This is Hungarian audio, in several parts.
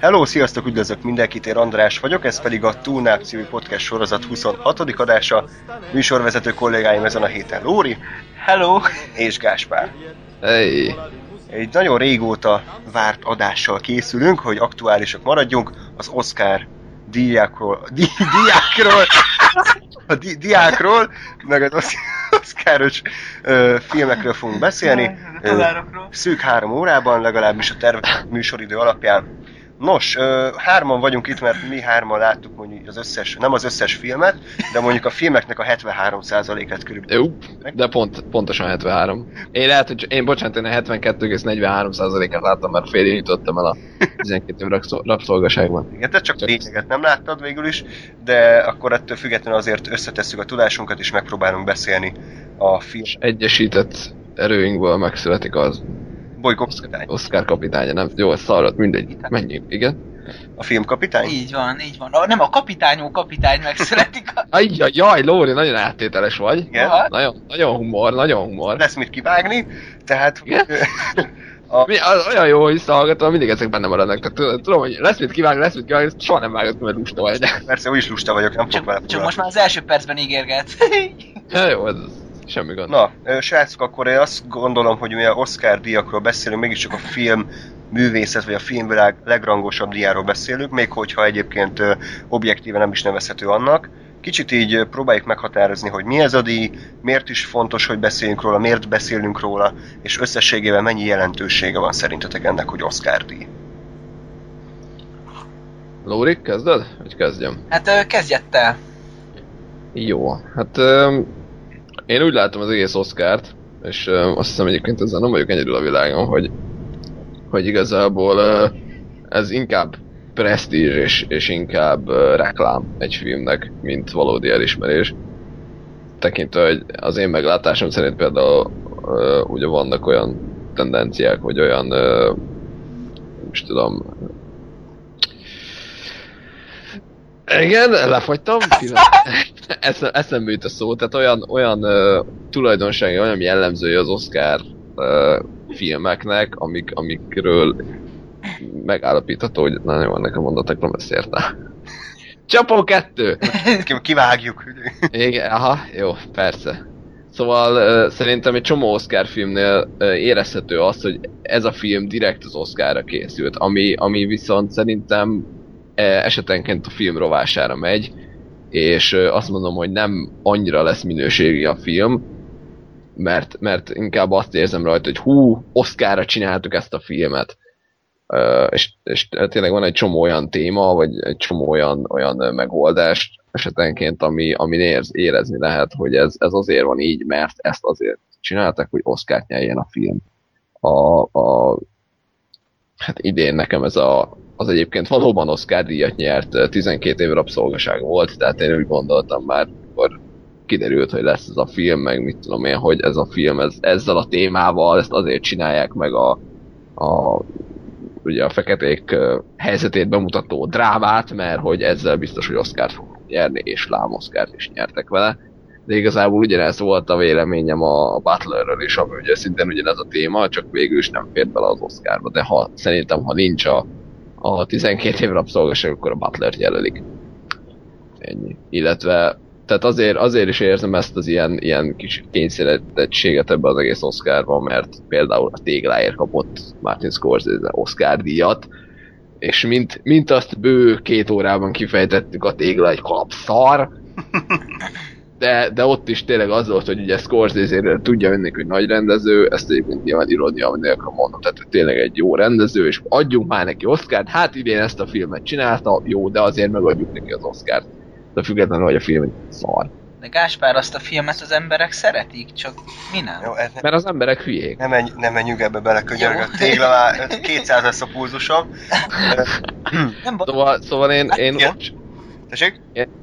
Hello, sziasztok, üdvözlök mindenkit, én András vagyok, ez pedig a Túlnák című podcast sorozat 26. adása. Műsorvezető kollégáim ezen a héten Lóri Hello! és Gáspár. Hey. Egy nagyon régóta várt adással készülünk, hogy aktuálisak maradjunk, az Oscar díjákról, di, diákról, a di, diákról, meg az Oscaros ö, filmekről fogunk beszélni. Ö, szűk három órában, legalábbis a terv műsoridő alapján. Nos, hárman vagyunk itt, mert mi hárman láttuk mondjuk az összes, nem az összes filmet, de mondjuk a filmeknek a 73%-át körülbelül. Jó, de pont, pontosan 73. Én lehet, hogy én bocsánat, én a 72,43%-át láttam, mert fél jutottam el a 12 év rabszol- rabszolgaságban. Igen, te csak Csak- lényeget nem láttad végül is, de akkor ettől függetlenül azért összetesszük a tudásunkat, és megpróbálunk beszélni a film egyesített erőinkből megszületik az bolykokapitány. Oscar kapitánya, nem? Jó, ez szarrat, mindegy. Menjünk, igen. A filmkapitány? Így van, így van. A, nem a kapitányó kapitány megszületik. A... Ajjaj, jaj, Lóri, nagyon áttételes vagy. Igen. Aha. Nagyon, nagyon humor, nagyon humor. Lesz mit kivágni, tehát Igen? a, Mi, az olyan jó, hogy visszahallgatom, mindig ezek benne maradnak. Tehát tudom- hogy lesz mit kivágni, lesz mit kivágni, ezt soha nem vágod, mert lusta vagy. De... persze úgyis lusta vagyok, nem fog vele Csak, csak most már az első percben ígérget. Ja, jó, ez semmi gond. Na, srácok, akkor én azt gondolom, hogy mi a Oscar díjakról beszélünk, mégiscsak a film művészet, vagy a filmvilág legrangosabb díjáról beszélünk, még hogyha egyébként objektíven nem is nevezhető annak. Kicsit így próbáljuk meghatározni, hogy mi ez a díj, miért is fontos, hogy beszéljünk róla, miért beszélünk róla, és összességében mennyi jelentősége van szerintetek ennek, hogy Oscar díj. Lóri, kezded? Hogy kezdjem? Hát ö, kezdjed te. Jó, hát én úgy látom az egész Oscárt, és öm, azt hiszem egyébként ezzel nem vagyok egyedül a világon, hogy, hogy igazából ö, ez inkább presztízs és, és inkább ö, reklám egy filmnek, mint valódi elismerés. Tekintve, hogy az én meglátásom szerint például ö, ugye vannak olyan tendenciák, vagy olyan nem is tudom, igen, lefagytam. pillanat. Eszem, eszembe jut a szó, tehát olyan, olyan uh, tulajdonsága, olyan jellemzői az Oscar uh, filmeknek, amik, amikről megállapítható, hogy na jó, nekem mondatok nem ezt érte. Csapó kettő! Ki- Kivágjuk. Igen, aha, jó, persze. Szóval uh, szerintem egy csomó Oscar filmnél uh, érezhető az, hogy ez a film direkt az Oscarra készült, ami, ami viszont szerintem esetenként a film rovására megy, és azt mondom, hogy nem annyira lesz minőségi a film, mert, mert inkább azt érzem rajta, hogy hú, Oscarra csináltuk ezt a filmet. Uh, és, és tényleg van egy csomó olyan téma, vagy egy csomó olyan, olyan megoldás esetenként, ami, ami érz, érezni lehet, hogy ez, ez azért van így, mert ezt azért csináltak, hogy Oscar-t nyerjen a film. A, a, hát idén nekem ez a, az egyébként valóban Oscar díjat nyert, ö, 12 év rabszolgaság volt, tehát én úgy gondoltam már, akkor kiderült, hogy lesz ez a film, meg mit tudom én, hogy ez a film ez, ezzel a témával, ezt azért csinálják meg a, a ugye a feketék ö, helyzetét bemutató drámát, mert hogy ezzel biztos, hogy Oscar-t fognak nyerni, és lám Oscar-t is nyertek vele. De igazából ugyanez volt a véleményem a Butlerről is, ami ugye szintén ugyanez a téma, csak végül is nem fért bele az Oscarba, de ha, szerintem ha nincs a, a 12 év rabszolgaság, akkor a Butlert jelölik. Ennyi. Illetve tehát azért, azért is érzem ezt az ilyen, ilyen kis kényszeretettséget ebbe az egész Oscarban, mert például a tégláért kapott Martin Scorsese Oscar díjat, és mint, mint azt bő két órában kifejtettük, a tégla egy kalapszar, de, de ott is tényleg az volt, hogy ugye Scorsese tudja önnek, hogy nagy rendező, ezt egyébként nyilván irónia nélkül mondom, tehát hogy tényleg egy jó rendező, és adjunk már neki Oscárt, hát idén ezt a filmet csinálta, jó, de azért megadjuk neki az Oscárt. De függetlenül, hogy a film szar. De Gáspár, azt a filmet az emberek szeretik, csak mi nem? Jó, ez, Mert az emberek hülyék. nem, menj, nem menjünk ebbe bele, könyörgök. Tégla már 200 lesz a pulzusom. nem. Szóval, szóval én, én Igen. ott, Tessék?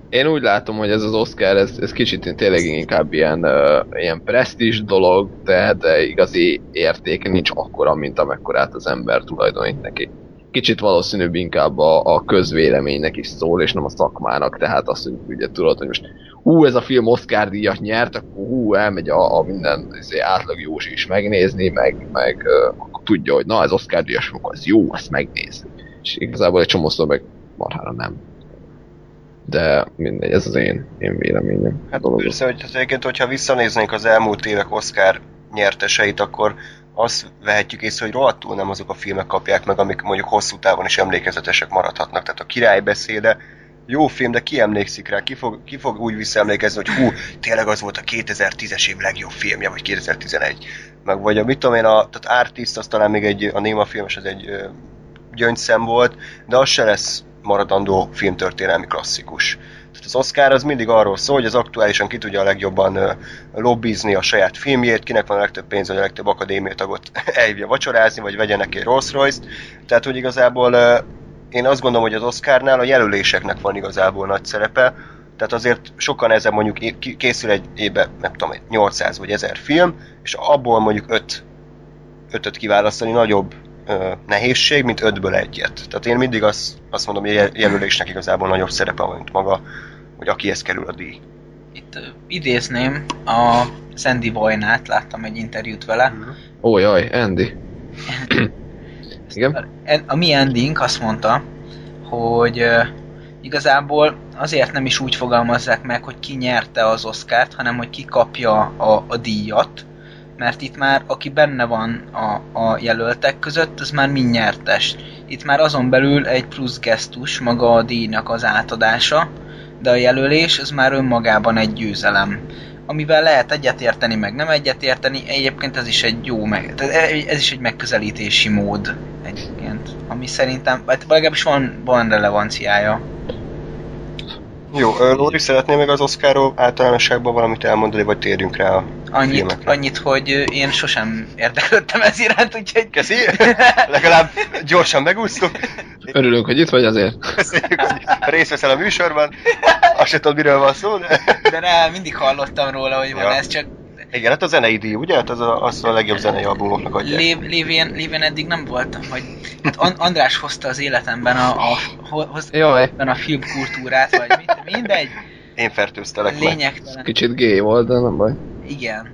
Én úgy látom, hogy ez az Oscar, ez, ez kicsit tényleg inkább ilyen, uh, ilyen presztízs dolog, de, de igazi értéke nincs akkora, mint amekkorát az ember tulajdonít neki. Kicsit valószínűbb inkább a, a közvéleménynek is szól, és nem a szakmának, tehát azt, hogy ugye tudod, hogy most hú, ez a film Oscar díjat nyert, akkor hú, elmegy a, a minden izé, átlag Józsi is megnézni, meg, meg uh, tudja, hogy na, ez Oscar díjas, akkor ez jó, ezt megnéz. És igazából egy csomószor meg marhára nem. De mindegy, ez az én, én véleményem. Hát dolog. persze, hogy egyébként, hogyha visszanéznénk az elmúlt évek Oscar nyerteseit, akkor azt vehetjük észre, hogy rohadtul nem azok a filmek kapják meg, amik mondjuk hosszú távon is emlékezetesek maradhatnak. Tehát a király beszéde jó film, de ki emlékszik rá? Ki fog, ki fog úgy visszaemlékezni, hogy hú, tényleg az volt a 2010-es év legjobb filmje, vagy 2011. Meg vagy a mit tudom én, a, tehát Artist, az talán még egy, a Néma filmes, az egy gyöngyszem volt, de az se lesz maradandó filmtörténelmi klasszikus. Tehát az Oscar az mindig arról szól, hogy az aktuálisan ki tudja a legjobban lobbizni a saját filmjét, kinek van a legtöbb pénz, vagy a legtöbb akadémia tagot elhívja vacsorázni, vagy vegyen neki Rolls Royce-t. Tehát, hogy igazából én azt gondolom, hogy az Oscarnál a jelöléseknek van igazából nagy szerepe, tehát azért sokan ezen mondjuk készül egy évben, nem tudom, egy 800 vagy 1000 film, és abból mondjuk 5 ötöt kiválasztani nagyobb ö, nehézség, mint ötből egyet. Tehát én mindig azt, azt mondom, hogy a jel- jelölésnek igazából nagyobb szerepe van, mint maga, hogy akihez kerül a díj. Itt ö, idézném a Sandy Vojnát, láttam egy interjút vele. Ó, jaj, Andy. Igen? A, a mi ending azt mondta, hogy ö, igazából azért nem is úgy fogalmazzák meg, hogy ki nyerte az Oscárt, hanem hogy ki kapja a, a díjat, mert itt már aki benne van a, a jelöltek között, az már mind nyertes. Itt már azon belül egy plusz gesztus, maga a díjnak az átadása, de a jelölés az már önmagában egy győzelem. Amivel lehet egyetérteni, meg nem egyetérteni, egyébként ez is egy jó, meg, tehát ez is egy megközelítési mód egyébként, ami szerintem, vagy legalábbis van, van relevanciája. Jó, Lóri, szeretnél még az Oscarról általánosságban valamit elmondani, vagy térjünk rá a Annyit, filmekre? annyit, hogy én sosem érdeklődtem ez iránt, úgyhogy... Keszi? Legalább gyorsan megúsztuk. Örülünk, hogy itt vagy azért. Köszönjük, hogy részt veszel a műsorban. Azt se tudod, miről van szó, de... De rá mindig hallottam róla, hogy van Ja. ez, csak Igen, hát a zenei díj, ugye? Hát az a, az a legjobb zenei albumoknak adják. lév, lévén, lévén eddig nem voltam, hogy hát An- András hozta az életemben a, a, ho- hozta Jaj, a filmkultúrát, vagy mit, mindegy, Én fertőztelek meg. lényegtelen. kicsit gay volt, de nem baj. Igen.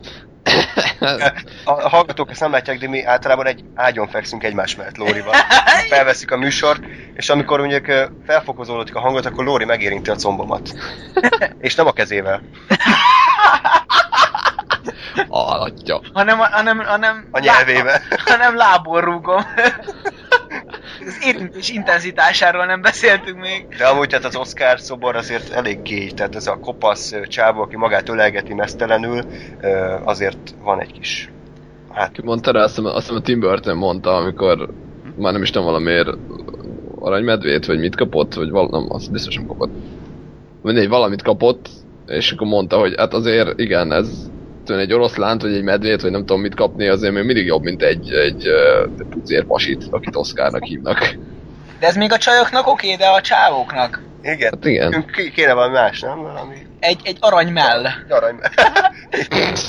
A hallgatók ezt nem látják, de mi általában egy ágyon fekszünk egymás mellett Lórival. Felveszik a műsort, és amikor mondjuk felfokozódik a hangot, akkor Lóri megérinti a combomat. És nem a kezével. Alatja. Hanem, hanem, hanem, A nyelvével. hanem lából rúgom. Az érintés intenzitásáról nem beszéltünk még. De amúgy tehát az Oscar szobor azért elég géj, tehát ez a kopasz ö, csávó, aki magát ölelgeti mesztelenül, azért van egy kis... Hát, Ki mondta rá, azt hiszem, azt hiszem a Tim Burton mondta, amikor már nem is tudom valamiért aranymedvét, vagy mit kapott, vagy val- nem, azt biztos nem kapott. Mindegy, valamit kapott, és akkor mondta, hogy hát azért igen, ez tőle egy oroszlánt, vagy egy medvét, vagy nem tudom mit kapni, azért még mindig jobb, mint egy, egy uh, pucér pasit, akit Oscarnak hívnak. De ez még a csajoknak oké, de a csávóknak. igen. Hát igen. Kéne valami más, nem? Valami Egy, egy aranymell. arany.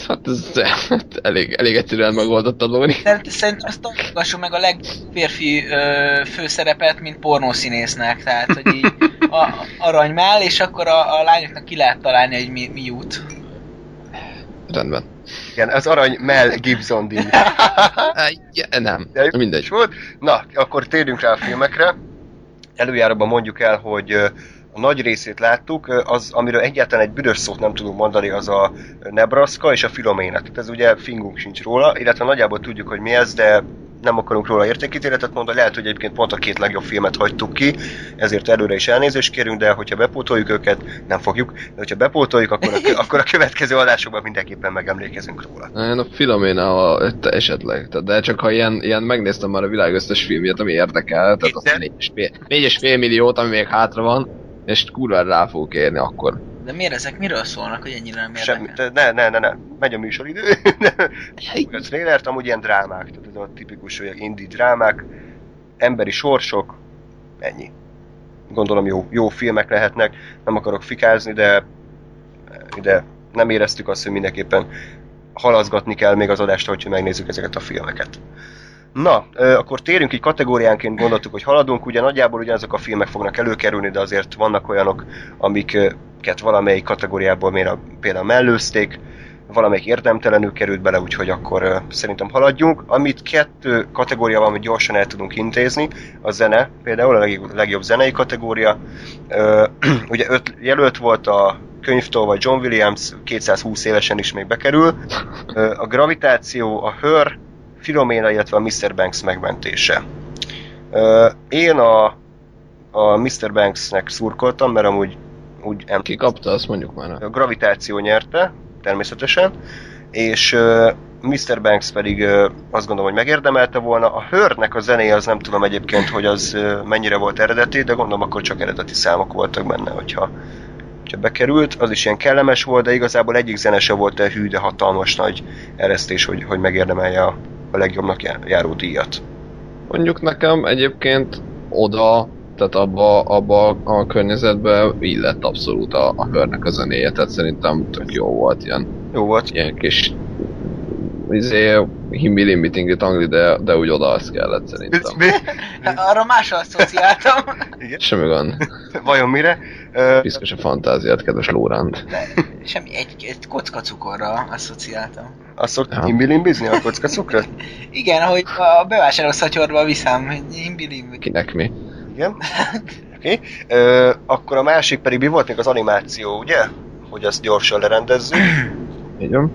Hát ez hát elég, elég egyszerűen megoldott a Lóri. De szerintem azt tartogassuk meg a legférfi ö, főszerepet, mint pornószínésznek. Tehát, hogy így a, aranymell, és akkor a, a lányoknak ki lehet találni egy mi, miút. Rendben. Igen, az arany Mel Gibson díj. Ja, nem, De mindegy. volt. Na, akkor térjünk rá a filmekre. Előjáróban mondjuk el, hogy a nagy részét láttuk, az, amiről egyáltalán egy büdös szót nem tudunk mondani, az a Nebraska és a Filoména. Tehát ez ugye fingunk sincs róla, illetve nagyjából tudjuk, hogy mi ez, de nem akarunk róla értékítéletet mondani, lehet, hogy egyébként pont a két legjobb filmet hagytuk ki, ezért előre is elnézést kérünk, de hogyha bepótoljuk őket, nem fogjuk, de hogyha bepótoljuk, akkor a, akkor a következő adásokban mindenképpen megemlékezünk róla. Én a Filomena a, esetleg, de csak ha ilyen, ilyen megnéztem már a világ összes filmjét, ami érdekel, tehát azt fél, négy és fél milliót, ami még hátra van, és kurva rá fogok érni akkor. De miért ezek miről szólnak, hogy ennyire nem Semmi, érdekel? ne, ne, ne, ne, megy a műsoridő. a trailert, amúgy ilyen drámák, tehát ez a tipikus hogy indie drámák, emberi sorsok, ennyi. gondolom jó, jó filmek lehetnek, nem akarok fikázni, de ide nem éreztük azt, hogy mindenképpen halaszgatni kell még az adást, hogyha megnézzük ezeket a filmeket. Na, akkor térjünk így kategóriánként, gondoltuk, hogy haladunk, ugye nagyjából ugyanazok a filmek fognak előkerülni, de azért vannak olyanok, amiket valamelyik kategóriából még a, például mellőzték, valamelyik érdemtelenül került bele, úgyhogy akkor szerintem haladjunk. Amit kettő kategória van, amit gyorsan el tudunk intézni, a zene, például a legjobb, legjobb zenei kategória. Ugye öt jelölt volt a könyvtól, vagy John Williams 220 évesen is még bekerül. A gravitáció, a hör, Filoména, illetve a Mr. Banks megmentése. Én a, a Mr. Banksnek szurkoltam, mert amúgy úgy em- Ki kapta, azt mondjuk már. a gravitáció nyerte, természetesen, és Mr. Banks pedig azt gondolom, hogy megérdemelte volna. A Hörnek a zenéje az nem tudom egyébként, hogy az mennyire volt eredeti, de gondolom akkor csak eredeti számok voltak benne, hogyha, hogyha bekerült. Az is ilyen kellemes volt, de igazából egyik zene se volt hű, de hatalmas nagy eresztés, hogy, hogy megérdemelje a, a legjobbnak já- járó díjat. Mondjuk nekem egyébként oda, tehát abba, abba a környezetbe illett abszolút a, a hörnek a zenéje, tehát szerintem tök jó volt ilyen, Jó volt. ilyen kis izé, himbi limbi tingli tangli, de, de úgy oda azt kellett szerintem. Arra másra asszociáltam. Igen. Semmi gond. Vajon mire? Piszkos a fantáziát, kedves Lóránd. De semmi, egy, egy kocka cukorra asszociáltam. Azt szoktuk Ja. imbilimbizni a kocka cukrot? Igen, ahogy a bevásárló szatyorba viszem, hogy imbilim. Kinek mi? Igen. Oké. Okay. Akkor a másik pedig mi volt még az animáció, ugye? Hogy azt gyorsan lerendezzük. Van.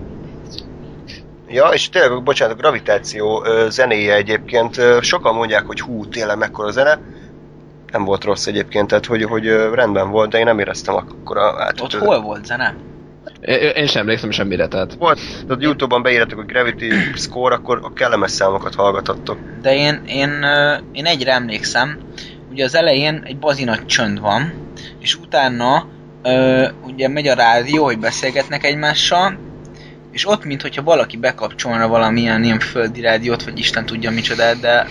Ja, és tényleg, bocsánat, a gravitáció ö, zenéje egyébként, ö, sokan mondják, hogy hú, tényleg mekkora zene. Nem volt rossz egyébként, tehát hogy, hogy ö, rendben volt, de én nem éreztem akkor a Ott átütő. hol volt zene? Én, sem emlékszem semmire, tehát Volt, de a Youtube-on beírtak, hogy Gravity Score, akkor a kellemes számokat hallgatottok. De én, én, én egyre emlékszem, ugye az elején egy bazi nagy csönd van, és utána ö, ugye megy a rádió, hogy beszélgetnek egymással, és ott, mintha valaki bekapcsolna valamilyen ilyen földi rádiót, vagy Isten tudja micsodát, de,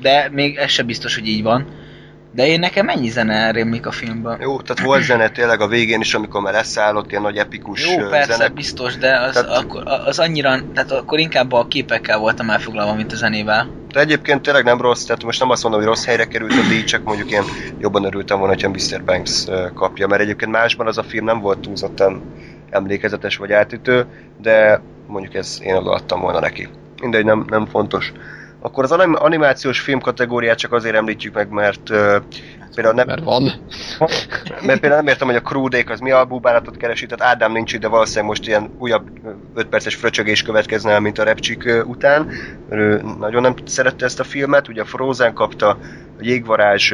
de még ez se biztos, hogy így van. De én nekem ennyi zene rémlik a filmben. Jó, tehát volt zene tényleg a végén is, amikor már leszállott, ilyen nagy epikus Jó, persze, zene. biztos, de az, Tehát- akkor, az annyira, tehát akkor inkább a képekkel voltam elfoglalva, mint a zenével. De egyébként tényleg nem rossz, tehát most nem azt mondom, hogy rossz helyre került a díj, csak mondjuk én jobban örültem volna, hogyha Mr. Banks kapja, mert egyébként másban az a film nem volt túlzottan emlékezetes vagy átütő, de mondjuk ez én odaadtam volna neki. Mindegy, nem, nem fontos. Akkor az anim- animációs film kategóriát csak azért említjük meg, mert ö, például nem, mert van. mert például nem értem, hogy a Crudék az mi albúbánatot keresi, tehát Ádám nincs itt, de valószínűleg most ilyen újabb 5 perces fröcsögés következne el, mint a repcsik után. Ő nagyon nem szerette ezt a filmet, ugye a Frozen kapta, a Jégvarázs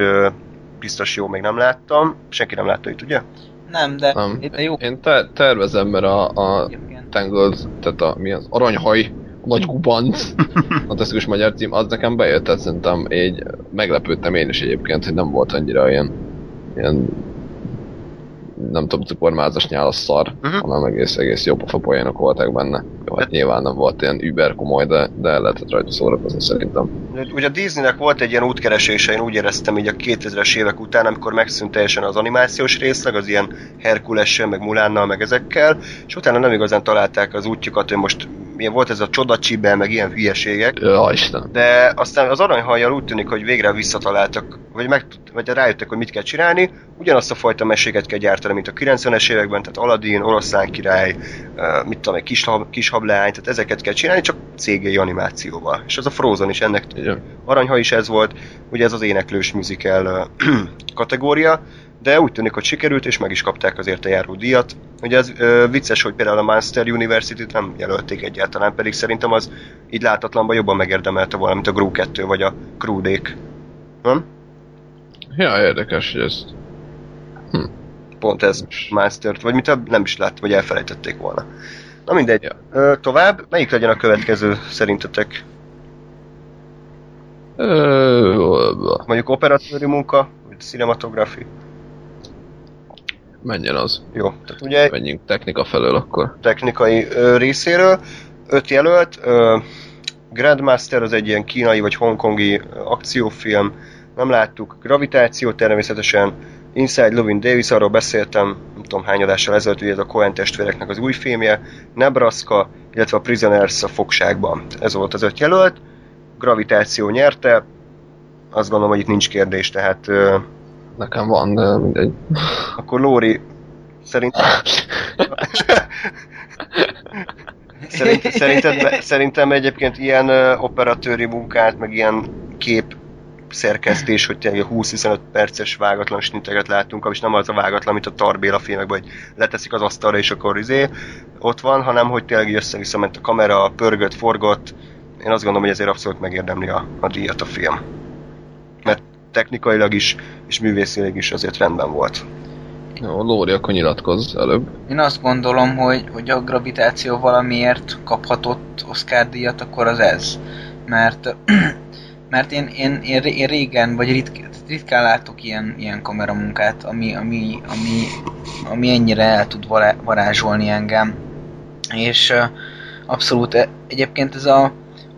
biztos jó, még nem láttam. Senki nem látta itt, ugye? Nem, de, Nem. de jó. Én te- tervezem, mert a, a. Tangled, tehát a, mi az, aranyhaj, a nagy gubanc, fantasztikus magyar cím, az nekem bejött, tehát szerintem így meglepődtem én is egyébként, hogy nem volt annyira ilyen, ilyen nem tudom, cukormázas nyálas szar, uh-huh. hanem egész, egész jó pofa poénok voltak benne. Jó, hát nyilván nem volt ilyen über komoly, de, de el lehetett rajta szórakozni szerintem. Ugye a Disneynek volt egy ilyen útkeresése, én úgy éreztem így a 2000-es évek után, amikor megszűnt teljesen az animációs részleg, az ilyen Herkulessel, meg Mulánnal, meg ezekkel, és utána nem igazán találták az útjukat, hogy most milyen volt ez a csodacsibel, meg ilyen hülyeségek. Ja, Isten. De aztán az aranyhajjal úgy tűnik, hogy végre visszataláltak, vagy, meg, vagy rájöttek, hogy mit kell csinálni. Ugyanazt a fajta meséket kell gyártani, mint a 90-es években, tehát Aladdin, Oroszlán király, mit tudom, egy kis, kis tehát ezeket kell csinálni, csak CGI animációval. És az a Frozen is ennek Igen. Aranyha is ez volt, ugye ez az éneklős musical kategória, de úgy tűnik, hogy sikerült, és meg is kapták azért a járó díjat. Ugye ez ö, vicces, hogy például a Monster University-t nem jelölték egyáltalán, pedig szerintem az így látatlanban jobban megérdemelte volna, mint a Gru 2 vagy a Crudék. Nem? Ja, érdekes, hogy ez Pont ez Monstert, vagy mit nem is lát, vagy elfelejtették volna. Na mindegy. Ja. Ö, tovább, melyik legyen a következő szerintetek? Ö, Mondjuk operatőri munka, vagy cinematografi? Menjen az. Jó, tehát ugye Menjünk technika felől akkor. technikai ö, részéről. Öt jelölt. Ö, Grandmaster az egy ilyen kínai vagy hongkongi akciófilm, nem láttuk. Gravitáció természetesen, Inside Loving Davis, arról beszéltem, nem tudom hány adással ezelőtt, hogy ez a Coen testvéreknek az új filmje, Nebraska, illetve a Prisoners a fogságban. Ez volt az öt jelölt. Gravitáció nyerte, azt gondolom, hogy itt nincs kérdés, tehát Nekem van, de mindegy. akkor Lóri szerint... Szerint, szerinted, szerintem egyébként ilyen operatőri munkát, meg ilyen kép szerkesztés, hogy tényleg 20-25 perces vágatlan snitteket látunk, és nem az a vágatlan, mint a Tarbéla filmekben, hogy leteszik az asztalra, és akkor izé ott van, hanem hogy tényleg össze-vissza ment a kamera, pörgött, forgott. Én azt gondolom, hogy ezért abszolút megérdemli a, a díjat a film. Mert technikailag is, és művészileg is azért rendben volt. Jó, Lóri, akkor nyilatkozz előbb. Én azt gondolom, hogy, hogy a gravitáció valamiért kaphatott Oscar díjat, akkor az ez. Mert, mert én, én, én, én régen, vagy ritk, ritkán látok ilyen, ilyen kameramunkát, ami, ami, ami, ami ennyire el tud vará- varázsolni engem. És abszolút, e- egyébként ez a,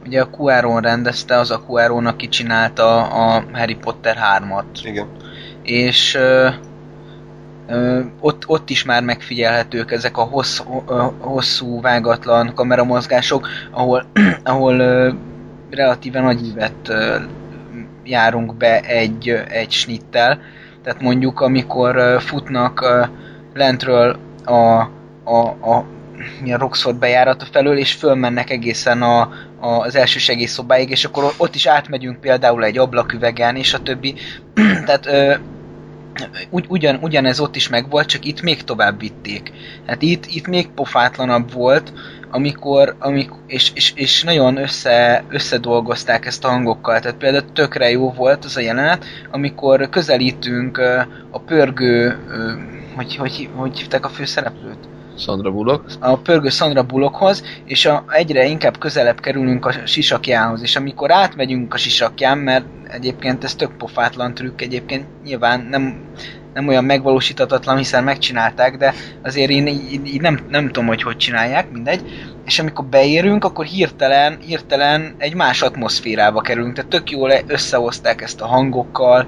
ugye a Cuaron rendezte, az a Cuaron, aki csinálta a Harry Potter 3-at Igen. és ö, ö, ott, ott is már megfigyelhetők ezek a hossz, ö, hosszú, vágatlan kameramozgások, ahol, ahol ö, relatíven nagy ívet ö, járunk be egy, egy snittel. Tehát mondjuk, amikor ö, futnak ö, lentről a, a, a milyen Roxford bejárata felől, és fölmennek egészen a, a, az első segélyszobáig, és akkor ott is átmegyünk például egy ablaküvegen, és a többi. Tehát ö, ugy, ugyan, ugyanez ott is megvolt, csak itt még tovább vitték. Hát itt, itt még pofátlanabb volt, amikor, amikor és, és, és nagyon össze, összedolgozták ezt a hangokkal. Tehát például tökre jó volt az a jelenet, amikor közelítünk a pörgő, hogy, hogy, hogy hívták a főszereplőt? Sandra Bullock. a pörgő Sandra Bullockhoz, és a, egyre inkább közelebb kerülünk a sisakjához, és amikor átmegyünk a sisakján, mert egyébként ez tök pofátlan trükk, egyébként nyilván nem, nem olyan megvalósítatatlan, hiszen megcsinálták, de azért én így, így, nem, nem tudom, hogy hogy csinálják, mindegy. És amikor beérünk, akkor hirtelen, hirtelen egy más atmoszférába kerülünk, tehát tök jól összehozták ezt a hangokkal.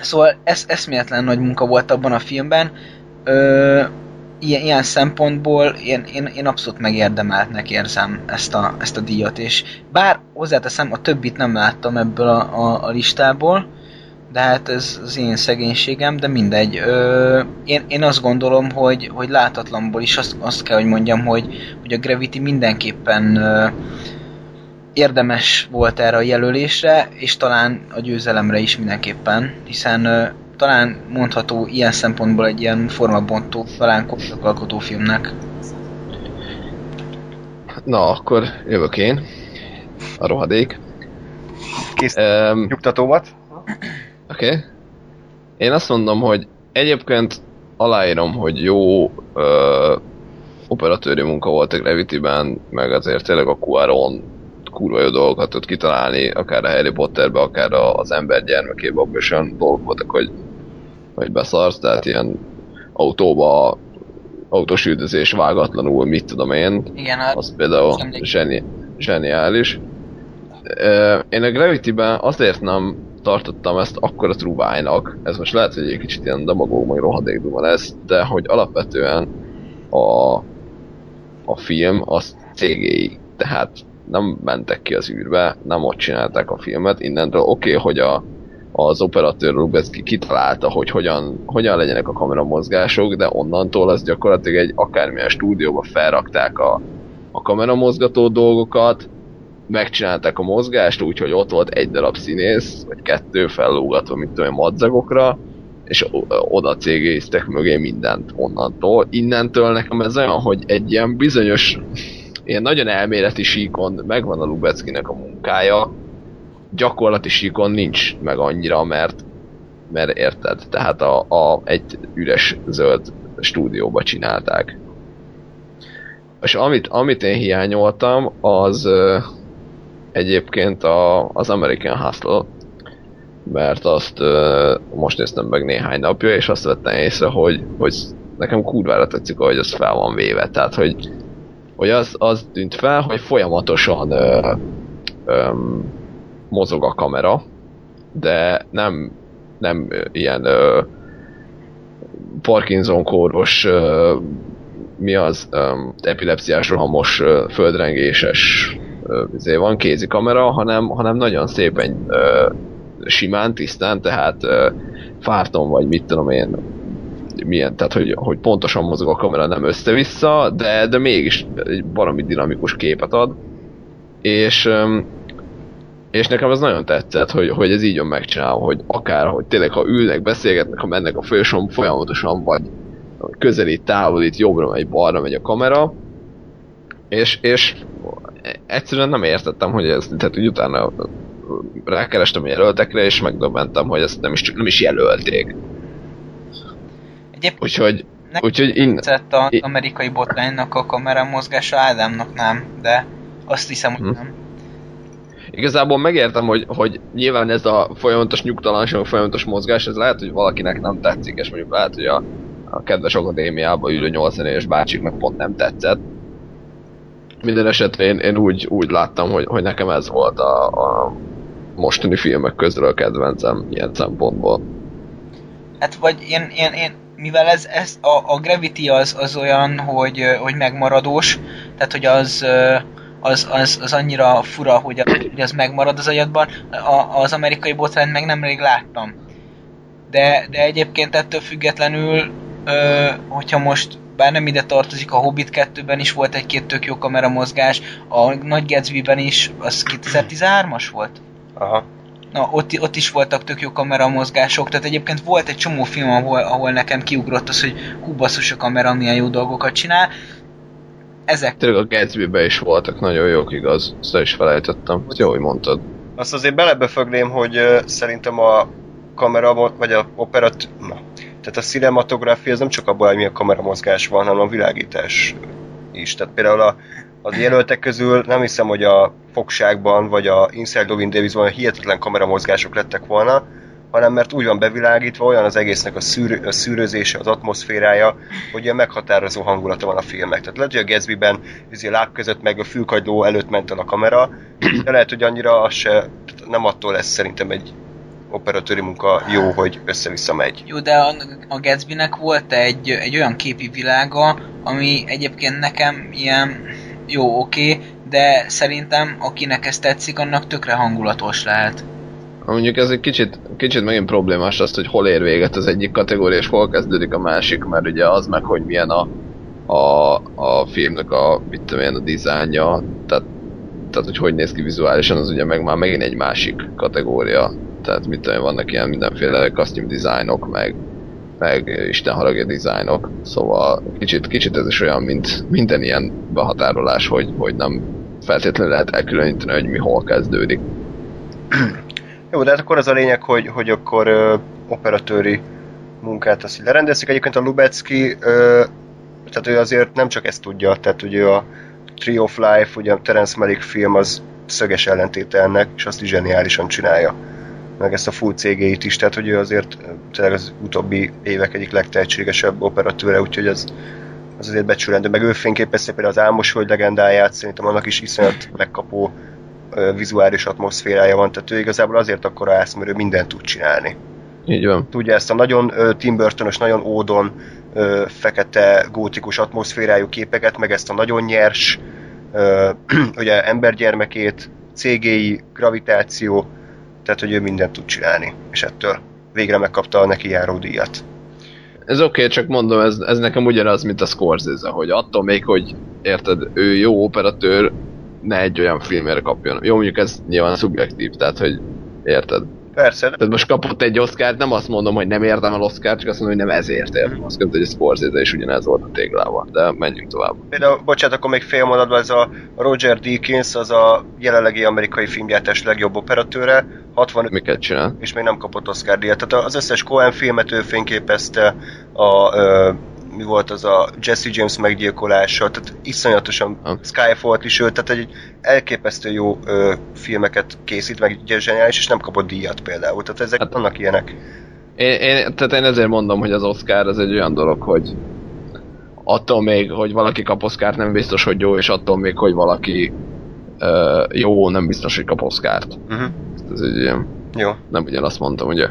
Szóval ez eszméletlen nagy munka volt abban a filmben. Ö, ilyen, ilyen szempontból én, én, én abszolút megérdemeltnek érzem ezt a, ezt a díjat, és bár hozzáteszem, a többit nem láttam ebből a, a, a listából, de hát ez az én szegénységem, de mindegy. Ö, én, én azt gondolom, hogy, hogy látatlanból is azt, azt kell, hogy mondjam, hogy, hogy a Gravity mindenképpen ö, érdemes volt erre a jelölésre, és talán a győzelemre is mindenképpen, hiszen ö, talán mondható ilyen szempontból egy ilyen formabontó, talán korszakalkotó filmnek. Na, akkor jövök én. A rohadék. Kész Um, nyugtatómat. Oké. Okay. Én azt mondom, hogy egyébként aláírom, hogy jó ö, operatőri munka volt a Gravity-ben, meg azért tényleg a Quaron kurva jó dolgokat tud kitalálni, akár a Harry Potterbe, akár a- az ember gyermekébe, abban is olyan dolgok voltak, hogy, hogy beszarsz, tehát ilyen autóba autós üldözés vágatlanul, mit tudom én, Igen, a, az például zseni, zseniális. Én a Gravity-ben azért nem tartottam ezt akkora trubájnak, ez most lehet, hogy egy kicsit ilyen demagóg, majd rohadék duma lesz, de hogy alapvetően a, a film az CGI, tehát nem mentek ki az űrbe, nem ott csinálták a filmet, innentől oké, okay, hogy a, az operatőr Rubecki kitalálta, hogy hogyan, hogyan legyenek a kameramozgások, de onnantól az gyakorlatilag egy akármilyen stúdióba felrakták a, a kameramozgató dolgokat, megcsinálták a mozgást, úgyhogy ott volt egy darab színész, vagy kettő fellógatva, mint én, madzagokra, és oda cégéztek mögé mindent onnantól. Innentől nekem ez olyan, hogy egy ilyen bizonyos, ilyen nagyon elméleti síkon megvan a Lubeckinek a munkája, gyakorlati síkon nincs meg annyira, mert mert érted, tehát a, a, egy üres zöld stúdióba csinálták. És amit, amit én hiányoltam, az ö, egyébként a, az American Hustle, mert azt ö, most néztem meg néhány napja, és azt vettem észre, hogy, hogy nekem kurvára tetszik, hogy az fel van véve, tehát hogy, hogy az, az tűnt fel, hogy folyamatosan ö, mozog a kamera, de nem, nem ilyen ö, Parkinson kóros ö, mi az ö, epilepsziás rohamos ö, földrengéses ö, izé van kézi kamera, hanem, hanem nagyon szépen ö, simán, tisztán, tehát ö, fárton vagy mit tudom én, milyen, tehát hogy, hogy pontosan mozog a kamera, nem össze-vissza, de, de mégis egy valami dinamikus képet ad. És, öm, és nekem ez nagyon tetszett, hogy, hogy ez így van megcsinálva, hogy akár, hogy tényleg ha ülnek, beszélgetnek, ha mennek a folyosón, folyamatosan vagy közelít, távolít, jobbra megy, balra megy a kamera, és, és egyszerűen nem értettem, hogy ez, tehát hogy utána rákerestem a jelöltekre, és megdöbbentem, hogy ezt nem is, nem is jelölték. Egyébként Úgyhogy, úgyhogy innen, az amerikai botránynak a kamera mozgása, Ádámnak nem, de azt hiszem, hogy Hm. nem. Igazából megértem, hogy, hogy nyilván ez a folyamatos nyugtalanság, folyamatos mozgás, ez lehet, hogy valakinek nem tetszik, és mondjuk lehet, hogy a, a kedves akadémiában ülő 80 éves bácsiknak pont nem tetszett. Minden esetre én, én úgy, úgy láttam, hogy, hogy nekem ez volt a, a mostani filmek közül a kedvencem ilyen szempontból. Hát vagy én, én, én mivel ez, ez a, a Gravity az, az olyan, hogy, hogy megmaradós, tehát hogy az, az, az, az annyira fura, hogy, a, hogy az megmarad az agyadban, a, az amerikai botrányt meg nemrég láttam. De, de egyébként ettől függetlenül, ö, hogyha most bár nem ide tartozik, a Hobbit 2-ben is volt egy-két tök jó kameramozgás, a Nagy Gatsby-ben is, az 2013-as volt? Aha. Na, ott, ott is voltak tök jó kameramozgások, tehát egyébként volt egy csomó film, ahol, ahol nekem kiugrott az, hogy hú basszus a kamera milyen jó dolgokat csinál. Ezek Tényleg a Gatsby-be is voltak nagyon jók, igaz? Ezt is felejtettem. Jó, hogy mondtad. Azt azért belebefögném, hogy szerintem a kamera, vagy a operat... Na, tehát a cinematográfia ez nem csak abban, hogy milyen kameramozgás van, hanem a világítás is. Tehát például a, az jelöltek közül nem hiszem, hogy a fogságban, vagy a Inside Loving Davisban hihetetlen kameramozgások lettek volna, hanem mert úgy van bevilágítva, olyan az egésznek a, szűr, a szűrőzése, az atmoszférája, hogy ilyen meghatározó hangulata van a filmnek. Tehát lehet, hogy a Gatsby-ben láb között meg a fülkagyló előtt ment el a kamera, de lehet, hogy annyira az se, nem attól lesz szerintem egy operatőri munka jó, hogy össze-vissza megy. jó, de a, a Gatsby-nek volt egy, egy olyan képi világa, ami egyébként nekem ilyen jó, oké, okay, de szerintem akinek ez tetszik, annak tökre hangulatos lehet. Mondjuk ez egy kicsit, kicsit megint problémás azt, hogy hol ér véget az egyik kategória, és hol kezdődik a másik, mert ugye az meg, hogy milyen a, a, a filmnek a, mit tudom én, a dizájnja, tehát, tehát hogy hogy néz ki vizuálisan, az ugye meg már megint egy másik kategória. Tehát mit tudom én, vannak ilyen mindenféle costume dizájnok, meg, meg Isten haragja dizájnok, szóval kicsit, kicsit ez is olyan, mint minden ilyen behatárolás, hogy, hogy nem feltétlenül lehet elkülöníteni, hogy mi hol kezdődik. Jó, de hát akkor az a lényeg, hogy, hogy akkor ö, operatőri munkát azt így lerendezik. Egyébként a Lubecki, ö, tehát ő azért nem csak ezt tudja, tehát ugye a Tree of Life, ugye a Terence Malick film az szöges ellentéte ennek, és azt is zseniálisan csinálja. Meg ezt a full CG-t is, tehát hogy ő azért tényleg az utóbbi évek egyik legtehetségesebb operatőre, úgyhogy az, az azért becsülendő. Meg ő fényképezte például az Álmos Föld legendáját, szerintem annak is iszonyat megkapó vizuális atmoszférája van, tehát ő igazából azért akkor ász, mert ő mindent tud csinálni. Így van. Tudja ezt a nagyon Tim Burton-os, nagyon ódon fekete gótikus atmoszférájú képeket, meg ezt a nagyon nyers ugye embergyermekét, CGI, gravitáció, tehát hogy ő mindent tud csinálni, és ettől végre megkapta a neki járó díjat. Ez oké, okay, csak mondom, ez, ez nekem ugyanaz, mint a Scorsese, hogy attól még, hogy érted, ő jó operatőr, ne egy olyan filmére kapjon. Jó, mondjuk ez nyilván szubjektív, tehát hogy érted. Persze, Tehát most kapott egy Oscárt, nem azt mondom, hogy nem értem el Oscárt, csak azt mondom, hogy nem ezért értem. Azt mondom, hogy a Scorsese is ugyanez volt a téglával, de menjünk tovább. Például, bocsánat, akkor még fél mondatban ez a Roger Deakins, az a jelenlegi amerikai filmgyártás legjobb operatőre, 65 Miket csinál? és még nem kapott Oscar díjat. Tehát az összes Cohen filmet ő fényképezte, a, mi volt az a Jesse James meggyilkolása, tehát iszonyatosan Ha. Skyfall is ő, tehát egy elképesztő jó ö, filmeket készít, meg ugye zseniális, és nem kapott díjat például. Tehát ezek Hát- annak ilyenek. Én, én, tehát én ezért mondom, hogy az Oscar az egy olyan dolog, hogy attól még, hogy valaki kap Oscárt, nem biztos, hogy jó, és attól még, hogy valaki uh, jó, nem biztos, hogy kap Oscárt. Uh-huh. Ez egy ilyen Jó. Nem ugyanazt mondtam, ugye?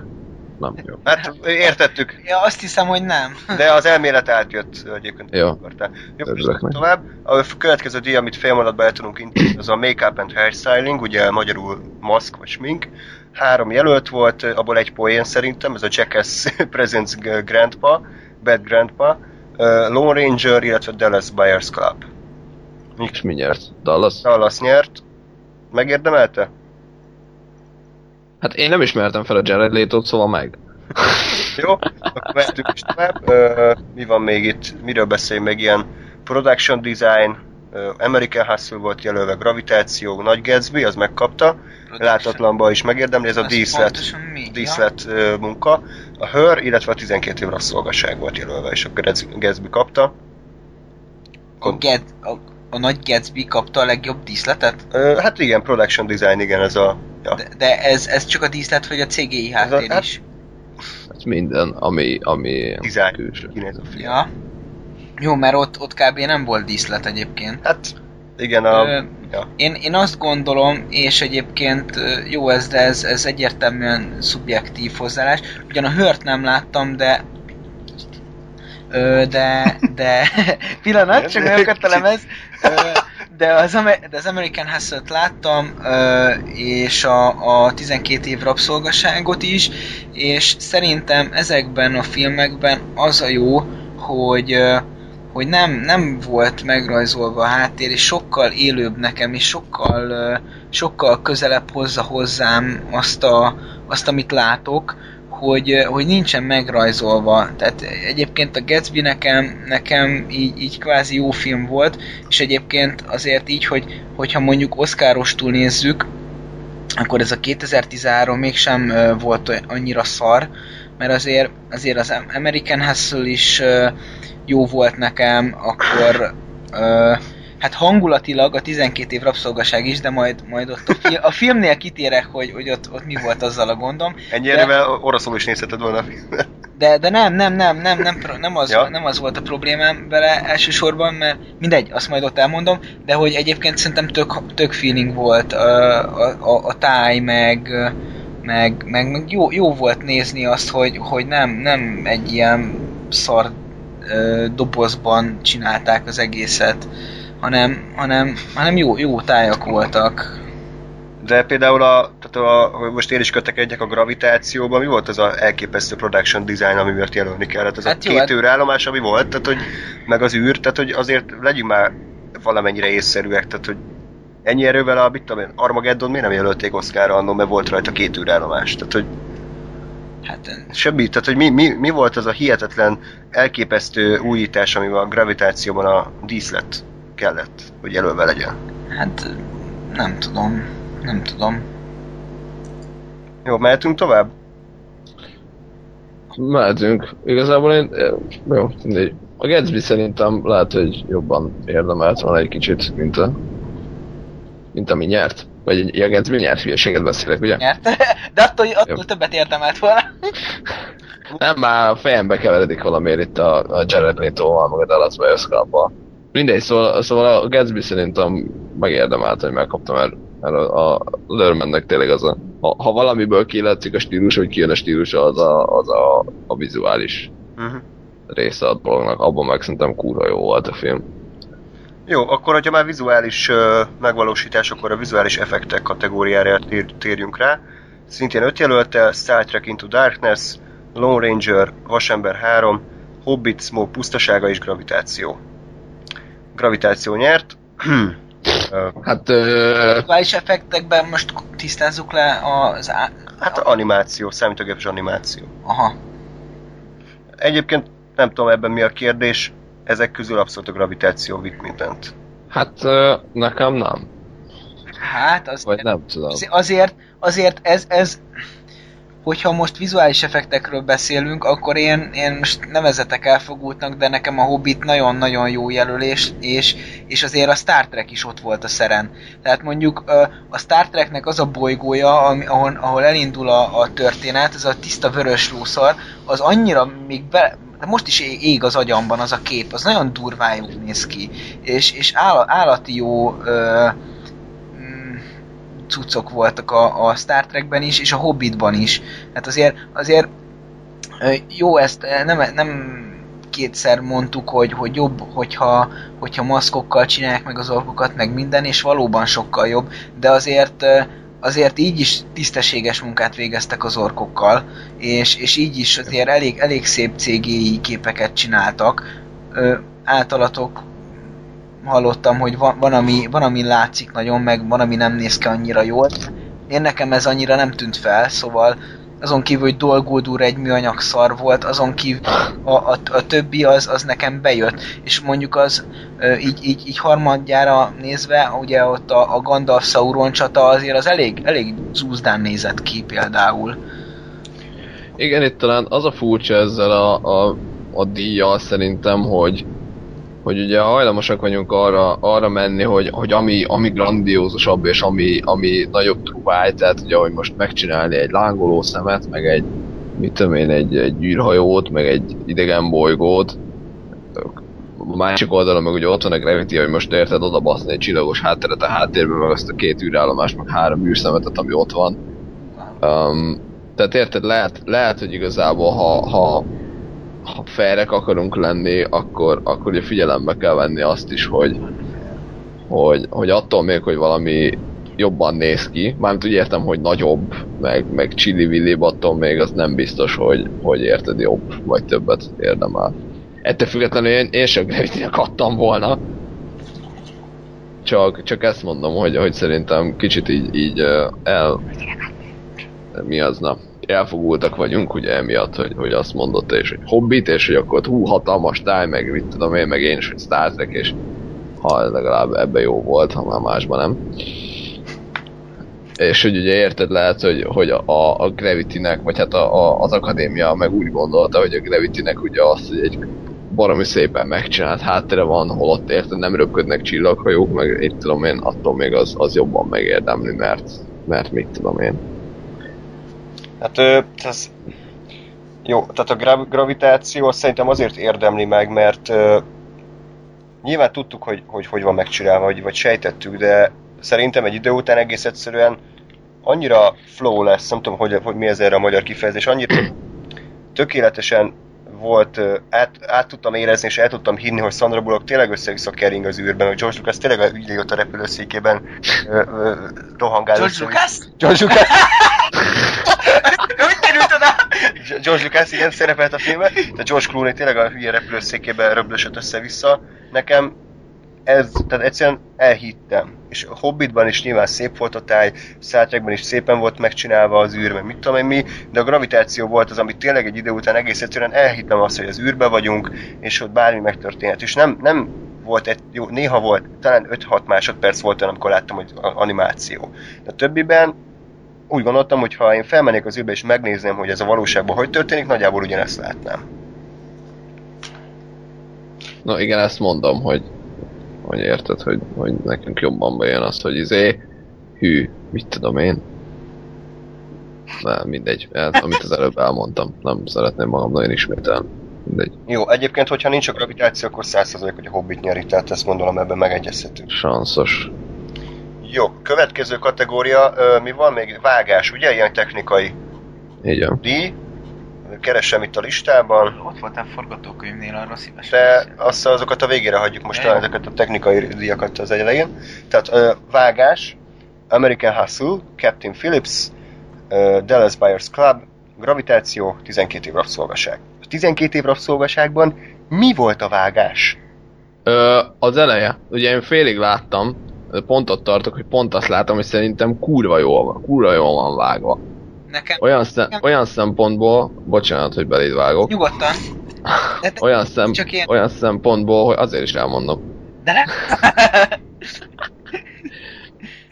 Nem, jó. Hát értettük, Ja, azt hiszem, hogy nem. de az elmélet átjött egyébként. Jó. Akartál. Jó, tovább. A következő díj, amit fél mondatban el tudunk intézni, az a Make-up and Hairstyling, ugye magyarul maszk vagy smink. Három jelölt volt, abból egy poén szerintem, ez a Jackass Presents Grandpa, Bad Grandpa, uh, Lone Ranger, illetve Dallas Buyers Club. És mi nyert? Dallas? Dallas nyert. Megérdemelte? Hát én nem ismertem fel a Jared Leto-t, szóval meg. Jó, akkor mehetünk is tovább. Mi van még itt? Miről beszéljünk meg? Ilyen production design, ö, American Hustle volt jelölve, gravitáció, Nagy Gatsby, az megkapta. Látatlanba is megérdemli, ez a díszlet, díszlet munka. A Hör, illetve a 12 év rasszolgasság volt jelölve, és akkor Gatsby kapta. A, Get, a, a nagy Gatsby kapta a legjobb díszletet? Hát igen, production design, igen, ez a... Ja. De, de ez, ez csak a díszlet, vagy a CGI háttér hát- is? Ez minden, ami, ami külső. A. Ja. Jó, mert ott, ott kb. nem volt díszlet egyébként. Hát igen, a... Ö, ja. Én, én azt gondolom, és egyébként jó ez, de ez, ez egyértelműen szubjektív hozzáállás. Ugyan a hört nem láttam, de ö, de, de pillanat, csak nagyon kötelem ez. Ö, de az, Amer- de az American Hustle-t láttam, és a, a 12 év rabszolgaságot is, és szerintem ezekben a filmekben az a jó, hogy hogy nem, nem volt megrajzolva a háttér, és sokkal élőbb nekem, és sokkal, sokkal közelebb hozza hozzám azt, a, azt amit látok, hogy, ö, hogy nincsen megrajzolva. Tehát egyébként a Gatsby nekem, nekem így, így kvázi jó film volt, és egyébként azért így, hogy, hogyha mondjuk Oscarostul nézzük, akkor ez a 2013 mégsem ö, volt annyira szar, mert azért, azért az American Hustle is ö, jó volt nekem, akkor hát hangulatilag a 12 év rabszolgaság is, de majd, majd ott a, fi- a filmnél kitérek, hogy, hogy ott, ott mi volt azzal a gondom. Ennyi De- oroszul is nézheted volna a filmet. De, de nem, nem, nem, nem, nem, nem, az, Ja. nem az volt a problémám vele elsősorban, mert mindegy, azt majd ott elmondom, de hogy egyébként szerintem tök, tök feeling volt a, a, a, táj, meg, meg, meg, meg jó, jó, volt nézni azt, hogy, hogy nem, nem egy ilyen szar dobozban csinálták az egészet, hanem, hanem, hanem jó, jó tájak voltak. De például a, tehát a, hogy most én is kötekedjek a gravitációban, mi volt az a elképesztő production design, ami miatt jelölni kellett? Ez Hát a jó, két hát- őrállomás, ami volt, tehát hogy, meg az űr, tehát hogy azért legyünk már valamennyire észszerűek, tehát hogy ennyi erővel a, mit tudom én, Armageddon miért nem jelölték Oscarra annól, mert volt rajta két űrállomás, tehát hogy Hát semmi, tehát hogy mi, mi, mi volt az a hihetetlen, elképesztő újítás, amivel a gravitációban a díszlet kellett, hogy jelölve legyen. Hát nem tudom, nem tudom. Jó, mehetünk tovább? Mehetünk. Igazából én... eh, Jó, mindegy. A Gatsby szerintem lehet, hogy jobban érdemelt volna egy kicsit, mint a... Mint ami nyert. Vagy a Gatsby nyert, hülyeséget beszélek, ugye? Nyert. De attól, attól Jó. többet érdemelt volna. Nem, már a fejembe keveredik valamiért itt a, a Jared Leto-val, meg a Dallas Buyers Club-val. Mindegy, szóval, szóval a Gatsby szerintem megérdemelt, hogy megkapta, mert, mert a, a Lörmennek tényleg az a... Ha, ha valamiből kilátszik a stílus, hogy kijön a stílus, az a, az a, a vizuális Uh-huh. része a dolognak. Abban meg szerintem kurva jó volt a film. Jó, akkor hogyha már vizuális uh, megvalósítás, akkor a vizuális effektek kategóriára tér, térjünk rá. Szintén öt jelölte, Star Trek Into Darkness, Lone Ranger, Vasember 3, Hobbit, Smoke pusztasága és Gravitáció. Gravitáció nyert. Ö, Hát... Ö, Vizuális effektekben most tisztázzuk le az... Á... hát animáció, számítógépes animáció. Aha. Egyébként nem tudom ebben mi a kérdés, ezek közül abszolút a gravitáció vitt mindent. hát ö, nekem nem. Hát az... Vagy nem tudom. Azért- Azért, azért ez, ez, hogyha most vizuális effektekről beszélünk, akkor én, én most nevezetek elfogultnak, de nekem a Hobbit nagyon-nagyon jó jelölés, és, és azért a Star Trek is ott volt a szeren. Tehát mondjuk a Star Treknek az a bolygója, ami, ahol, ahol elindul a, a történet, ez a tiszta vörös lószar, az annyira még be, de most is ég az agyamban az a kép, az nagyon durván néz ki, és, és áll, állati jó ö, cuccok voltak a, a Star Trekben is, és a Hobbitban is. Hát azért, azért jó ezt nem, nem kétszer mondtuk, hogy, hogy jobb, hogyha, hogyha maszkokkal csinálják meg az orkokat, meg minden, és valóban sokkal jobb, de azért azért így is tisztességes munkát végeztek az orkokkal, és, és így is azért elég, elég szép CGI képeket csináltak. Ö, általatok hallottam, hogy van, van, ami, van, ami látszik nagyon, meg van, ami nem néz ki annyira jól. Én nekem ez annyira nem tűnt fel, szóval azon kívül, hogy Dolgódúr egy műanyag szar volt, azon kívül a, a, a többi az, az nekem bejött. És mondjuk az így, így, így harmadjára nézve, ugye ott a, a Gandalf Sauron csata azért az elég, elég zúzdán nézett ki például. Igen, itt talán az a furcsa ezzel a, a, a díjjal szerintem, hogy hogy ugye hajlamosak vagyunk arra, arra menni, hogy, hogy ami, ami grandiózusabb és ami, ami nagyobb truváj, tehát ugye, hogy most megcsinálni egy lángoló szemet, meg egy, mit tudom én, egy, egy űrhajót, meg egy idegen bolygót, a másik oldalon meg ugye ott van a Gravity, hogy most érted oda baszni egy csillagos hátteret a háttérben, meg azt a két űrállomást, meg három űrszemetet, ami ott van. Um, tehát érted, lehet, lehet, hogy igazából ha, ha ha felrek akarunk lenni, akkor, akkor ugye figyelembe kell venni azt is, hogy, hogy, hogy attól még, hogy valami jobban néz ki, mármint úgy értem, hogy nagyobb, meg, meg villi attól még az nem biztos, hogy, hogy érted jobb, vagy többet érdemel. Ettől függetlenül én, én sem gravity adtam volna. Csak, csak ezt mondom, hogy, hogy szerintem kicsit így, így el... Mi az, na? Elfogultak vagyunk, ugye emiatt, hogy, hogy azt mondott és hogy Hobbit, és hogy akkor hú, hatalmas táj, meg mit tudom én, meg én is, hogy Star Trek, és ha legalább ebbe jó volt, ha már másban nem. És hogy ugye érted lehet, hogy, hogy a, a Gravity-nek, vagy hát a, a, az akadémia meg úgy gondolta, hogy a Gravity-nek ugye az, hogy egy baromi szépen megcsinált háttere van, holott érted nem röpködnek csillaghajók, meg itt tudom én, attól még az, az jobban megérdemli, mert, mert mit tudom én. Hát ez... Jó, tehát a gra- gravitáció szerintem azért érdemli meg, mert uh, nyilván tudtuk, hogy, hogy hogy van megcsinálva, vagy, vagy sejtettük, de szerintem egy idő után egész egyszerűen annyira flow lesz, nem tudom, hogy, hogy mi ez erre a magyar kifejezés, annyira tökéletesen volt, át, át tudtam érezni, és el tudtam hinni, hogy Sandra Bullock tényleg össze-vissza kering az űrben, hogy George Lucas tényleg ügyé ott a repülőszékében rohangál. George Lucas? George Lucas? George Lucas igen szerepelt a filmben, de George Clooney tényleg a hülye repülőszékében röblösött össze-vissza. Nekem ez, tehát egyszerűen elhittem. És a Hobbitban is nyilván szép volt a táj, Star is szépen volt megcsinálva az űr, meg mit tudom én mi, de a gravitáció volt az, amit tényleg egy idő után egész egyszerűen elhittem azt, hogy az űrbe vagyunk, és ott bármi megtörténhet. És nem, nem volt egy, jó, néha volt, talán 5-6 másodperc volt amikor láttam, hogy animáció. De a többiben úgy gondoltam, hogy ha én felmennék az űrbe és megnézném, hogy ez a valóságban hogy történik, nagyjából ugyanezt látnám. Na igen, ezt mondom, hogy, hogy érted, hogy, hogy nekünk jobban bejön az, hogy izé, hű, mit tudom én. Nem, mindegy, ez, amit az előbb elmondtam, nem szeretném magam nagyon ismételni. Mindegy. Jó, egyébként, hogyha nincs a gravitáció, akkor 100% hogy a Hobbit nyeri, tehát ezt gondolom ebben megegyezhetünk. Sanszos. Jó, következő kategória, ö, mi van még? Vágás, ugye? Ilyen technikai Így van. díj. Keresem itt a listában. Ott voltál forgatókönyvnél, arra szívesen. De azt azokat a végére hagyjuk most talán ezeket a technikai díjakat az elején. Tehát ö, vágás, American Hustle, Captain Phillips, ö, Dallas Buyers Club, Gravitáció, 12 év rabszolgaság. A 12 év rabszolgaságban mi volt a vágás? Ö, az eleje, ugye én félig láttam, pont ott tartok, hogy pont azt látom, hogy szerintem kurva jól van, kurva jól van vágva. Nekem Olyan, szem, olyan szempontból, bocsánat, hogy beléd vágok, nyugodtan. De, de, olyan, szem, Csak én- olyan szempontból, hogy azért is elmondom. de nem.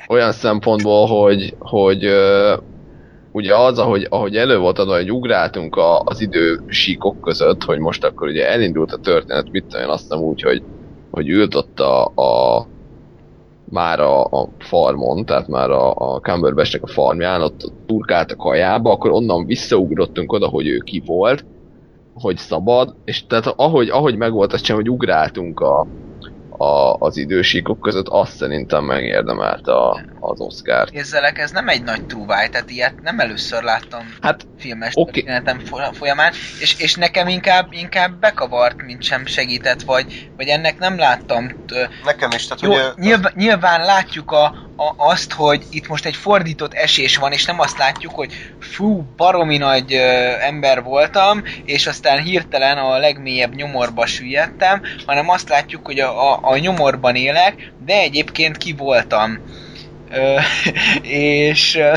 olyan szempontból, hogy, hogy ö, ugye az, ahogy, ahogy elő volt adva, hogy ugráltunk a, az idő síkok között, hogy most akkor ugye elindult a történet, mit tudom én azt hiszem úgy, hogy, hogy ült ott a, a már a, a farmon, tehát már a, a Cumberbatchnek a farmján, ott, turkált a kajába, akkor onnan visszaugrottunk oda, hogy ő ki volt, hogy szabad, és tehát ahogy, ahogy megvolt az sem, hogy ugráltunk a, a, az idősíkok között, azt szerintem megérdemelte a, az Oscar-t. Érzelek, ez nem egy nagy trúváj, tehát ilyet nem először láttam Hát, filmes történetem fo- folyamán, és, és nekem inkább, inkább bekavart, mint sem segített, vagy, vagy ennek nem láttam t- Nekem is, tehát Jó, ö, nyilván, nyilván látjuk a, a, azt, hogy itt most egy fordított esés van, és nem azt látjuk, hogy fú, baromi nagy ö, ember voltam, és aztán hirtelen a legmélyebb nyomorba süllyedtem, hanem azt látjuk, hogy a, a, a nyomorban élek, de egyébként ki voltam. Ö, és ö,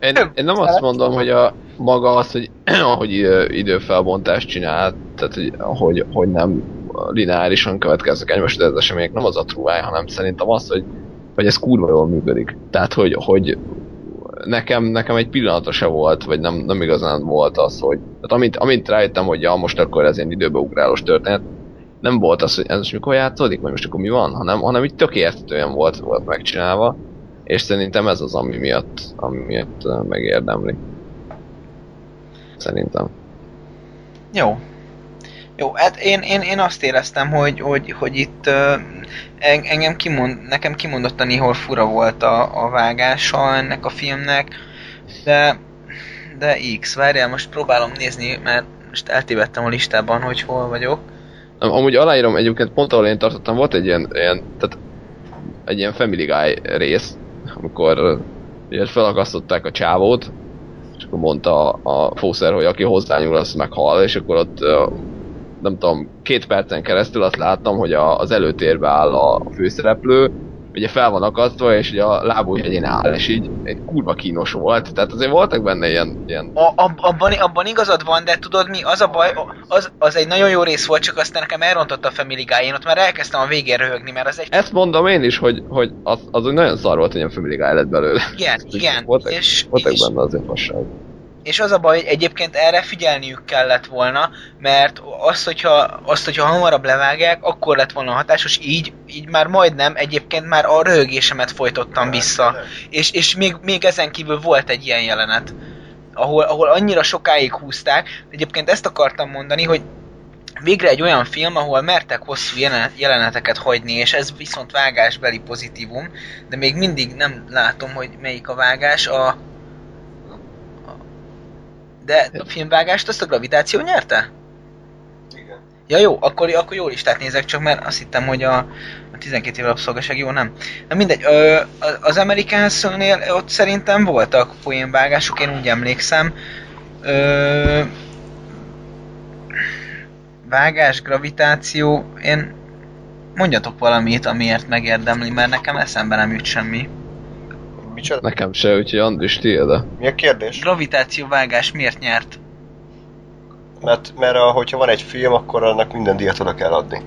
Én, én nem azt mondom, hogy a maga az, hogy ahogy időfelbontást csinál, tehát hogy, hogy, hogy nem lineárisan következnek egymás az események, nem az a truváj, hanem szerintem az, hogy, hogy ez kurva jól működik. Tehát, hogy, hogy nekem, nekem egy pillanata se volt, vagy nem, nem igazán volt az, hogy tehát amint, amint rájöttem, hogy ja, most akkor ez ilyen időbeugrálós történet, nem volt az, hogy ez most mikor játszódik, vagy most akkor mi van, hanem, hanem így tök értetően volt, volt megcsinálva, és szerintem ez az, ami miatt, ami miatt megérdemli. Szerintem. Jó. Jó, hát én, én, én azt éreztem, hogy, hogy, hogy itt uh, engem kimond, nekem kimondottan ihol fura volt a, a vágása ennek a filmnek, de, de X, várjál, most próbálom nézni, mert most eltévedtem a listában, hogy hol vagyok. Am- Amúgy aláírom egyébként pont ahol én tartottam, volt egy ilyen, ilyen tehát egy ilyen Family Guy rész, amikor ugye felakasztották a csávót, és akkor mondta a, a fószer, hogy aki hozzányúl, az meghal, és akkor ott ö, nem tudom, két percen keresztül azt láttam, hogy a, az előtérbe áll a főszereplő, ugye fel van akasztva, és ugye a lábújhegyén áll, és így egy kurva kínos volt, tehát azért voltak benne ilyen, ilyen A, ab, abban, abban igazad van, de tudod mi, az a baj, az, az egy nagyon jó rész volt, csak aztán nekem elrontotta a Family Guy, én ott már elkezdtem a végén röhögni, mert az egy Ezt mondom én is, hogy, hogy az, az nagyon szar volt, hogy ilyen Family Guy lett belőle. igen, igen, Voltak, és, voltak és, benne azért fasság. És az a baj, hogy egyébként erre figyelniük kellett volna, mert azt, hogyha, azt, hogyha hamarabb levágják, akkor lett volna hatásos, így, így már majdnem, egyébként már a röhögésemet folytottam vissza. És, és még, még ezen kívül volt egy ilyen jelenet, ahol, ahol annyira sokáig húzták, egyébként ezt akartam mondani, hogy végre egy olyan film, ahol mertek hosszú jelen- jeleneteket hagyni, és ez viszont vágásbeli pozitívum, de még mindig nem látom, hogy melyik a vágás, a, de a filmvágást azt a gravitáció nyerte? Igen. Ja jó, akkor, akkor jó listát nézek csak, mert azt hittem, hogy a, a 12 év rabszolgaság jó, nem. Na mindegy, ö, az American Soul-nél ott szerintem voltak poénvágások, én úgy emlékszem. Ö, vágás, gravitáció, én mondjatok valamit, amiért megérdemli, mert nekem eszembe nem jut semmi. Micsoda? Nekem se, úgyhogy Andris tiéd Mi a kérdés? Gravitáció vágás miért nyert? Mert, mert a, hogyha van egy film, akkor annak minden díjat oda kell adni.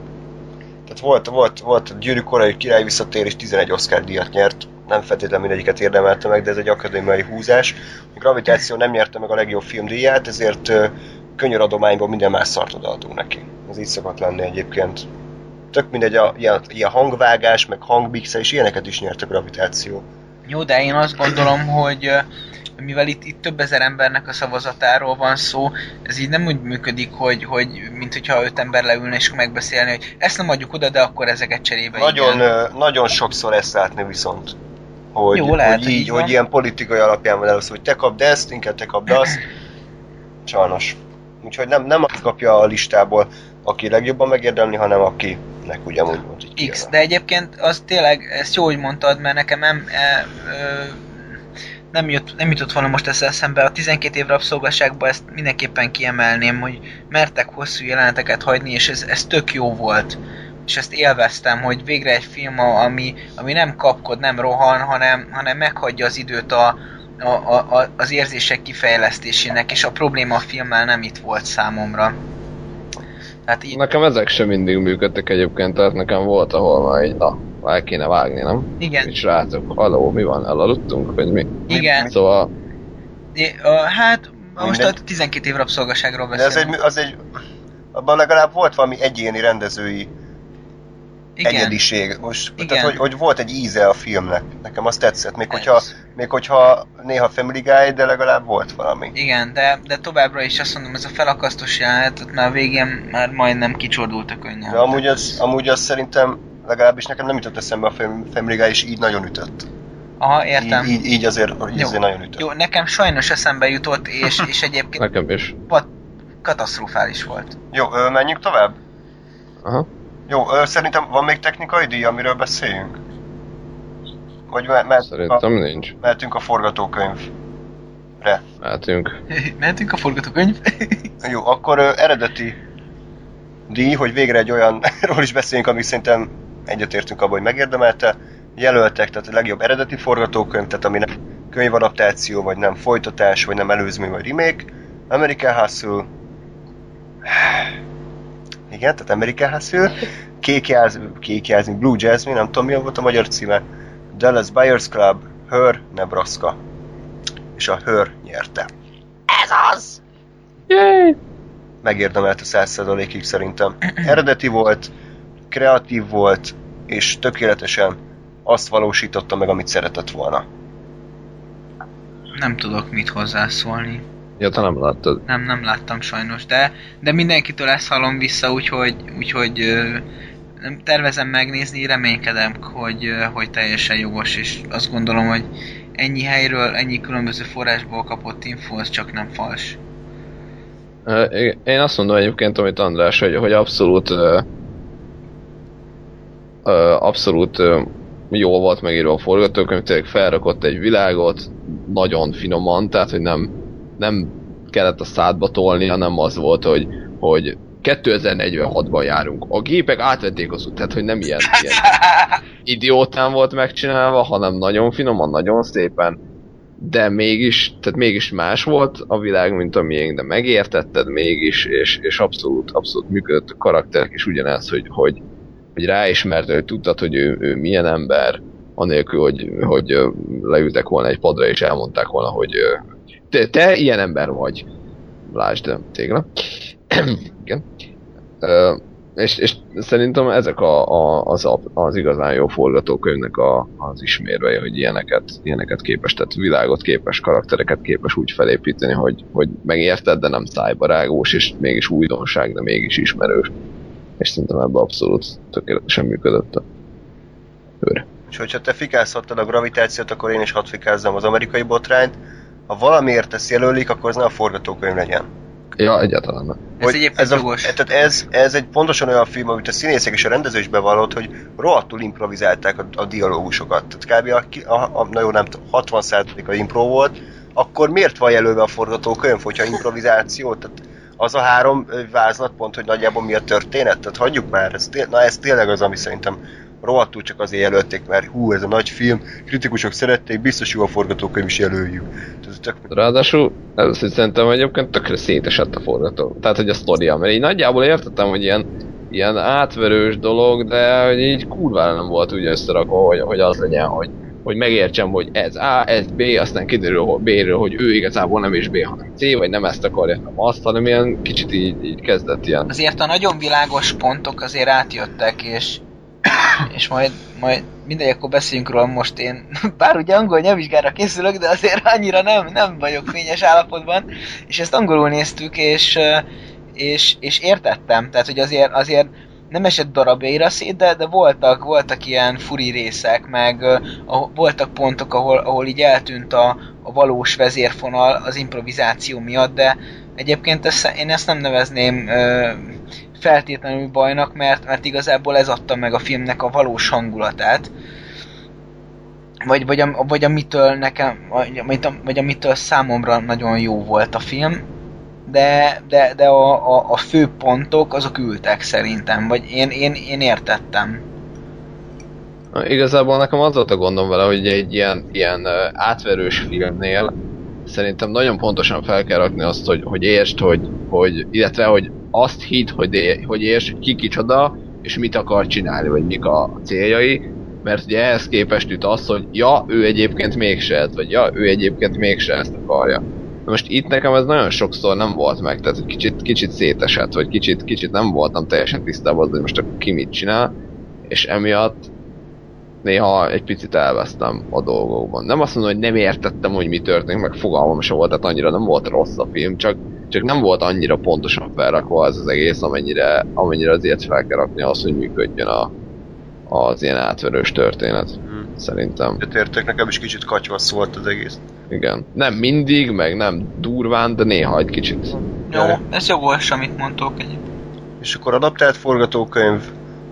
Tehát volt, volt, volt a Gyűrű korai király visszatér és 11 Oscar díjat nyert. Nem feltétlenül mindegyiket érdemelte meg, de ez egy akadémiai húzás. A Gravitáció nem nyerte meg a legjobb filmdíját, ezért ö, könyöradományból minden más szart odaadunk neki. Ez így szokott lenni egyébként. Tök mindegy, a, ilyen, ilyen hangvágás, meg hangbixe, és ilyeneket is nyert a Gravitáció. Jó, de én azt gondolom, hogy mivel itt, itt több ezer embernek a szavazatáról van szó, ez így nem úgy működik, hogy, hogy mint hogyha öt ember leülne és megbeszélni, hogy ezt nem adjuk oda, de akkor ezeket cserébe Nagyon, igen. nagyon sokszor ezt látni viszont. Hogy, Jó, lehet, hogy így, hogy ilyen politikai alapján van először, hogy te kapd ezt, inkább te kapd azt. Sajnos. Úgyhogy nem, nem azt kapja a listából, aki legjobban megérdemli, hanem akinek ugyanúgy volt. X, de egyébként az tényleg, ezt jó, hogy mondtad, mert nekem nem, e, ö, nem, jut, nem jutott volna most ezt eszembe. A 12 év rabszolgaságban ezt mindenképpen kiemelném, hogy mertek hosszú jeleneteket hagyni, és ez, ez tök jó volt. És ezt élveztem, hogy végre egy film, ami, ami nem kapkod, nem rohan, hanem, hanem meghagyja az időt a, a, a, az érzések kifejlesztésének, és a probléma a filmmel nem itt volt számomra. Tehát így, Nekem ezek sem mindig működtek egyébként, tehát nekem volt, ahol már így, na, el kéne vágni, nem? igen, Így srácok, haló, mi van, elaludtunk, vagy mi? igen. Szóval, É, ö, hát most a Mindegy. 12 év rabszolgaságról De ez egy, beszélünk. az egy, abban legalább volt valami egyéni rendezői Igen. egyediség. Most, Igen. tehát, hogy, hogy, volt egy íze a filmnek. Nekem azt tetszett, még Ez. hogyha, még hogyha néha Family Guy, de legalább volt valami. Igen, de, de továbbra is azt mondom, ez a felakasztós jelenet, ott már a végén már majdnem kicsordult a könnyel. De amúgy az, amúgy az szerintem legalábbis nekem nem jutott eszembe a Fam- Family Guy, és így nagyon ütött. Aha, értem. Így, így, így azért, így Jó. azért nagyon ütött. Jó, nekem sajnos eszembe jutott, és, és egyébként Nekem is. pat, katasztrofális volt. Jó, menjünk tovább? Aha. Jó, ö, szerintem van még technikai díj, amiről beszéljünk? Vagy me- mehetünk, Szerintem a, nincs. mehetünk a forgatókönyvre? Mehetünk. Mehetünk a forgatókönyv? Jó, akkor ö, eredeti díj, hogy végre egy olyanról is beszéljünk, ami szerintem egyetértünk abban, hogy megérdemelte. Jelöltek, tehát a legjobb eredeti forgatókönyv, tehát ami nem könyvadaptáció, vagy nem folytatás, vagy nem előzmény, vagy remake. American Hustle. Igen, tehát American Hustle. Kékjáz, kékjázni, Blue Jasmine, nem tudom mi volt a magyar címe. Dallas Buyers Club, Her, Nebraska. És a Her nyerte. Ez az! Yay! megérdemelte 100%-ig szerintem. Eredeti volt, kreatív volt, és tökéletesen azt valósította meg, amit szeretett volna. Nem tudok mit hozzászólni. Ja, te nem láttad. Nem, nem láttam sajnos, de, de mindenkitől ezt hallom vissza, úgyhogy, úgyhogy nem tervezem megnézni, reménykedem, hogy, hogy teljesen jogos, és azt gondolom, hogy ennyi helyről, ennyi különböző forrásból kapott info, az csak nem fals. Én azt mondom egyébként, amit András, hogy, hogy abszolút abszolút ö, jól volt megírva a forgatókönyv, tényleg felrakott egy világot, nagyon finoman, tehát hogy nem, nem kellett a szádba tolni, hanem az volt, hogy, hogy 2046-ban járunk. A gépek átvették az tehát hogy nem ilyen, ilyen idiótán volt megcsinálva, hanem nagyon finoman, nagyon szépen, de mégis, tehát mégis más volt a világ, mint a miénk, de megértetted mégis, és, és abszolút, abszolút működött a karakterek, és ugyanez, hogy, hogy, hogy ráismerte, hogy tudtad, hogy ő, ő milyen ember, anélkül, hogy, hogy leültek volna egy padra, és elmondták volna, hogy te, te ilyen ember vagy. Lásd tégla. Igen. Ö, és, és szerintem ezek a, a, az, a, az igazán jó forgatókönyvnek a, az ismérvei, hogy ilyeneket, ilyeneket képes, tehát világot képes, karaktereket képes úgy felépíteni, hogy, hogy megérted, de nem szájbarágós, és mégis újdonság, de mégis ismerős. És szerintem ebben abszolút tökéletesen működött a őr. És hogyha te fikázhattad a gravitációt, akkor én is hadd fikázzam az amerikai botrányt. Ha valamiért ezt jelölik, akkor az nem a forgatókönyv legyen. Ja, egyáltalán nem. Ez Hogy egyébként ez, a, tehát ez, ez egy pontosan olyan film, amit a színészek és a rendező is bevallott, hogy rohadtul improvizálták a, a dialógusokat. Tehát kb. A, a, a, na jó, nem tudom, 60%-a impro volt, akkor miért van jelölve a forgatókönyv, hogyha improvizáció? Tehát az a három ö, vázlatpont, hogy nagyjából mi a történet? Tehát hagyjuk már, ez, na ez tényleg az, ami szerintem rohadtul csak azért jelölték, mert hú, ez a nagy film, kritikusok szerették, biztos jó a forgatókönyv is jelöljük. Tehát ez tök, Ráadásul először szerintem egyébként tökre szétesett a forgató. Tehát, hogy a sztoria, mert így nagyjából értettem, hogy ilyen, ilyen átverős dolog, de hogy így kurvára nem volt úgy összerakva, hogy, hogy az legyen, hogy, hogy megértsem, hogy ez A, ez B, aztán kiderül hogy B-ről, hogy ő igazából nem is B, hanem C, vagy nem ezt akarja, hanem azt, hanem ilyen kicsit így, így kezdett ilyen. Azért a nagyon világos pontok azért átjöttek, és és majd, majd mindegy, akkor beszéljünk róla most én. Bár ugye angol nyelvvizsgára készülök, de azért annyira nem, nem vagyok fényes állapotban, és ezt angolul néztük, és, ö, és, és értettem, tehát hogy azért, azért nem esett darabjaira szét, de, de voltak, voltak ilyen furi részek, meg ö, ahol, voltak pontok, ahol, ahol így eltűnt a, a valós vezérfonal az improvizáció miatt, de egyébként ezt, én ezt nem nevezném ö, feltétlenül bajnak, mert, mert igazából ez adta meg a filmnek a valós hangulatát. Vagy, vagy, am, vagy amitől nekem, vagy, vagy amitől számomra nagyon jó volt a film, de, de, de a, a, a fő pontok azok ültek szerintem, vagy én, én, én értettem. Igazából nekem az volt a gondom vele, hogy egy ilyen, ilyen átverős filmnél szerintem nagyon pontosan fel kell rakni azt, hogy, hogy értsd, hogy, hogy, illetve hogy azt hidd, hogy, é- hogy hogy ki kicsoda, és mit akar csinálni, vagy mik a céljai, mert ugye ehhez képest üt az, hogy ja, ő egyébként mégse ez, vagy ja, ő egyébként mégse ezt akarja. Na Most itt nekem ez nagyon sokszor nem volt meg, tehát kicsit, kicsit szétesett, vagy kicsit, kicsit nem voltam teljesen tisztában, hogy most akkor ki mit csinál, és emiatt néha egy picit elvesztem a dolgokban. Nem azt mondom, hogy nem értettem, hogy mi történik, meg fogalmam sem volt, tehát annyira nem volt rossz a film, csak, csak nem volt annyira pontosan felrakva az az egész, amennyire, amennyire azért fel kell rakni az, hogy működjön a, az ilyen átverős történet. Hmm. Szerintem. Értek, nekem is kicsit katyvasz volt az egész. Igen. Nem mindig, meg nem durván, de néha egy kicsit. Jó, ez jogos, amit mondtok egyébként. És akkor adaptált forgatókönyv,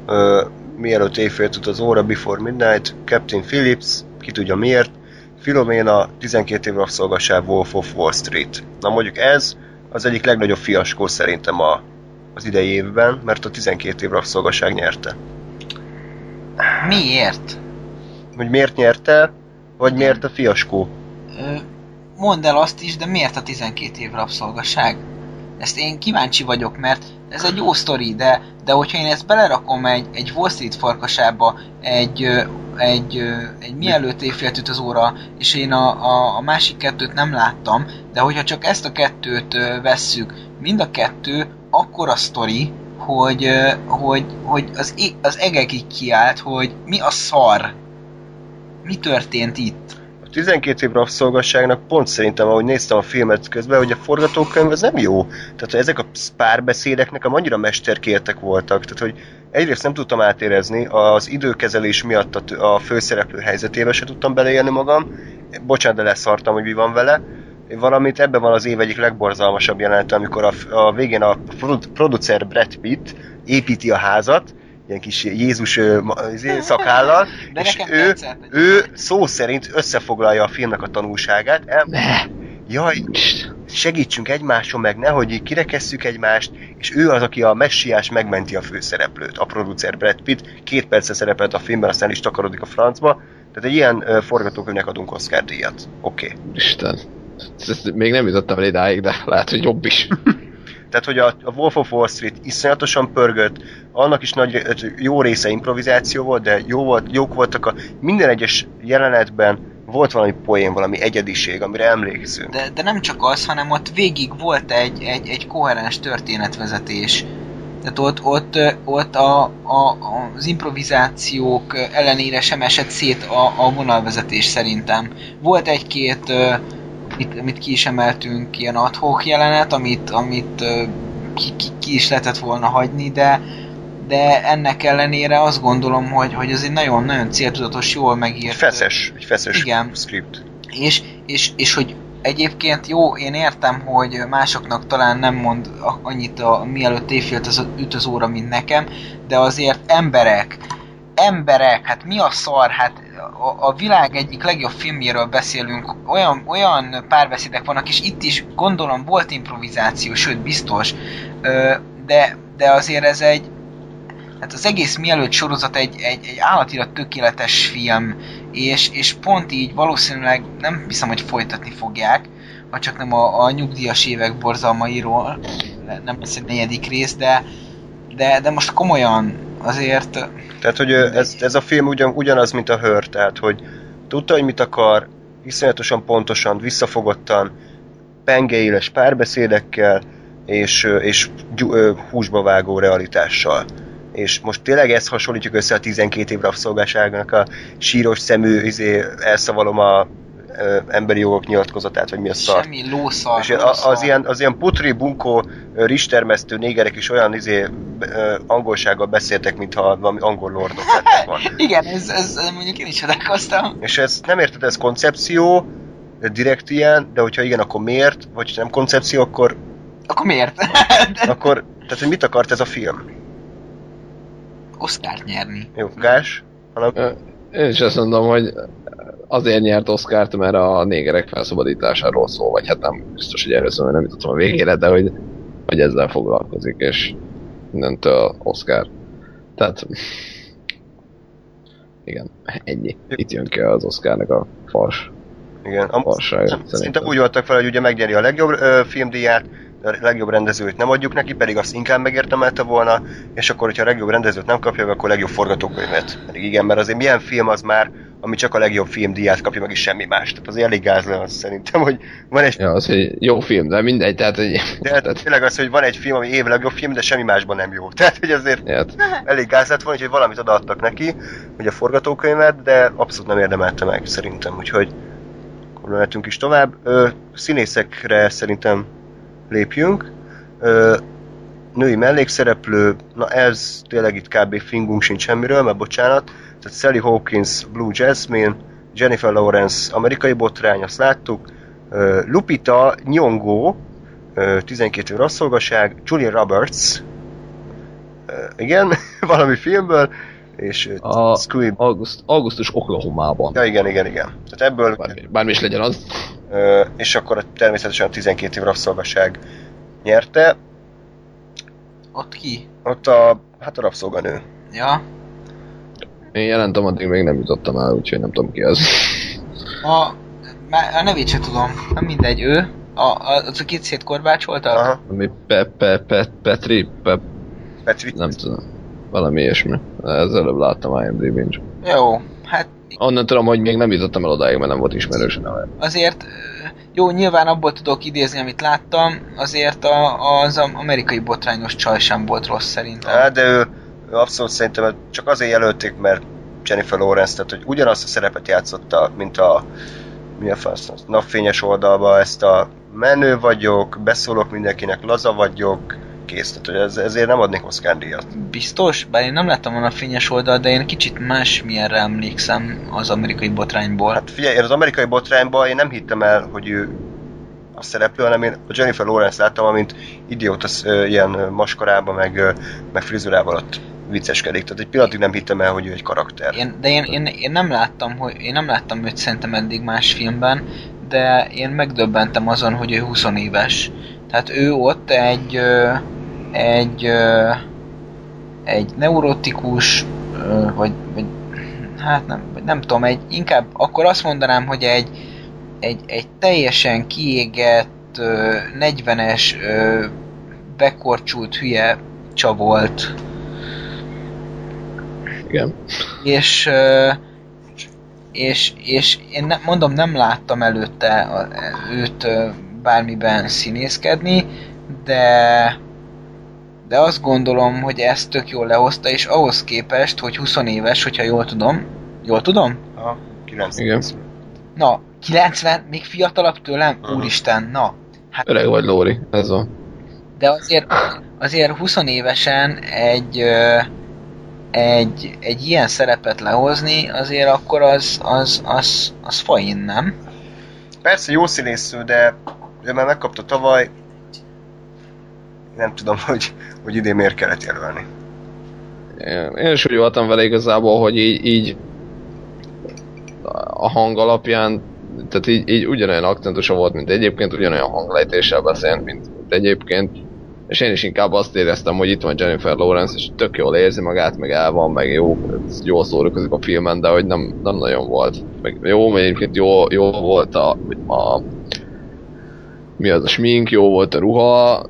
ö, mielőtt éjfél tud az óra, Before Midnight, Captain Phillips, ki tudja miért, Filomena, 12 év rabszolgaság, Wolf of Wall Street. Na mondjuk ez az egyik legnagyobb fiaskó szerintem a, az idei évben, mert a 12 év rabszolgaság nyerte. Miért? Hogy miért nyerte, vagy miért a fiaskó? Mondd el azt is, de miért a 12 év rabszolgaság? Ezt én kíváncsi vagyok, mert ez egy jó sztori, de, de hogyha én ezt belerakom egy, egy Wall Street farkasába, egy, egy, egy mielőtt éjfélt üt az óra, és én a, a, a másik kettőt nem láttam, de hogyha csak ezt a kettőt vesszük, mind a kettő akkora sztori, hogy, hogy, hogy az, ég- az egekig kiállt, hogy mi a szar? Mi történt itt? A 12 év rabszolgasságnak pont szerintem, ahogy néztem a filmet közben, hogy a forgatókönyv az nem jó. Tehát ezek a párbeszédek nekem annyira mesterkértek voltak. Tehát, hogy egyrészt nem tudtam átérezni, az időkezelés miatt a, a főszereplő helyzetébe se tudtam beleélni magam. Bocsánat, de leszartam, hogy mi van vele. Valamint ebben van az év egyik legborzalmasabb jelenete, amikor a, a végén a produ- producer Brad Pitt építi a házat, ilyen kis Jézus izé, szakállal, De és ő, tetszett. ő szó szerint összefoglalja a filmnek a tanulságát. El, Ne! Jaj, segítsünk egymáson meg, nehogy így kirekesszük egymást, és ő az, aki a messiás megmenti a főszereplőt, a producer Brad Pitt, két perce szerepelt a filmben, aztán is takarodik a francba, tehát egy ilyen uh, forgatókönyvnek adunk Oscar díjat. Oké. Okay. Isten. Ezt, még nem jutottam el idáig, de lehet, hogy jobb is. Tehát, hogy a, a Wolf of Wall Street iszonyatosan pörgött, annak is nagy, jó része improvizáció volt, de jó volt, jók voltak a minden egyes jelenetben volt valami poén, valami egyediség, amire emlékszünk. De, de nem csak az, hanem ott végig volt egy, egy, egy koherens történetvezetés. Tehát ott, ott, ott a, a, az improvizációk ellenére sem esett szét a, a vonalvezetés szerintem. Volt egy-két, ö, amit, ki is emeltünk, ilyen adhok jelenet, amit, amit ki, ki, ki is lehetett volna hagyni, de, de ennek ellenére azt gondolom, hogy, hogy ez egy nagyon-nagyon céltudatos, jól megírt... Feszes, egy feszes Igen. script. És, és, és hogy egyébként jó, én értem, hogy másoknak talán nem mond annyit a mielőtt évfélt az üt az óra, mint nekem, de azért emberek, emberek, hát mi a szar, hát a, a világ egyik legjobb filmjéről beszélünk, olyan, olyan párbeszédek vannak, és itt is gondolom volt improvizáció, sőt biztos, de, de azért ez egy, hát az egész mielőtt sorozat egy, egy, egy állatira tökéletes film, és, és pont így valószínűleg nem hiszem, hogy folytatni fogják, ha csak nem a, a nyugdíjas évek borzalmairól, nem lesz egy negyedik rész, de, de, de most komolyan azért Tehát, hogy ez, ez a film ugyan, ugyanaz, mint a Hör, tehát, hogy tudta, hogy mit akar, iszonyatosan pontosan, visszafogottan, pengeéles párbeszédekkel, és, és húsba vágó realitással. És most tényleg ezt hasonlítjuk össze a 12 év rabszolgáságnak a síros szemű, izé, elszavalom a ö, emberi jogok nyilatkozatát, vagy mi a szar. semmi lószar. És a- az ilyen, az ilyen putri, bunkó, ö, rizstermesztő négerek is olyan izé, ö, angolsággal beszéltek, mintha valami angol lordok lettek volna. Igen, ez, ez mondjuk én is csodálkoztam. És ez nem érted, ez koncepció, direkt ilyen, de hogyha igen, akkor miért? Vagy ha nem koncepció, akkor, Akkor miért? akkor tehát, hogy mit akart ez a film? Oszkárt nyerni. Jó, Gás? Hanem, Ö, Én is azt mondom, hogy azért nyert Oscárt, mert a négerek felszabadításáról szól, vagy hát nem biztos, hogy erről szól, mert nem jutottam a végére, de hogy, hogy ezzel foglalkozik, és mindentől Oscar. Tehát igen, ennyi. Itt jön ki az Oscarnak a fals, igen. Am- falsága. Szerintem Szerintem. úgy voltak fel, hogy ugye megnyeri a legjobb ö, filmdíját, a legjobb rendezőt nem adjuk neki, pedig azt inkább megérdemelte volna, és akkor, hogyha a legjobb rendezőt nem kapja, akkor a legjobb forgatókönyvet. Pedig igen, mert azért milyen film az már, ami csak a legjobb film díját kapja meg, és semmi más. Tehát az elég gáz le az szerintem, hogy van egy Ja, az egy jó film, de mindegy, tehát egy... de hát tehát, tényleg az, hogy van egy film, ami év legjobb film, de semmi másban nem jó. Tehát, hogy azért hát, elég gáz lett volna, hogy valamit odaadtak neki, hogy a forgatókönyvet, de abszolút nem érdemelte meg szerintem, úgyhogy akkor mehetünk is tovább. Ö, színészekre szerintem lépjünk. Ö, női mellékszereplő, na ez tényleg itt kb. fingunk sincs semmiről, mert bocsánat. Tehát Sally Hawkins, Blue Jasmine, Jennifer Lawrence, amerikai botrány, azt láttuk. Ö, Lupita Nyong'o, ö, 12 év rasszolgaság, Julia Roberts, igen, valami filmből, és A- Squib. auguszt, augusztus Oklahomában. Ja, igen, igen, igen. Tehát ebből, Bármi, bármi is legyen az. És akkor természetesen a 12 év rasszolgaság nyerte. Ott ki? Ott a, hát a rabszolganő. Ja. Én jelentem, addig még nem jutottam el, úgyhogy nem tudom ki az. A, a nevét sem tudom. Nem mindegy, ő. A, a, az a két szétkorbácsolta? Aha, Ami pe, pe, pe, Petri, pe, Petri. nem tudom. Valami ilyesmi. Ez előbb láttam IMDb-n csak. Jó, Onnan tudom, hogy még nem jutottam el odáig, mert nem volt ismerős a neve. azért jó, nyilván abból tudok idézni, amit láttam, azért a, az amerikai botrányos csaj sem volt rossz szerintem. Hát, de ő, ő abszolút szerintem csak azért jelölték, mert Jennifer Lawrence, tehát hogy ugyanazt a szerepet játszotta, mint a mi a fasz, napfényes oldalba ezt a menő vagyok, beszólok mindenkinek, laza vagyok, kész. Tehát, hogy ez, ezért nem adnék Oscar díjat. Biztos? Bár én nem láttam volna a fényes oldal, de én kicsit másmilyenre emlékszem az amerikai botrányból. Hát figyelj, én az amerikai botrányban én nem hittem el, hogy ő a szereplő, hanem én a Jennifer Lawrence láttam, amint idióta ilyen maskarában, meg, meg frizurával ott vicceskedik. Tehát egy pillanatig nem hittem el, hogy ő egy karakter. Én, de én, én, én, nem láttam, hogy én nem láttam őt szerintem eddig más filmben, de én megdöbbentem azon, hogy ő 20 éves. Tehát ő ott egy egy egy neurotikus vagy, vagy hát nem, nem tudom, egy, inkább akkor azt mondanám, hogy egy, egy, egy teljesen kiégett ö, 40-es ö, bekorcsult hülye csavolt. Igen. és és, és én ne, mondom, nem láttam előtte őt bármiben színészkedni, de de azt gondolom, hogy ezt tök jól lehozta, és ahhoz képest, hogy 20 éves, hogyha jól tudom, jól tudom? Aha, 9. Igen. Na, 90, még fiatalabb tőlem? Aha. Úristen, na. Hát, Öreg vagy, Lóri, ez van. de azért, azért 20 évesen egy, ö, egy, egy ilyen szerepet lehozni, azért akkor az, az, az, az fain, nem? Persze jó színésző, de ő már megkapta tavaly. Nem tudom, hogy, hogy idén miért kellett jelölni. Én is úgy voltam vele igazából, hogy így, így a hang alapján, tehát így, így ugyanolyan akcentusa volt, mint egyébként, ugyanolyan hanglejtéssel beszélt, mint, egyébként. És én is inkább azt éreztem, hogy itt van Jennifer Lawrence, és tök jól érzi magát, meg el van, meg jó, jól szórakozik a filmen, de hogy nem, nem nagyon volt. Meg jó, mert egyébként jó, jó volt a, a mi az a smink, jó volt a ruha,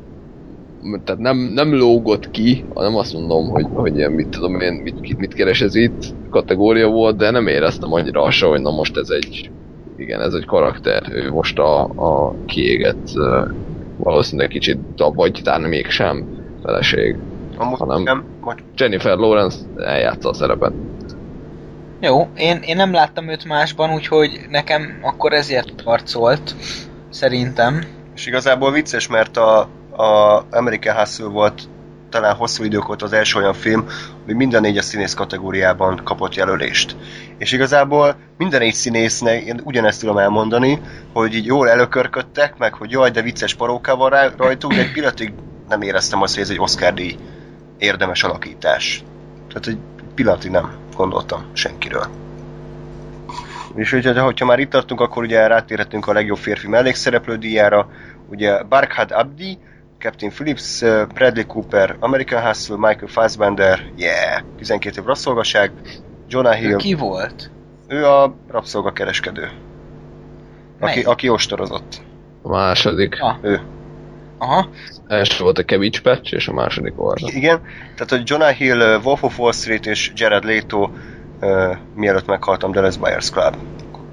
tehát nem, nem lógott ki, nem azt mondom, hogy, hogy ilyen, mit tudom én, mit, mit keres ez itt, kategória volt, de nem éreztem annyira azt, hogy na most ez egy, igen, ez egy karakter, ő most a, a kiégett, valószínűleg kicsit, vagy talán mégsem feleség. Amúgy Hanem- nem, vagy Jennifer Lawrence eljátsza a szerepet. Jó, én, én nem láttam őt másban, úgyhogy nekem akkor ezért harcolt, szerintem. És igazából vicces, mert a, a American Hustle volt talán hosszú idők óta az első olyan film, ami minden négyes színész kategóriában kapott jelölést. És igazából minden négy színésznek én ugyanezt tudom elmondani, hogy így jól előkörködtek, meg hogy jaj, de vicces paróka van rá, rajtuk, de egy pillanatig nem éreztem azt, hogy ez egy Oscar díj érdemes alakítás. Tehát egy pillanatig nem gondoltam senkiről. És hogyha, hogyha már itt tartunk, akkor ugye rátérhetünk a legjobb férfi mellékszereplő díjára. Ugye Barkhad Abdi, Captain Phillips, uh, Bradley Cooper, American Hustle, Michael Fassbender, yeah, 12 év rabszolgaság, Jonah Ő Hill, ki volt? ő a rabszolgakereskedő, aki, Melyik? aki ostorozott. A második. Ah. Ő. Aha, Első volt a Kevics Patch, és a második volt. Igen, tehát hogy Jonah Hill, uh, Wolf of Wall Street és Jared Leto uh, mielőtt meghaltam Dallas Buyers Club.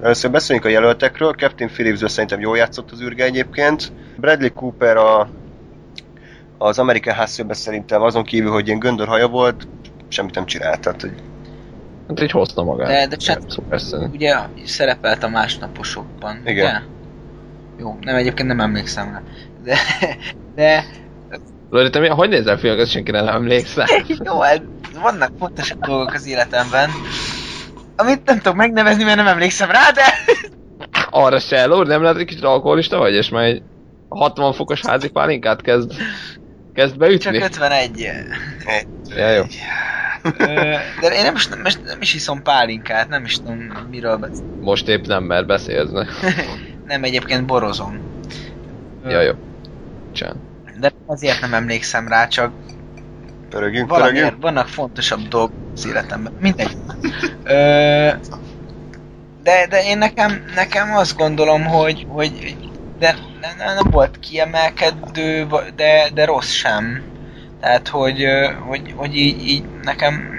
Először beszéljünk a jelöltekről. Captain Phillips szerintem jól játszott az űrge egyébként. Bradley Cooper a, az American Hustle-ben szerintem azon kívül, hogy ilyen göndörhaja volt, semmit nem csinált. Tehát, hogy Hát így hozta magát. De, de csak, Szuper szín. ugye szerepelt a másnaposokban, Igen. ugye? Jó, nem, egyébként nem emlékszem rá. De, de Lori, te mi, hogy nézel filmeket, senki nem emlékszel? jó, hát vannak fontosabb dolgok az életemben, amit nem tudok megnevezni, mert nem emlékszem rá, de... Arra se, Lori, nem lehet, hogy kicsit alkoholista vagy, és már egy 60 fokos házi pálinkát kezd, kezd Csak beütni? 51. Ja, jó. De én nem is, nem, is- nem is iszom pálinkát, nem is tudom miről beszél. Most épp nem, mert beszélsz. ne? Nem, egyébként borozom. Ja, jó. Csán. De azért nem emlékszem rá, csak pörögjünk, valamiért pörögjünk. vannak fontosabb dolgok az életemben. Mindegy. Ö, de, de én nekem, nekem azt gondolom, hogy, hogy de nem, nem volt kiemelkedő, de, de rossz sem. Tehát, hogy, hogy, hogy így, így nekem,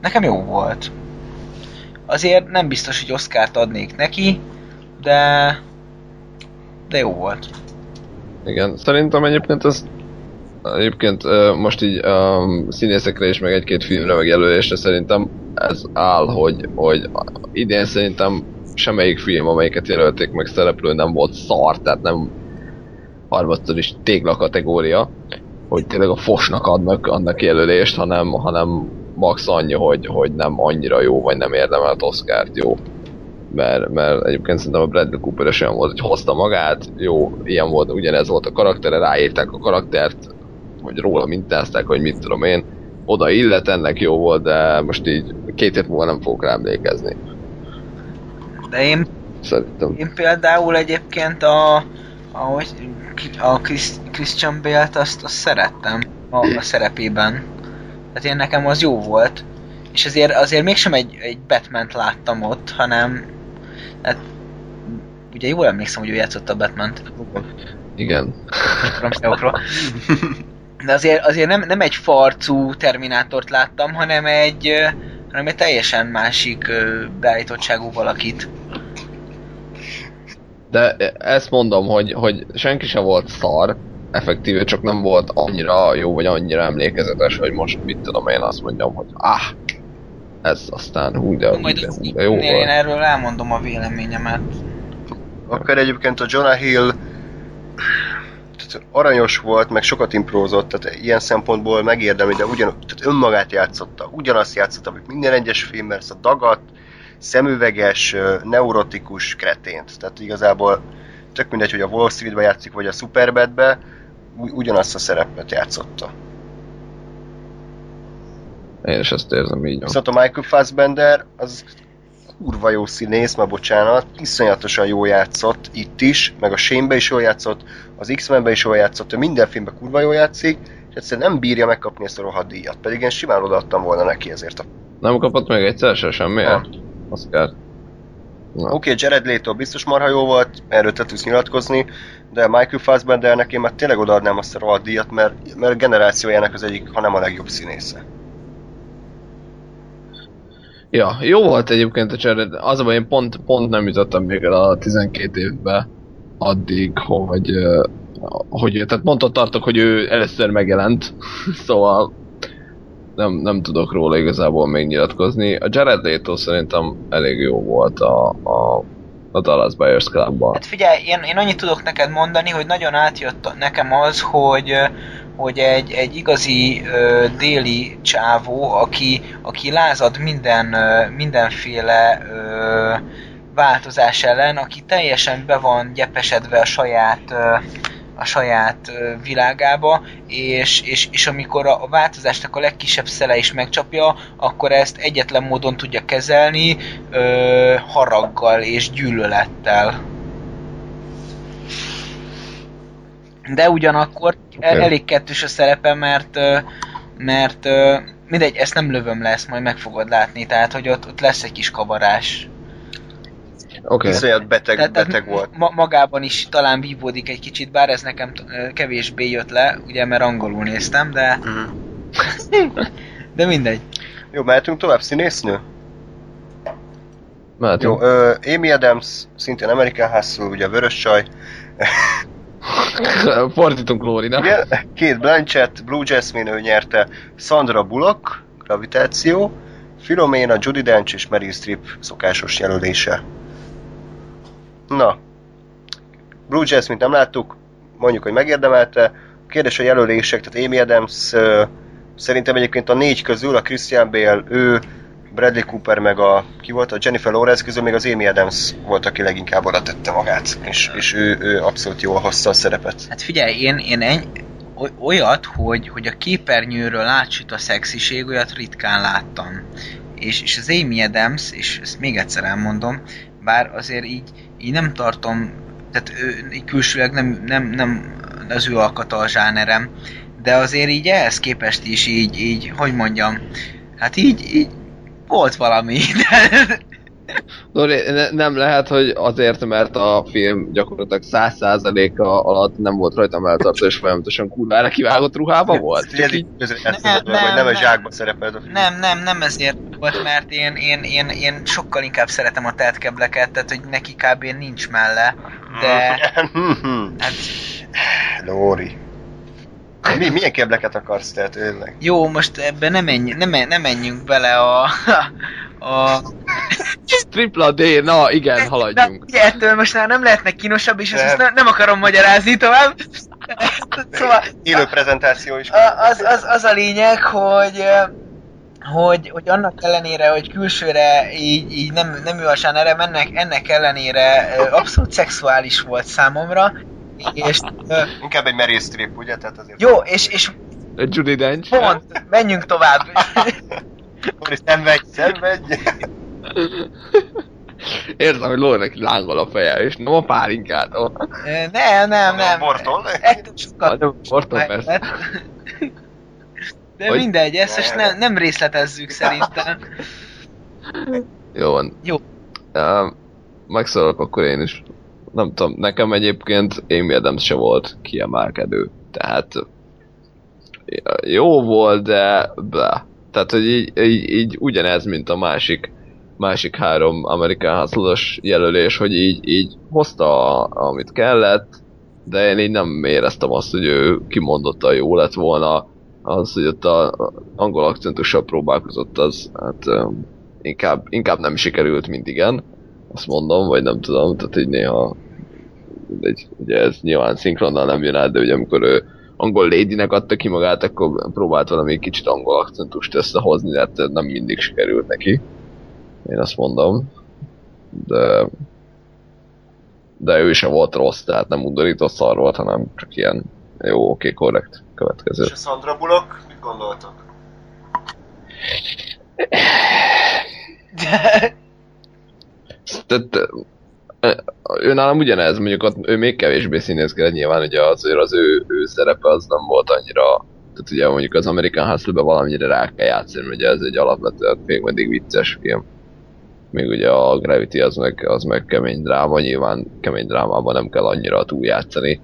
nekem jó volt. Azért nem biztos, hogy Oscárt adnék neki, de, de jó volt. Igen, szerintem egyébként ez egyébként most így um, színészekre is, meg egy-két filmre, meg jelölésre szerintem ez áll, hogy, hogy idén szerintem semmelyik film, amelyiket jelölték meg szereplő nem volt szar, tehát nem harmadszor is tégla kategória, hogy tényleg a fosnak adnak annak jelölést, hanem, hanem max annyi, hogy, hogy nem annyira jó, vagy nem érdemelt Oscárt jó. Mert, mert egyébként szerintem a Bradley Cooper is olyan volt, hogy hozta magát, jó, ilyen volt, ugyanez volt a karaktere, ráírták a karaktert, hogy róla mintázták, hogy mit tudom én, oda illet, ennek jó volt, de most így két hét múlva nem fogok rá emlékezni. De én Szerintem. Én például egyébként a, ahogy a Chris, Christian Bale-t azt, azt szerettem a, a szerepében. Tehát én nekem az jó volt. És azért, azért mégsem egy, egy Batman-t láttam ott, hanem hát, ugye jól emlékszem, hogy ő játszott a Batman-t. Igen. De azért, azért nem, nem egy farcú Terminátort láttam, hanem egy, hanem egy teljesen másik beállítottságú valakit. De ezt mondom, hogy, hogy senki sem volt szar, effektíve, csak nem volt annyira jó, vagy annyira emlékezetes, hogy most mit tudom én azt mondjam, hogy ah, ez aztán hú, de, Majd de, hú, de jó én, én volt. erről elmondom a véleményemet. Akkor egyébként a Jonah Hill tehát aranyos volt, meg sokat imprózott, tehát ilyen szempontból megérdemli, de ugyan, tehát önmagát játszotta, ugyanazt játszotta, mint minden egyes filmben, ezt a dagat, szemüveges, neurotikus kretént. Tehát igazából tök mindegy, hogy a Wall Street-be játszik, vagy a Superbadbe, ugyanazt a szerepet játszotta. Én is ezt érzem így. Viszont a Michael Fassbender, az kurva jó színész, ma bocsánat, iszonyatosan jól játszott itt is, meg a Shane-be is jól játszott, az X-Men-be is jól játszott, ő minden filmben kurva jól játszik, és egyszerűen nem bírja megkapni ezt a rohadt díjat, pedig én simán odaadtam volna neki ezért a... Nem kapott még egyszer se semmiért? Nem. Oscar. Na. Oké, okay, Jared Leto biztos marha jó volt, erről te tudsz nyilatkozni, de Michael Fassbendernek én már tényleg odaadnám azt a rohadt díjat, mert, mert a generációjának az egyik, ha nem a legjobb színésze. Ja, jó volt egyébként a Jared. Az a baj, én pont, pont nem jutottam még el a 12 évbe addig, hogy, hogy tehát pont ott tartok, hogy ő először megjelent, szóval nem, nem tudok róla igazából még nyilatkozni. A Jared Leto szerintem elég jó volt a, a, a Dallas Buyers Clubban. Hát figyelj, én, én annyit tudok neked mondani, hogy nagyon átjött nekem az, hogy hogy egy, egy igazi ö, déli csávó, aki, aki lázad minden, ö, mindenféle ö, változás ellen, aki teljesen be van gyepesedve a saját ö, a saját világába, és, és, és amikor a, a változásnak a legkisebb szele is megcsapja, akkor ezt egyetlen módon tudja kezelni, ö, haraggal és gyűlölettel. De ugyanakkor okay. elég kettős a szerepe, mert mert mindegy, ezt nem lövöm le, ezt majd meg fogod látni, tehát hogy ott, ott lesz egy kis kavarás. Okay. Iszonyat beteg, Tehát, beteg tehát volt. Ma, magában is talán vívódik egy kicsit, bár ez nekem kevésbé jött le, ugye mert angolul néztem, de, Mhm. de mindegy. Jó, mehetünk tovább, színésznő? Mehetünk. Jó, ö, Amy Adams, szintén American Hustle, ugye vörös csaj. Fordítunk Lórinak. Igen, Kate Blanchett, Blue Jasmine ő nyerte, Sandra Bullock, Gravitáció, Philomena, Judy Dench és Meryl Streep szokásos jelölése. Na, Blue Jasmine nem láttuk, mondjuk, hogy megérdemelte. A kérdés a jelölések, tehát Amy Adams szerintem egyébként a négy közül, a Christian Bale, ő, Bradley Cooper meg a, ki volt, a Jennifer Lawrence közül még az Amy Adams volt, aki leginkább oda tette magát, és, és ő, ő abszolút jól hozta a szerepet. Hát figyelj, én, én eny, oly- olyat, hogy, hogy a képernyőről átsüt a szexiség, olyat ritkán láttam. És, és az Amy Adams, és ezt még egyszer elmondom, bár azért így, így nem tartom, tehát ő, külsőleg nem, nem, nem az ő alkata a zsánerem, de azért így ehhez képest is így, így hogy mondjam, hát így, így volt valami, de Ne, nem lehet, hogy azért, mert a film gyakorlatilag 100%-a alatt nem volt rajta melltartó, és folyamatosan kurvára kivágott ruhába volt. Ezt, ez így között ezt nem, Nem, hogy nem a zsákba szerepelt a film. Nem, nem, nem ezért volt, mert én, én, én, én sokkal inkább szeretem a tetkebleket, tehát hogy neki kb. nincs melle, de hát Lóri. Mi, milyen kebleket akarsz te tényleg? jó, most ebbe nem, menj, nem, nem menjünk bele a... a Tripla D, na igen, haladjunk. Na, ettől most már nem lehetnek kínosabb, és ezt Nem. most ne, nem akarom magyarázni tovább. szóval Élő prezentáció is. a- az, az, az a lényeg, hogy hogy, hogy annak ellenére, hogy külsőre így, így nem, nem ő a zsánerem, ennek, ennek ellenére abszolút szexuális volt számomra, és Inkább egy Meryl Streep, ugye? Tehát azért... jó, és, és Judy Dench. pont, menjünk tovább. Lóri, szenvedj, szenvedj! Érzem, hogy Lórinak lángol a feje, és nem a pálinkától. Nem, nem, A nem. bortól? Ettől sokkal Nem, Orton persze. De Hogy- mindegy, ezt most nem, nem részletezzük szerintem. Jó van. Jó. Uh, megszólok akkor én is. Nem tudom, nekem egyébként Amy Adams se volt kiemelkedő. Tehát jó volt, de ble. Tehát, hogy így, így, így ugyanez, mint a másik másik három American hustle jelölés, hogy így, így hozta, amit kellett, de én így nem éreztem azt, hogy ő kimondottan jó lett volna. Az, hogy ott a angol akcentussal próbálkozott, az hát inkább, inkább nem sikerült, mint igen. Azt mondom, vagy nem tudom, tehát így néha egy, ugye ez nyilván szinkronnal nem jön át, de ugye amikor ő angol ladynek adta ki magát, akkor próbált valami kicsit angol akcentust összehozni, de hát nem mindig sikerült neki. Én azt mondom. De de ő sem volt rossz, tehát nem undorító szar volt, hanem csak ilyen jó, oké, korrekt, következő. És a Sandra Bullock, mit gondoltok? Tehát, ő nálam ugyanez, mondjuk ott ő még kevésbé színészkedett nyilván, ugye azért az ő, ő szerepe az nem volt annyira, tehát ugye mondjuk az American Hustle-be valamennyire rá kell játszani, ugye ez egy alapvetően még mindig vicces film. Még ugye a Gravity az meg, az meg kemény dráma, nyilván kemény drámában nem kell annyira túljátszani.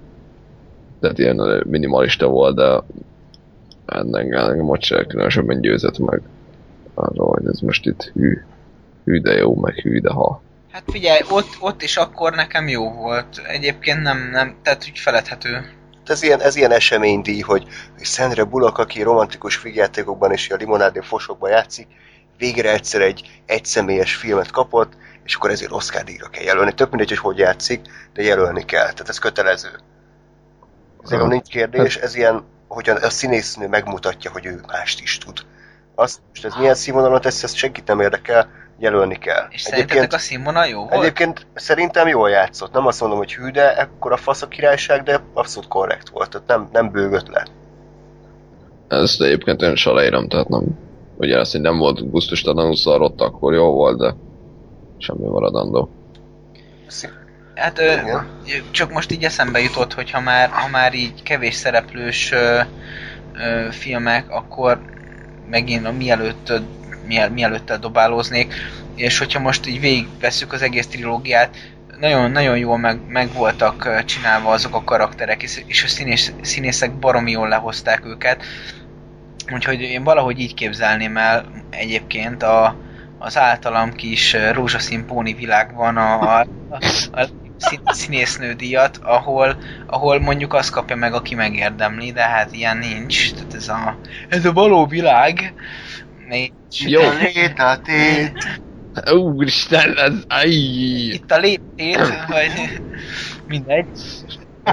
Tehát ilyen minimalista volt, de ennek engem ott se különösebben győzött meg arról, hogy ez most itt hű, hű de jó, meg hű de ha. Hát figyelj, ott, ott és akkor nekem jó volt. Egyébként nem, nem, tehát úgy feledhető. Ez ilyen, ez ilyen eseménydíj, hogy Sandra Bullock, aki romantikus filmjátékokban és a limonádé fosokban játszik, végre egyszer egy egyszemélyes filmet kapott, és akkor ezért Oscar díjra kell jelölni. Tök mindegy, hogy hogy játszik, de jelölni kell. Tehát ez kötelező. Ezért Aha. nincs kérdés, ez ilyen, hogy a, a színésznő megmutatja, hogy ő mást is tud. Azt, most ez milyen színvonalon tesz, ezt senkit nem érdekel, jelölni kell. És szerintetek a színvonal jó volt? Egyébként szerintem jól játszott. Nem azt mondom, hogy hű, de ekkor a fasz a királyság, de abszolút korrekt volt. Tehát nem, nem bőgött le. Ezt egyébként én is aláírom, tehát nem... Ugye azt, hogy nem volt gusztustalanul szarott, akkor jó volt, de semmi maradandó. Hát ö, csak most így eszembe jutott, hogy ha már, ha már így kevés szereplős ö, ö, filmek, akkor megint a mielőtt, miel, mielőtt dobálóznék, és hogyha most így végigvesszük az egész trilógiát, nagyon, nagyon jól meg, meg voltak csinálva azok a karakterek, és, és a színész, színészek baromi jól lehozták őket. Úgyhogy én valahogy így képzelném el egyébként a, az általam kis rózsaszín póni világban a, a, a szín, színésznő díjat, ahol, ahol mondjuk azt kapja meg, aki megérdemli, de hát ilyen nincs. Tehát ez a, ez a való világ. Még- Jó. Létatét. Úristen, ez... Aj! Itt a léptét, vagy mindegy.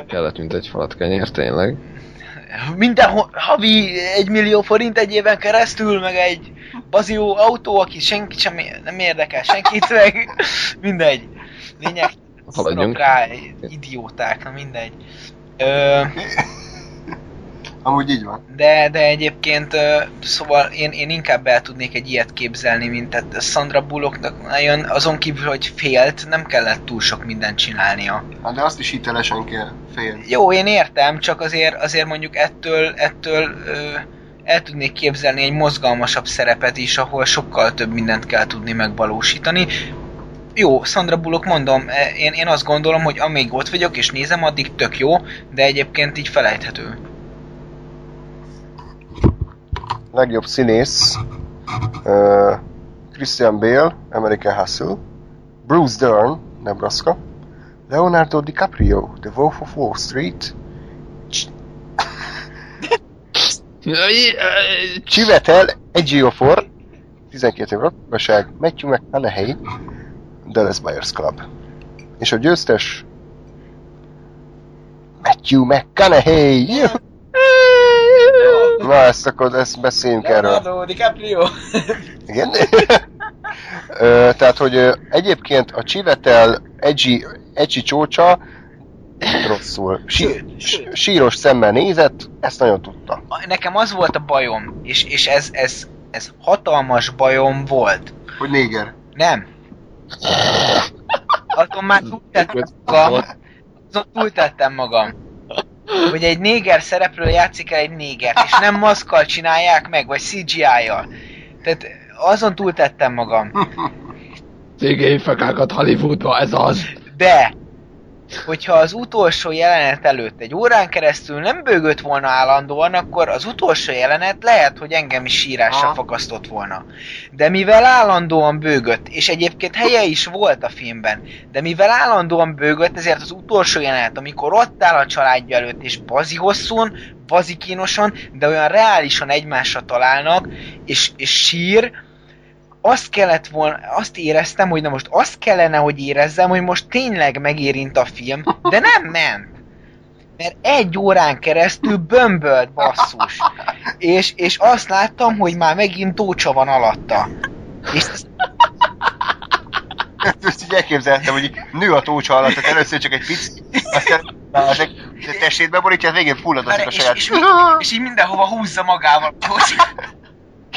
Kellett, mint egy falat kenyér, tényleg. Minden havi egy millió forint egy éven keresztül, meg egy bazió autó, aki senki sem nem érdekel senkit, meg mindegy. Lényeg, Haladjunk. rá, idióták, na mindegy. Ö, Amúgy így van. de, de egyébként, szóval én, én inkább el tudnék egy ilyet képzelni, mint tehát Sandra Bullocknak nagyon, azon kívül, hogy félt, nem kellett túl sok mindent csinálnia. Hát de azt is hitelesen kell fél. Jó, én értem, csak azért, azért mondjuk ettől, ettől ö, el tudnék képzelni egy mozgalmasabb szerepet is, ahol sokkal több mindent kell tudni megvalósítani. Jó, Sandra Bullock mondom, e, én, én azt gondolom, hogy amíg ott vagyok és nézem, addig tök jó, de egyébként így felejthető. Legjobb színész. Uh, Christian Bale, American Hustle. Bruce Dern, Nebraska. Leonardo DiCaprio, The Wolf of Wall Street. Csivetel, Ejiofor, 12 év rakosság, Matthew McConaughey, Dallas Buyers Club. És a győztes Matthew McConaughey! Na, ezt akkor ezt beszéljünk erről. DiCaprio! Igen. Ö, tehát, hogy egyébként a Csivetel Egyi, Egyi csócsa rosszul. Sí, síros szemmel nézett, ezt nagyon tudta. Nekem az volt a bajom, és, és ez, ez, ez hatalmas bajom volt. Hogy néger. Nem. Azon már túltettem magam. Azon túltettem magam. Hogy egy néger szereplő játszik el egy négert, és nem maszkkal csinálják meg, vagy CGI-jal. Tehát azon túltettem magam. Cégei fekákat Hollywoodba, ez az. De, hogyha az utolsó jelenet előtt egy órán keresztül nem bőgött volna állandóan, akkor az utolsó jelenet lehet, hogy engem is sírásra Aha. fakasztott volna. De mivel állandóan bőgött, és egyébként helye is volt a filmben, de mivel állandóan bőgött, ezért az utolsó jelenet, amikor ott áll a családja előtt, és bazi hosszún, bazi kínosan, de olyan reálisan egymásra találnak, és, és sír, azt kellett volna, azt éreztem, hogy na most azt kellene, hogy érezzem, hogy most tényleg megérint a film, de nem ment. Mert egy órán keresztül bömbölt basszus. És, és azt láttam, hogy már megint tócsa van alatta. És ez, Ezt így elképzeltem, hogy nő a tócsa alatt, tehát először csak egy pici, aztán az egy testét beborítja, az végén fulladozik a és, saját. és, és, és így mindenhova húzza magával a tócsa.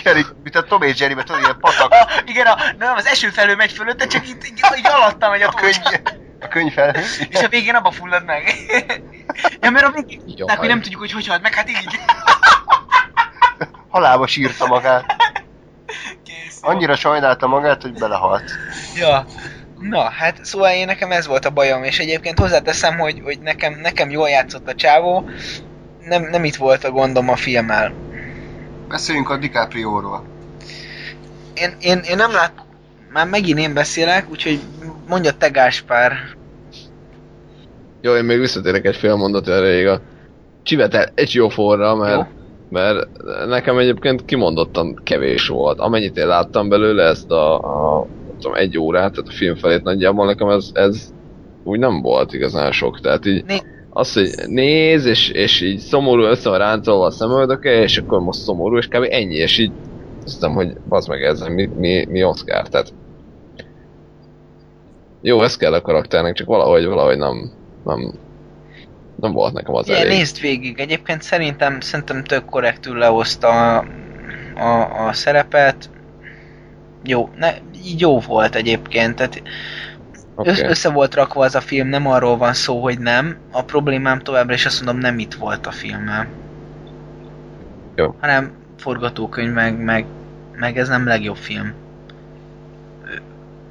Kerik, mint a Tom és Jerrybe, tudod, ilyen patak. A, igen, a, nem, az eső felől megy fölötte, csak így, így, így alatta megy a A könyv, tócsa. a könyv felhő. És a végén abba fullad meg. ja, mert a végén, tehát, hogy nem tudjuk, hogy hogy halt meg, hát így. Halálba sírta magát. Kész. Annyira sajnálta magát, hogy belehalt. Ja. Na, hát szóval én nekem ez volt a bajom, és egyébként hozzáteszem, hogy, hogy nekem, nekem jól játszott a csávó, nem, nem itt volt a gondom a filmmel. Beszéljünk a DiCaprio-ról. Én, én, én nem lát... Már megint én beszélek, úgyhogy mondja te Gáspár. Jó, én még visszatérek egy fél mondat erejéig a Csivetel egy jó forra, mert, Jó. mert nekem egyébként kimondottan kevés volt. Amennyit én láttam belőle ezt a, a tudom, egy órát, tehát a film felét nagyjából nekem ez, ez úgy nem volt igazán sok. Tehát így Né- az, hogy néz, és, és így szomorú össze van ráncolva a szemöldöke, és akkor most szomorú, és kb. ennyi, és így azt hiszem, hogy bazd meg ezzel mi, mi, mi Oscar, tehát jó, ez kell a karakternek, csak valahogy, valahogy nem, nem, nem volt nekem az Igen, elég. nézd végig. Egyébként szerintem, szerintem tök korrektül lehozta a, a, a szerepet. Jó, ne, így jó volt egyébként. Tehát. Okay. össze volt rakva az a film, nem arról van szó, hogy nem. A problémám továbbra is azt mondom, nem itt volt a filmmel. Jó. Hanem forgatókönyv, meg, meg, meg ez nem legjobb film. Ő,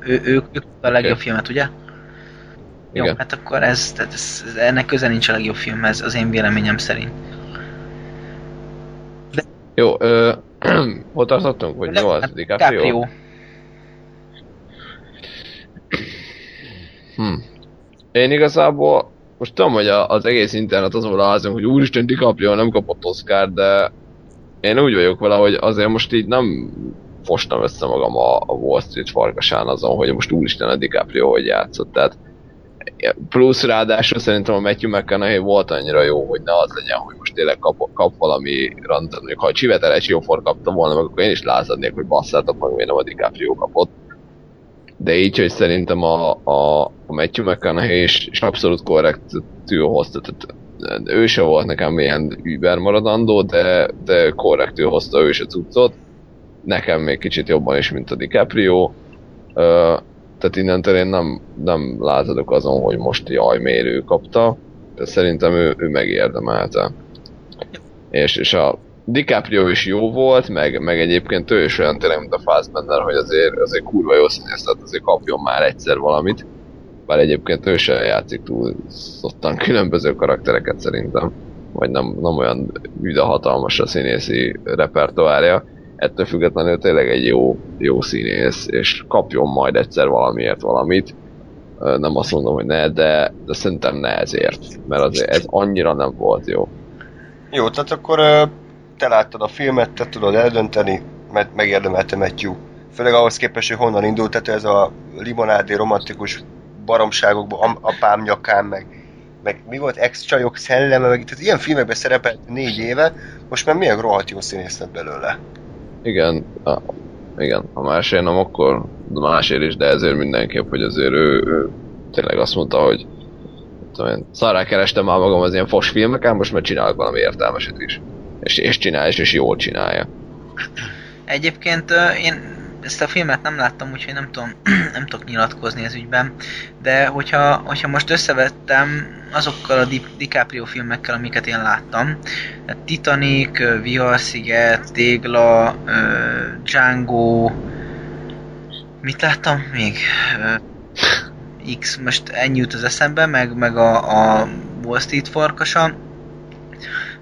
ő, ő, ő a legjobb Oké. filmet, ugye? Jó, Igen. hát akkor ez, tehát ez, ez, ennek köze nincs a legjobb filmhez, az én véleményem szerint. Jó, ö, hol tartottunk? Vagy mi volt? Hát, DiCaprio? DiCaprio. Hm. Én igazából most tudom, hogy az egész internet azon rázom, hogy úristen DiCaprio nem kapott Oscar, de én úgy vagyok vele, hogy azért most így nem fostam össze magam a, Wall Street farkasán azon, hogy most úristen a DiCaprio hogy játszott. Tehát plusz ráadásul szerintem a Matthew McConaughey volt annyira jó, hogy ne az legyen, hogy most tényleg kap, kap valami random, ha a Csiveteles jófor kapta volna, meg akkor én is lázadnék, hogy basszátok meg, hogy nem a DiCaprio kapott. De így, hogy szerintem a, a, a Matthew McConaughey is, is abszolút korrekt hozta, tehát ő se volt nekem ilyen über maradandó, de, de korrektül hozta ő is a cuccot. Nekem még kicsit jobban is, mint a DiCaprio. Uh, tehát innentől én nem, nem lázadok azon, hogy most jaj, miért ő kapta, de szerintem ő, ő megérdemelte. És, és a DiCaprio is jó volt, meg, meg egyébként ő is olyan tényleg, mint a Fassbender, hogy azért, azért kurva jó színész, tehát azért kapjon már egyszer valamit. Bár egyébként ő sem játszik túl szottan különböző karaktereket szerintem. Vagy nem, nem olyan üde hatalmas a színészi repertoárja ettől függetlenül tényleg egy jó, jó színész, és kapjon majd egyszer valamiért valamit. Nem azt mondom, hogy ne, de, de szerintem ne ezért, mert azért ez annyira nem volt jó. Jó, tehát akkor te láttad a filmet, te tudod eldönteni, mert megérdemelte Matthew. Főleg ahhoz képest, hogy honnan indult, tehát ez a limonádé romantikus baromságokban, apám nyakán, meg, meg mi volt, ex-csajok szelleme, meg tehát ilyen filmekben szerepelt négy éve, most már milyen rohadt jó színész lett belőle. Igen, a, igen, ha másért nem, akkor másért is, de ezért mindenképp, hogy azért ő, ő tényleg azt mondta, hogy tudom én, szarrá kerestem már magam az ilyen fos filmeken, most már csinálok valami értelmeset is. És, és csinálja, és, és jól csinálja. Egyébként én ezt a filmet nem láttam, úgyhogy nem tudom, nem tudok nyilatkozni az ügyben, de hogyha, hogyha most összevettem azokkal a Di DiCaprio filmekkel, amiket én láttam, Titanic, Viharsziget, Tégla, Django, mit láttam még? X, most ennyi jut az eszembe, meg, meg a, a Wall Street farkasa.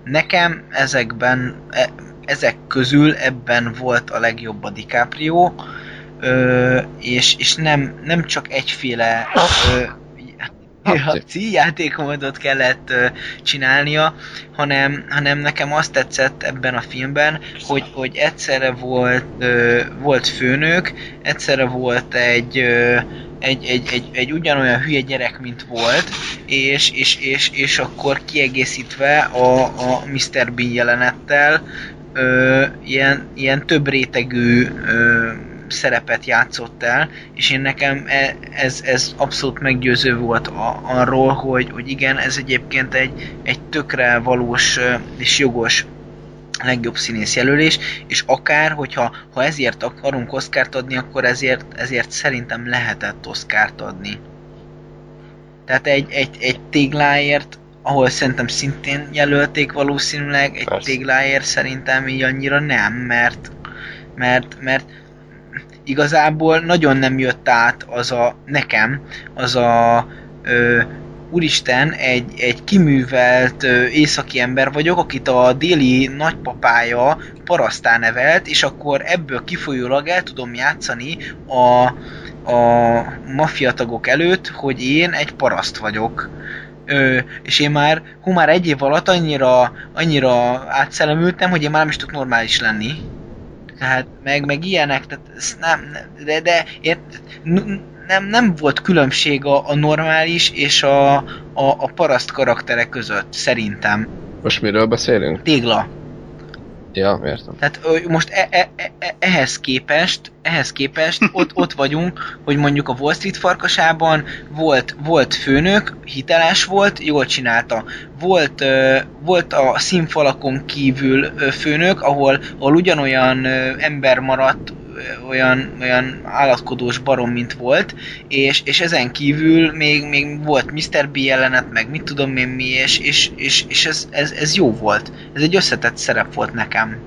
Nekem ezekben, e, ezek közül ebben volt a legjobb a DiCaprio, ö, és, és nem, nem csak egyféle ö, játékomodot kellett ö, csinálnia, hanem, hanem nekem azt tetszett ebben a filmben, hogy, hogy egyszerre volt, ö, volt főnök, egyszerre volt egy, ö, egy, egy, egy, egy ugyanolyan hülye gyerek, mint volt, és, és, és, és akkor kiegészítve a, a Mr. Bean jelenettel, ö, ilyen, ilyen több rétegű ö, szerepet játszott el, és én nekem e, ez, ez abszolút meggyőző volt a, arról, hogy, hogy igen, ez egyébként egy, egy tökre valós és jogos legjobb színész jelölés, és akár, hogyha ha ezért akarunk Oszkárt adni, akkor ezért, ezért szerintem lehetett Oszkárt adni. Tehát egy, egy, egy tégláért ahol szerintem szintén jelölték valószínűleg, egy Persze. tégláért szerintem így annyira nem, mert, mert, mert igazából nagyon nem jött át az a, nekem, az a ö, úristen, egy, egy kiművelt ö, északi ember vagyok, akit a déli nagypapája parasztán nevelt, és akkor ebből kifolyólag el tudom játszani a, a mafiatagok előtt, hogy én egy paraszt vagyok Ö, és én már, hú, már egy év alatt annyira, annyira átszellemültem, hogy én már nem is tudok normális lenni. Tehát, meg, meg ilyenek, tehát ez nem, de, de ért, nem, nem volt különbség a, a normális és a, a, a paraszt karakterek között, szerintem. Most miről beszélünk? Tégla. Ja, értem. Tehát most e, e, e, ehhez képest, ehhez képest ott, ott vagyunk, hogy mondjuk a Wall Street farkasában volt, volt főnök, hiteles volt, jól csinálta. Volt, volt a színfalakon kívül főnök, ahol, ahol ugyanolyan ember maradt, olyan, olyan állatkodós barom, mint volt, és, és ezen kívül még, még volt Mr. B jelenet, meg mit tudom én mi, és, és, és, és ez, ez, ez jó volt. Ez egy összetett szerep volt nekem.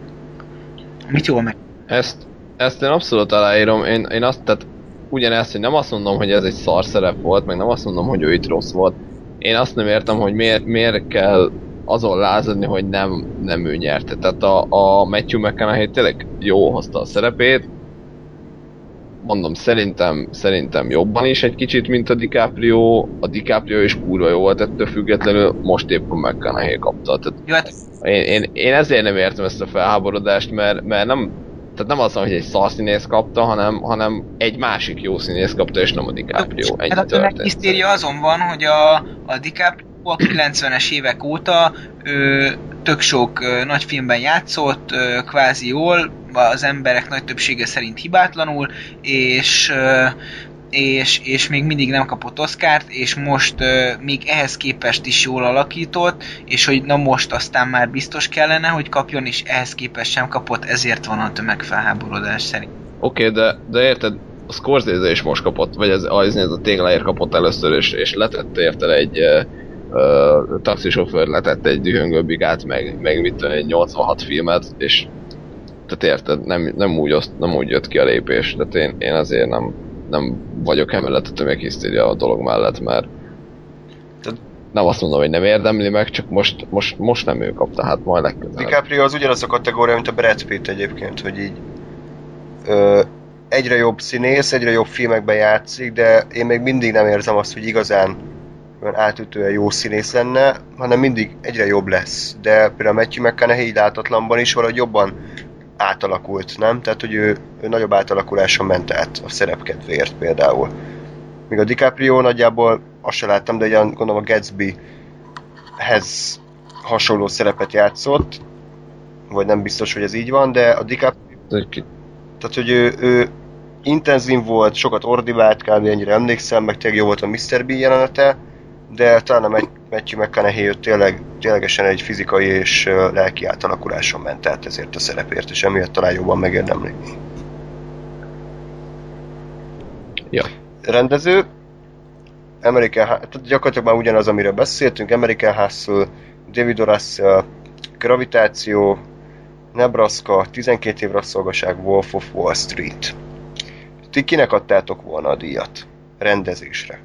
Mit jól meg... Ezt, ezt én abszolút aláírom, én, én azt, tehát ugyanezt, hogy nem azt mondom, hogy ez egy szar szerep volt, meg nem azt mondom, hogy ő itt rossz volt. Én azt nem értem, hogy miért, miért kell azon lázadni, hogy nem, nem ő nyerte. Tehát a, a Matthew McConaughey tényleg jó hozta a szerepét, mondom, szerintem, szerintem jobban is egy kicsit, mint a DiCaprio. A DiCaprio is kurva jó volt ettől függetlenül, most éppen McConaughey kapta. Tehát Jó, hát én, én, én ezért nem értem ezt a felháborodást, mert, mert nem, tehát nem azt mondom, hogy egy szarszínész kapta, hanem, hanem egy másik jó színész kapta, és nem a DiCaprio. Ennyi Hát a tömeghisztéria azon van, hogy a, a DiCaprio a 90-es évek óta ő, tök sok nagy filmben játszott, ö, kvázi jól, az emberek nagy többsége szerint hibátlanul, és és, és még mindig nem kapott Oscárt, és most ö, még ehhez képest is jól alakított, és hogy na most aztán már biztos kellene, hogy kapjon, és ehhez képest sem kapott, ezért van a tömegfelháborodás szerint. Oké, okay, de, de érted, a Scorsese is most kapott, vagy ez, az, ez a tégláért kapott először, és, és letett érted egy uh, uh, taxisofőr letett egy dühöngőbigát, meg, meg mit tudom, egy 86 filmet, és tehát érted, nem, nem, úgy, oszt, nem úgy jött ki a lépés, tehát én, én azért nem, nem vagyok emellett a tömeghisztéria a dolog mellett, mert nem azt mondom, hogy nem érdemli meg, csak most, most, most nem ő kapta, hát majd legközelebb. DiCaprio az ugyanaz a kategória, mint a Brad Pitt egyébként, hogy így ö, egyre jobb színész, egyre jobb filmekben játszik, de én még mindig nem érzem azt, hogy igazán olyan átütően jó színész lenne, hanem mindig egyre jobb lesz. De például Matthew McConaughey látatlanban is valahogy jobban átalakult, nem? Tehát, hogy ő, ő nagyobb átalakuláson ment át a szerepkedvéért például. Míg a DiCaprio nagyjából azt se láttam, de ugyan gondolom a Gatsby-hez hasonló szerepet játszott, vagy nem biztos, hogy ez így van, de a DiCaprio, tehát hogy ő, ő intenzív volt, sokat ordibált, kb. ennyire emlékszem, meg tényleg jó volt a Mr. B jelenete, de talán a Matt- Matthew McConaughey tényleg, ténylegesen egy fizikai és lelki átalakuláson ment át ezért a szerepért, és emiatt talán jobban megérdemli. Ja. Rendező, American, tehát gyakorlatilag már ugyanaz, amiről beszéltünk, American Hustle, David O. Russell, Gravitáció, Nebraska, 12 év rabszolgaság, Wolf of Wall Street. Ti kinek adtátok volna a díjat? Rendezésre.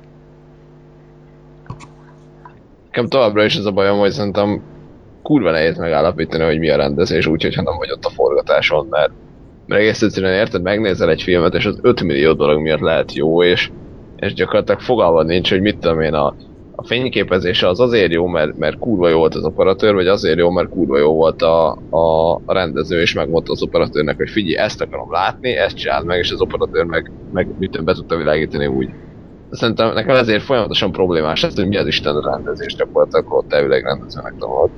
Nekem továbbra is ez a bajom, hogy szerintem kurva nehéz megállapítani, hogy mi a rendezés, úgyhogy ha nem vagy ott a forgatáson, mert, mert egész egyszerűen érted, megnézel egy filmet, és az 5 millió dolog miatt lehet jó, és, és gyakorlatilag fogalmad nincs, hogy mit tudom én, a, a fényképezése az azért jó, mert, mert kurva jó volt az operatőr, vagy azért jó, mert kurva jó volt a, a, rendező, és megmondta az operatőrnek, hogy figyelj, ezt akarom látni, ezt csináld meg, és az operatőr meg, meg mit be tudta világítani úgy. Szerintem nekem ezért folyamatosan problémás ez, hogy mi az Isten a rendezés gyakorlatilag, akkor ott elvileg rendezőnek tanult.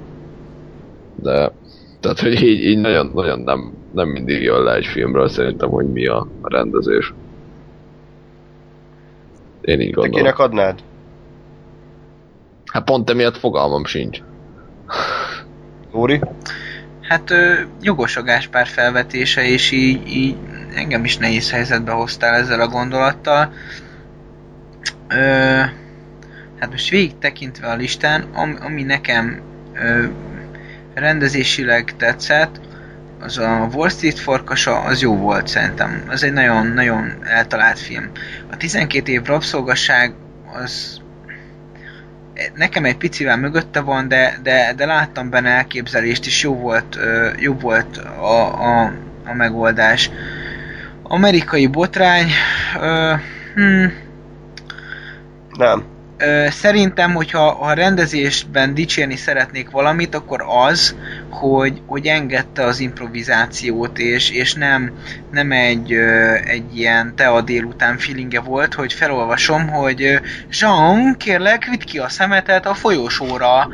De, tehát, hogy így, így nagyon, nagyon nem, nem mindig jön le egy filmről szerintem, hogy mi a rendezés. Én így Te gondolom. kinek adnád? Hát pont emiatt fogalmam sincs. Lóri? Hát ö, jogos a Gáspár felvetése, és így, így engem is nehéz helyzetbe hoztál ezzel a gondolattal. Ö, hát most végig tekintve a listán, ami, ami nekem ö, rendezésileg tetszett, az a Wall Street farkasa, az jó volt szerintem. Az egy nagyon-nagyon eltalált film. A 12 év rabszolgasság az nekem egy picivel mögötte van, de, de, de láttam benne elképzelést, és jó volt, jó volt a, a, a megoldás. Amerikai botrány, ö, hm, Nem. Ö, szerintem, hogyha ha a rendezésben dicsérni szeretnék valamit, akkor az, hogy, hogy engedte az improvizációt, és, és nem, nem egy, ö, egy ilyen tea délután feelingje volt, hogy felolvasom, hogy Jean, kérlek, vidd ki a szemetet a folyosóra.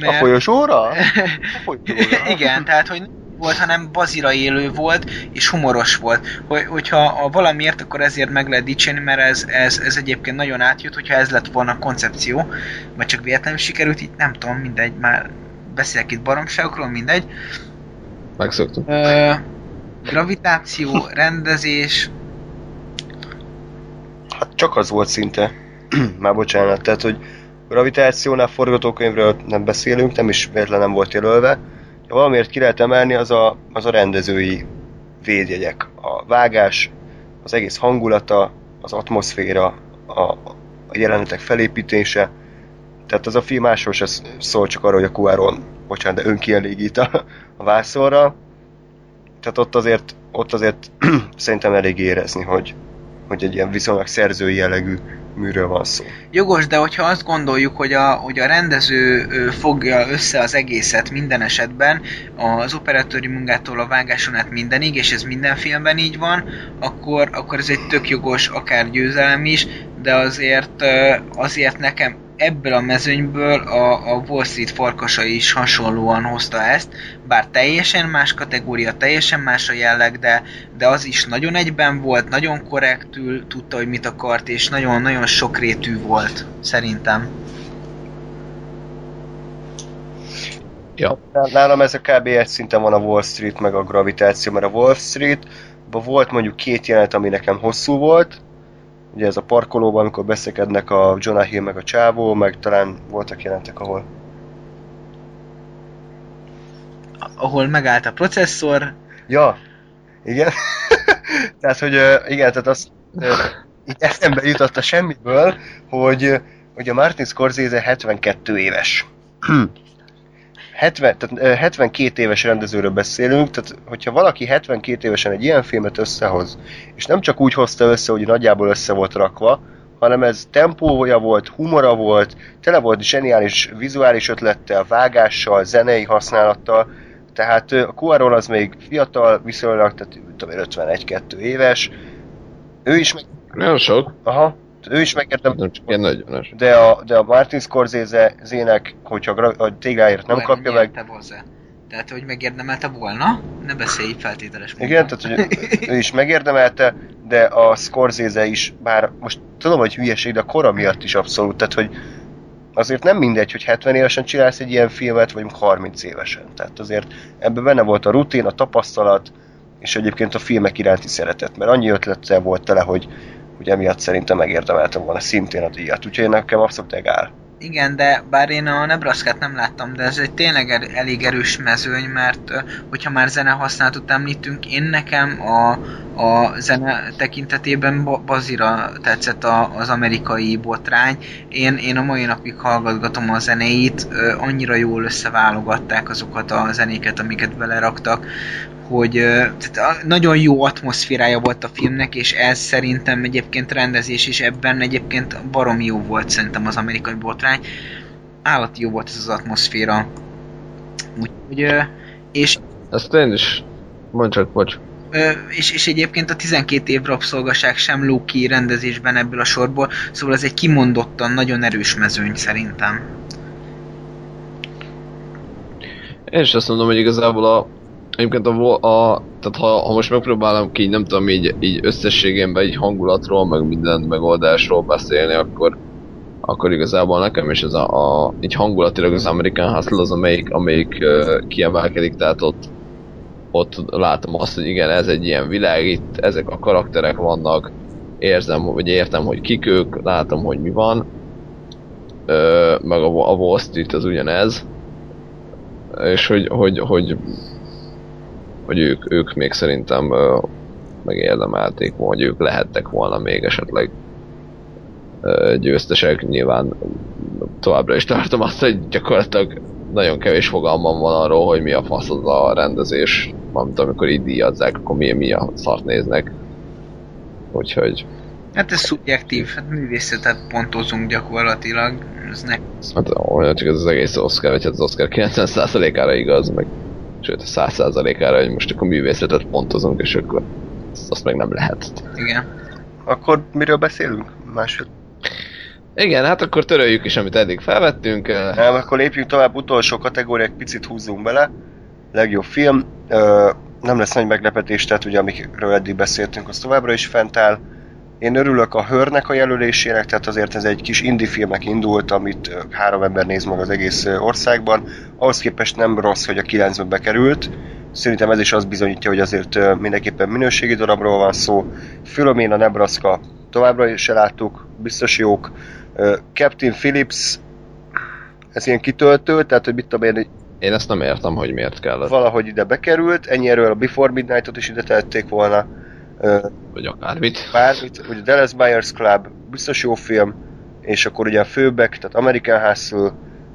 A folyosóra? A folyosóra. Igen, tehát hogy volt, hanem bazira élő volt, és humoros volt. Hogy, hogyha a valamiért, akkor ezért meg lehet dicsérni, mert ez, ez, ez egyébként nagyon átjött, hogyha ez lett volna a koncepció, vagy csak véletlenül sikerült, így nem tudom, mindegy, már beszélek itt baromságokról, mindegy. Megszoktuk. Ö, gravitáció, rendezés, Hát csak az volt szinte. Már bocsánat, tehát, hogy gravitációnál, forgatókönyvről nem beszélünk, nem is véletlen nem volt jelölve. Ha valamiért ki lehet emelni, az a, az a rendezői védjegyek. A vágás, az egész hangulata, az atmoszféra, a, a jelenetek felépítése. Tehát az a film másról se szól csak arról, hogy a Cuaron, bocsánat, de önkielégít a, a vászorra. Tehát ott azért, ott azért szerintem elég érezni, hogy, hogy egy ilyen viszonylag szerzői jellegű műről van szó. Jogos, de hogyha azt gondoljuk, hogy a, hogy a rendező fogja össze az egészet minden esetben, az operatőri munkától a vágáson át mindenig, és ez minden filmben így van, akkor, akkor ez egy tök jogos, akár győzelem is, de azért, azért nekem ebből a mezőnyből a, a Wall Street farkasa is hasonlóan hozta ezt, bár teljesen más kategória, teljesen más a jelleg, de, de az is nagyon egyben volt, nagyon korrektül tudta, hogy mit akart, és nagyon-nagyon sokrétű volt, szerintem. Ja. Nálam ez a kb. egy szinten van a Wall Street meg a gravitáció, mert a Wall Street volt mondjuk két jelenet, ami nekem hosszú volt, ugye ez a parkolóban, amikor beszélkednek a Jonah Hill meg a csávó, meg talán voltak jelentek, ahol Ahol megállt a processzor, Ja, igen. tehát, hogy igen, tehát az eszembe jutott a semmiből, hogy, hogy a Martin Scorsese 72 éves. 70, tehát ö, 72 éves rendezőről beszélünk, tehát hogyha valaki 72 évesen egy ilyen filmet összehoz, és nem csak úgy hozta össze, hogy nagyjából össze volt rakva, hanem ez tempója volt, humora volt, tele volt zseniális vizuális ötlettel, vágással, zenei használattal, tehát a Cuaron az még fiatal viszonylag, tehát tudom én, 51-2 éves, ő is meg, Nagyon sok, aha, ő is megérdem, nem csak ilyen 40 de a, de a Martin Scorsese zének, hogyha a, tégláért nem Olyan kapja meg, hozzá. Tehát, hogy megérdemelte volna, ne beszélj feltételes módon. Igen, tehát hogy ő is megérdemelte, de a Scorsese is, bár most tudom, hogy hülyeség, de a kora miatt is abszolút, tehát hogy azért nem mindegy, hogy 70 évesen csinálsz egy ilyen filmet, vagy 30 évesen. Tehát azért ebben benne volt a rutin, a tapasztalat, és egyébként a filmek iránti szeretet, mert annyi ötlettel volt tele, hogy, hogy emiatt szerintem megérdemeltem volna szintén a díjat. Úgyhogy nekem abszolút egál. Igen, de bár én a nebraska nem láttam, de ez egy tényleg elég erős mezőny, mert hogyha már zene használatot említünk, én nekem a, a zene tekintetében Ba- Bazira tetszett a, az amerikai botrány. Én, én a mai napig hallgatgatom a zenéit, annyira jól összeválogatták azokat a zenéket, amiket beleraktak, hogy tehát nagyon jó atmoszférája volt a filmnek, és ez szerintem egyébként rendezés is ebben egyébként baromi jó volt szerintem az amerikai botrány. Állati jó volt ez az atmoszféra. Úgyhogy, és Ezt én is, mondd csak, bocs. Ö, és, és egyébként a 12 év rabszolgaság sem ló ki rendezésben ebből a sorból, szóval ez egy kimondottan nagyon erős mezőny szerintem. Én is azt mondom, hogy igazából a, egyébként a, a tehát ha, ha most megpróbálom ki, nem tudom, így, így összességében egy hangulatról, meg minden megoldásról beszélni, akkor akkor igazából nekem is ez a, a így hangulatilag az American Hustle az, amelyik, amelyik uh, kiemelkedik, tehát ott, ott látom azt, hogy igen, ez egy ilyen világ, itt ezek a karakterek vannak, érzem, vagy értem, hogy kik ők, látom, hogy mi van, Ö, meg a, a Wall Street az ugyanez, és hogy, hogy, hogy, hogy ők, ők még szerintem ö, megérdemelték hogy ők lehettek volna még esetleg ö, győztesek. Nyilván továbbra is tartom azt, hogy gyakorlatilag nagyon kevés fogalmam van arról, hogy mi a fasz az a rendezés, amit amikor így díjazzák, akkor mi, mi a szart néznek. Úgyhogy Hát ez szubjektív, hát művészetet pontozunk gyakorlatilag. Ez ne... Hát olyan csak ez az egész Oscar, vagy hát az Oscar 90%-ára igaz, meg sőt a 100%-ára, hogy most akkor művészetet pontozunk, és akkor azt, meg nem lehet. Igen. Akkor miről beszélünk? Másfél. Igen, hát akkor töröljük is, amit eddig felvettünk. Nem, akkor lépjünk tovább, utolsó kategóriák, picit húzzunk bele. Legjobb film. Ö, nem lesz nagy meglepetés, tehát ugye amikről eddig beszéltünk, az továbbra is fent áll. Én örülök a Hörnek a jelölésének, tehát azért ez egy kis indie filmnek indult, amit három ember néz meg az egész országban. Ahhoz képest nem rossz, hogy a 9-be bekerült. Szerintem ez is azt bizonyítja, hogy azért mindenképpen minőségi darabról van szó. Philomena Nebraska továbbra is se láttuk, biztos jók. Captain Phillips, ez ilyen kitöltő, tehát hogy mit tudom én, Én ezt nem értem, hogy miért kellett, valahogy ide bekerült, ennyi erről a Before Midnight-ot is ide tették volna. Vagy akármit. bármit, ugye Dallas Buyers Club, biztos jó film, és akkor ugye a főbek, tehát American Hustle,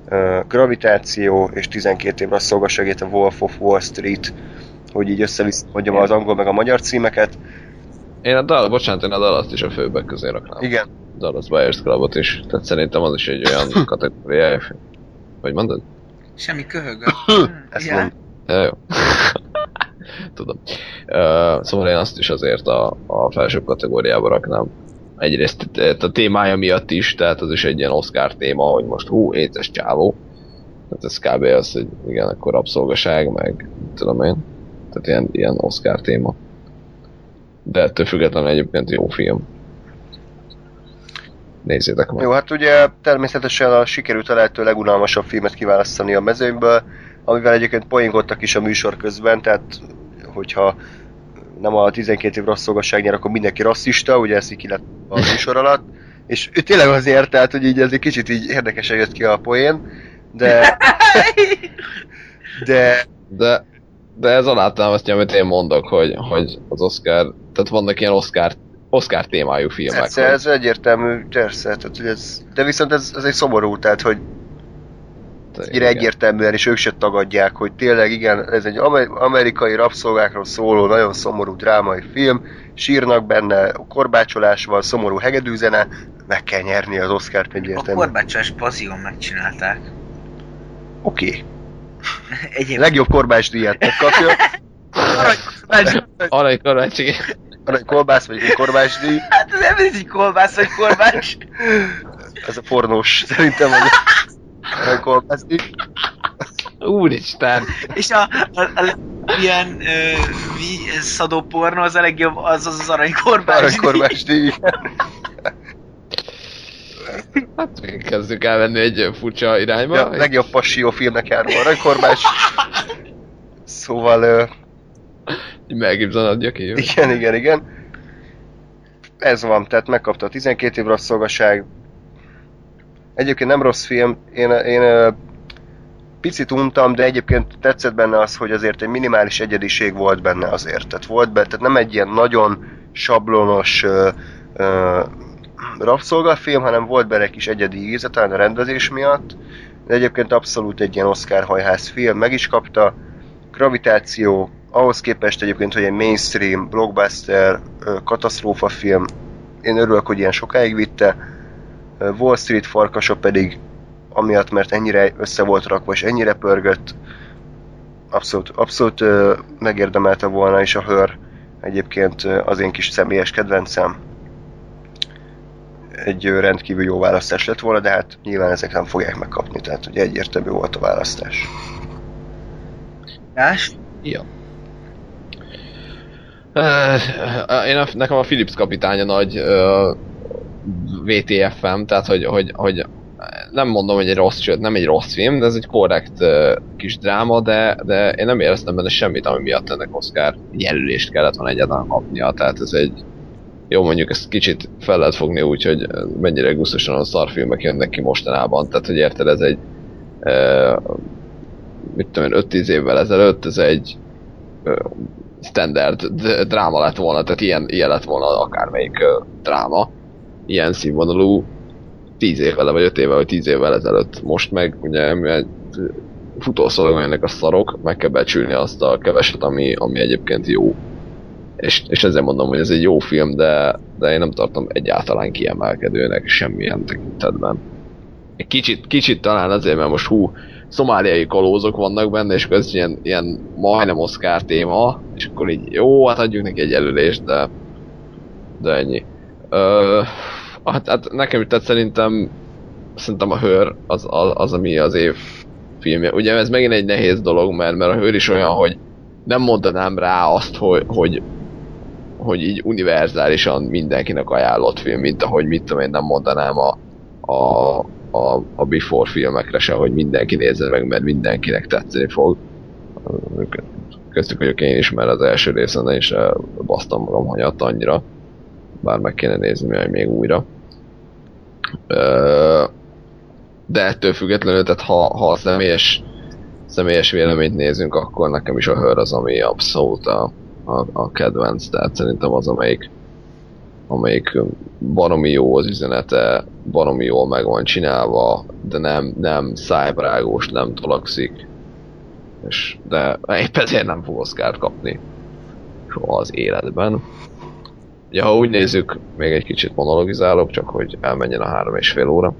uh, Gravitáció és 12 év rasszolgasságét a Wolf of Wall Street, hogy így összevisz, mondjam az angol meg a magyar címeket. Én a Dallas, bocsánat, én a Dallas is a főbbek közé raknám. Igen. Dallas Buyers Clubot is. Tehát szerintem az is egy olyan kategóriája. Vagy mondod? Semmi köhögök. Ezt Ja. mond. Ja, jó. Tudom. Uh, szóval én azt is azért a, a felsőbb kategóriába raknám. Egyrészt t- a témája miatt is, tehát az is egy ilyen Oscar téma, hogy most hú, étes csávó. Tehát ez kb. az, hogy igen, akkor rabszolgaság, meg tudom én. Tehát ilyen, ilyen Oscar téma. De ettől függetlenül egyébként jó film. Nézzétek meg. Jó, hát ugye természetesen a sikerült a lehető legunalmasabb filmet kiválasztani a mezőnyből, amivel egyébként poénkodtak is a műsor közben, tehát hogyha nem a 12 év rasszolgasság nyer, akkor mindenki rasszista, ugye ez így ki lett a műsor alatt, és ő tényleg azért, tehát hogy így ez egy kicsit így érdekesen jött ki a poén, de... De... De, de ez alátámasztja, amit én mondok, hogy, hogy az Oscar, tehát vannak ilyen Oscar, Oscar témájú filmek. Ez, hogy- ez egyértelmű, persze, tehát, hogy ez, de viszont ez, ez egy szomorú, tehát hogy ennyire igen. egyértelműen, és ők se tagadják, hogy tényleg igen, ez egy amer- amerikai rabszolgákról szóló, nagyon szomorú drámai film, sírnak benne, korbácsolás van, szomorú hegedűzene, meg kell nyerni az Oscar-t A egyértelmű. korbácsolás bazion megcsinálták. Oké. Okay. Egyébként Legjobb korbácsdíjat megkapja. Arany karácsony. Arany kolbász, vagy egy korbácsdíj. Hát ez nem ez egy kolbász vagy korbács. Ez a pornós, szerintem az kolbászdíj. Úristen! És a, a, a ilyen ö, mi, szadó porno az a legjobb, az az, az arany korbács. Arany korbácsdíj. Hát kezdjük elvenni egy furcsa irányba. Ja, legjobb passió filmnek járó aranykorbács. Szóval, ö, Mel Gibson adja ki. jó? igen, igen, igen. Ez van, tehát megkapta a 12 év rasszolgaság. Egyébként nem rossz film, én, én picit untam, de egyébként tetszett benne az, hogy azért egy minimális egyediség volt benne azért. Tehát volt benne, tehát nem egy ilyen nagyon sablonos ö, ö, rabszolgafilm, hanem volt benne egy kis egyedi íze, talán a rendezés miatt. De egyébként abszolút egy ilyen Oscar hajház film, meg is kapta. Gravitáció, ahhoz képest egyébként, hogy egy mainstream, blockbuster, katasztrófa film, én örülök, hogy ilyen sokáig vitte. Wall Street farkasa pedig amiatt, mert ennyire össze volt rakva és ennyire pörgött, abszolút, abszolút ö, megérdemelte volna, és a Hör egyébként az én kis személyes kedvencem. Egy rendkívül jó választás lett volna, de hát nyilván ezek nem fogják megkapni, tehát ugye egyértelmű volt a választás. Más? Ja. Uh, én a, nekem a Philips kapitánya nagy uh, VTFM, tehát hogy, hogy, hogy nem mondom, hogy egy rossz, sőt nem egy rossz film, de ez egy korrekt uh, kis dráma, de, de én nem éreztem benne semmit, ami miatt ennek Oscar jelölést kellett volna egyáltalán kapnia, tehát ez egy jó mondjuk ezt kicsit fel lehet fogni úgy, hogy mennyire gusztusan a szarfilmek jönnek ki mostanában, tehát hogy érted, ez egy uh, mit tudom én, 5-10 évvel ezelőtt ez egy ö, standard dráma lett volna, tehát ilyen, ilyen lett volna akármelyik ö, dráma, ilyen színvonalú 10 évvel, vagy 5 évvel, vagy 10 évvel ezelőtt. Most meg ugye jönnek a szarok, meg kell becsülni azt a keveset, ami, ami egyébként jó. És, és ezért mondom, hogy ez egy jó film, de, de én nem tartom egyáltalán kiemelkedőnek semmilyen tekintetben. Egy kicsit, kicsit talán azért, mert most hú, szomáliai kalózok vannak benne, és ez ilyen, ilyen majdnem Oscar téma, és akkor így jó, hát adjuk neki egy jelölést, de, de ennyi. Ö, hát, hát nekem tehát szerintem szerintem a Hör az, az, az, ami az év filmje. Ugye ez megint egy nehéz dolog, mert, mert a Hör is olyan, hogy nem mondanám rá azt, hogy, hogy, hogy így univerzálisan mindenkinek ajánlott film, mint ahogy mit tudom én nem mondanám a, a, a, a Before filmekre se, hogy mindenki nézze meg, mert mindenkinek tetszeni fog. Köztük vagyok én is, mert az első részen is basztam magam hanyat annyira. Bár meg kéne nézni majd még újra. De ettől függetlenül, tehát ha, ha a személyes, személyes véleményt nézünk, akkor nekem is a hör az, ami abszolút a, a, a kedvenc, tehát szerintem az, amelyik amelyik baromi jó az üzenete, baromi jól meg van csinálva, de nem, nem szájbrágós, nem tolakszik. És, de épp ezért nem fog Oscar kapni soha az életben. Ugye, ha úgy nézzük, még egy kicsit monologizálok, csak hogy elmenjen a három és fél óra.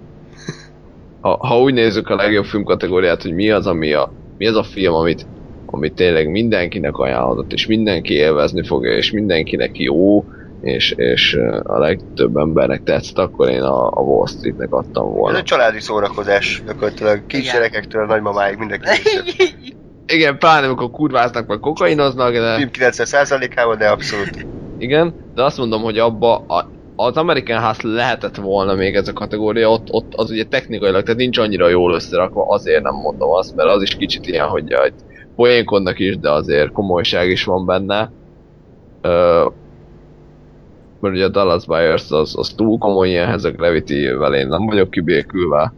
Ha, ha úgy nézzük a legjobb film kategóriát, hogy mi az, ami a, mi az a film, amit, amit tényleg mindenkinek ajánlott, és mindenki élvezni fogja, és mindenkinek jó, és, és a legtöbb embernek tetszett, akkor én a, a Wall Streetnek adtam Ez volna. egy családi szórakozás, gyakorlatilag kisgyerekektől nagymamáig mindenki. Igen, pláne amikor kurváznak, vagy kokainoznak, de... Film 90%-ával, de abszolút. Igen, de azt mondom, hogy abba a, az American Hustle lehetett volna még ez a kategória, ott, ott az ugye technikailag, tehát nincs annyira jól összerakva, azért nem mondom azt, mert az is kicsit ilyen, hogy hogy poénkodnak is, de azért komolyság is van benne. Ö, mert ugye a Dallas Buyers az, az túl komoly ilyenhez, a Gravity-vel én nem vagyok kibékülve,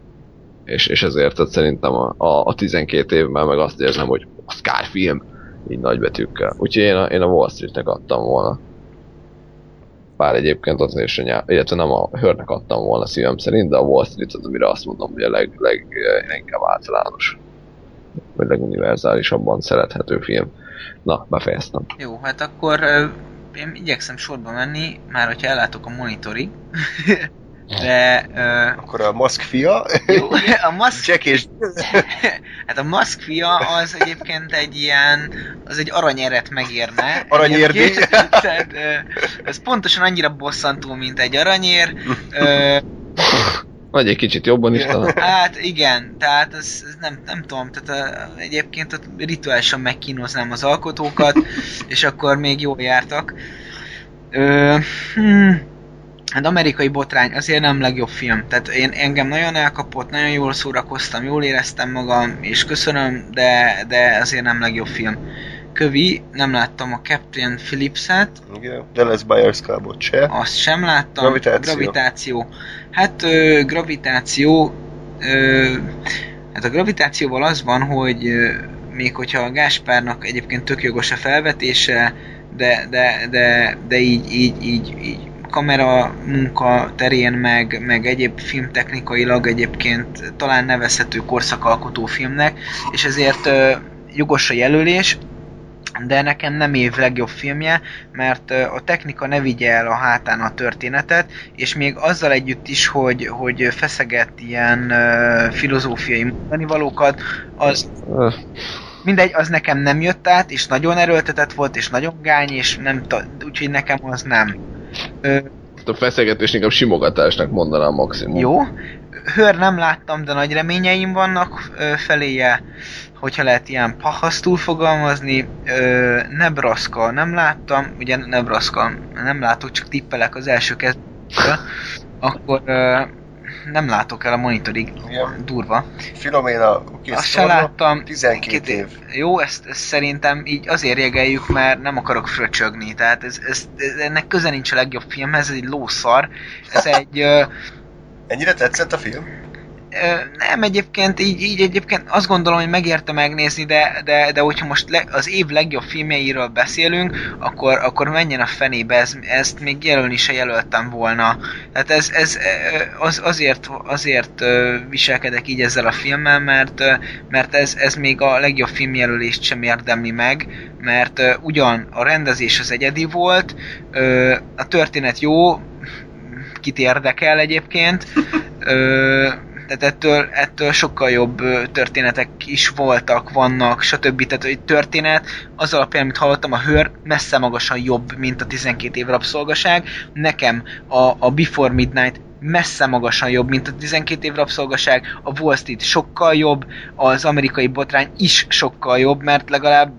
és, és ezért tehát szerintem a, a, a 12 évben meg azt érzem, hogy Oscar film, így nagybetűkkel. Úgyhogy én a, én a Wall Streetnek adtam volna. Bár egyébként se nyár, illetve nem a hörnek adtam volna szívem szerint, de a Wall Street az, amire azt mondom, hogy a leg, leg, inkább általános. Vagy leguniverzálisabban szerethető film. Na, befejeztem. Jó, hát akkor én igyekszem sorba menni, már hogyha ellátok a monitorig. De ö, Akkor a Musk fia, jó, a Musk, Jack és hát a Musk fia az egyébként egy ilyen, az egy aranyeret megérne. Aranyérdi. Tehát, ö, ez pontosan annyira bosszantó, mint egy aranyér. Ö, Vagy egy kicsit jobban is talán. Hát igen, tehát ez, ez nem, nem tudom, tehát a, egyébként ott rituálisan megkínoznám az alkotókat, és akkor még jól jártak. Ö, hmm, hát amerikai botrány azért nem legjobb film, tehát én engem nagyon elkapott, nagyon jól szórakoztam, jól éreztem magam, és köszönöm, de, de azért nem legjobb film. Kövi, nem láttam a Captain Phillips-et, Igen, Dallas Buyers Clubot se. azt sem láttam. Gravitáció. Gravitáció. Hát ö, gravitáció... Ö, hát a gravitációval az van, hogy ö, még hogyha a Gáspárnak egyébként tök jogos a felvetése, de, de, de, de így, így, így, így kamera munka terén, meg, meg egyéb filmtechnikailag egyébként talán nevezhető korszakalkotó filmnek, és ezért jogos a jelölés, de nekem nem év legjobb filmje, mert a technika ne vigye el a hátán a történetet, és még azzal együtt is, hogy, hogy feszegett ilyen ö, filozófiai mondanivalókat, az Öh, mindegy, az nekem nem jött át, és nagyon erőltetett volt, és nagyon gány, és nem úgyhogy nekem az nem. Ö, a feszegetés inkább simogatásnak mondanám maximum. jó. Hör nem láttam, de nagy reményeim vannak ö, feléje, hogyha lehet ilyen pahasztul fogalmazni. Ö, Nebraska nem láttam, ugye Nebraska nem látok, csak tippelek az első kezdetből, akkor ö, nem látok el a monitorig. Igen. Durva. Filomena, oké, Azt se láttam. 12 Két év. Jó, ezt, ezt szerintem így azért jegeljük, mert nem akarok fröcsögni. Tehát ez, ez, ez, ennek köze nincs a legjobb filmhez, ez egy lószar. Ez egy... Ennyire tetszett a film? Nem, egyébként így, így egyébként azt gondolom, hogy megérte megnézni, de, de, de hogyha most le, az év legjobb filmjeiről beszélünk, akkor, akkor menjen a fenébe, ez, ezt még jelölni se jelöltem volna. Tehát ez, ez az, azért, azért viselkedek így ezzel a filmmel, mert, mert ez, ez még a legjobb filmjelölést sem érdemli meg, mert ugyan a rendezés az egyedi volt, a történet jó, kit érdekel egyébként, tehát ettől, ettől sokkal jobb történetek is voltak, vannak, stb. Tehát egy történet, az alapján, amit hallottam, a Hör messze magasan jobb, mint a 12 év rabszolgaság. Nekem a, a Before Midnight messze magasan jobb, mint a 12 év rabszolgaság, a Wall Street sokkal jobb, az amerikai botrány is sokkal jobb, mert legalább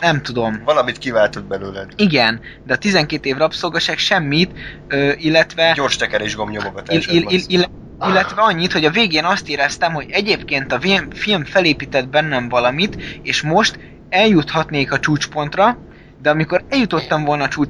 nem tudom, Valamit kiváltott belőled. igen, de a 12 év rabszolgaság semmit, ö, illetve Gyors tekerés gombnyomogatás. il, il, il, il, illetve annyit, hogy a végén azt éreztem, hogy egyébként a film felépített bennem valamit, és most eljuthatnék a csúcspontra, de amikor eljutottam volna a csúcs,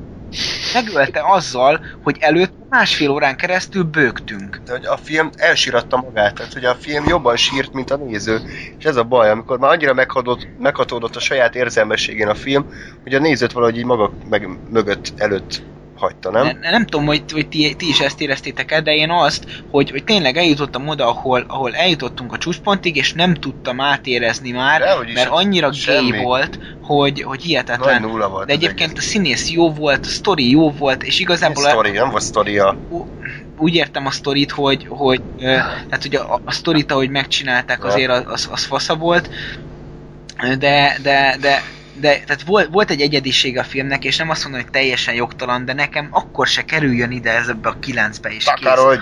megölte azzal, hogy előtt másfél órán keresztül bőgtünk. De hogy a film elsíratta magát, tehát hogy a film jobban sírt, mint a néző. És ez a baj, amikor már annyira meghatódott, meghatódott a saját érzelmességén a film, hogy a nézőt valahogy így maga meg mögött, előtt hagyta, nem? Nem, nem tudom, hogy, hogy ti, ti is ezt éreztétek-e, de én azt, hogy, hogy tényleg eljutottam oda, ahol, ahol eljutottunk a csúcspontig, és nem tudtam átérezni már, is, mert annyira semmi. gay volt, hogy, hogy Nagy hihetetlen. nulla volt. De egyébként a egész. színész jó volt, a sztori jó volt, és igazából sztori, nem volt sztoria. úgy értem a sztorit, hogy, hogy ö, tehát hogy a, a sztorit, ahogy megcsinálták, azért az, az, az fasza volt, de, de, de, de tehát volt, volt egy egyediség a filmnek, és nem azt mondom, hogy teljesen jogtalan, de nekem akkor se kerüljön ide ez ebbe a kilencbe is. kész. Takarodj!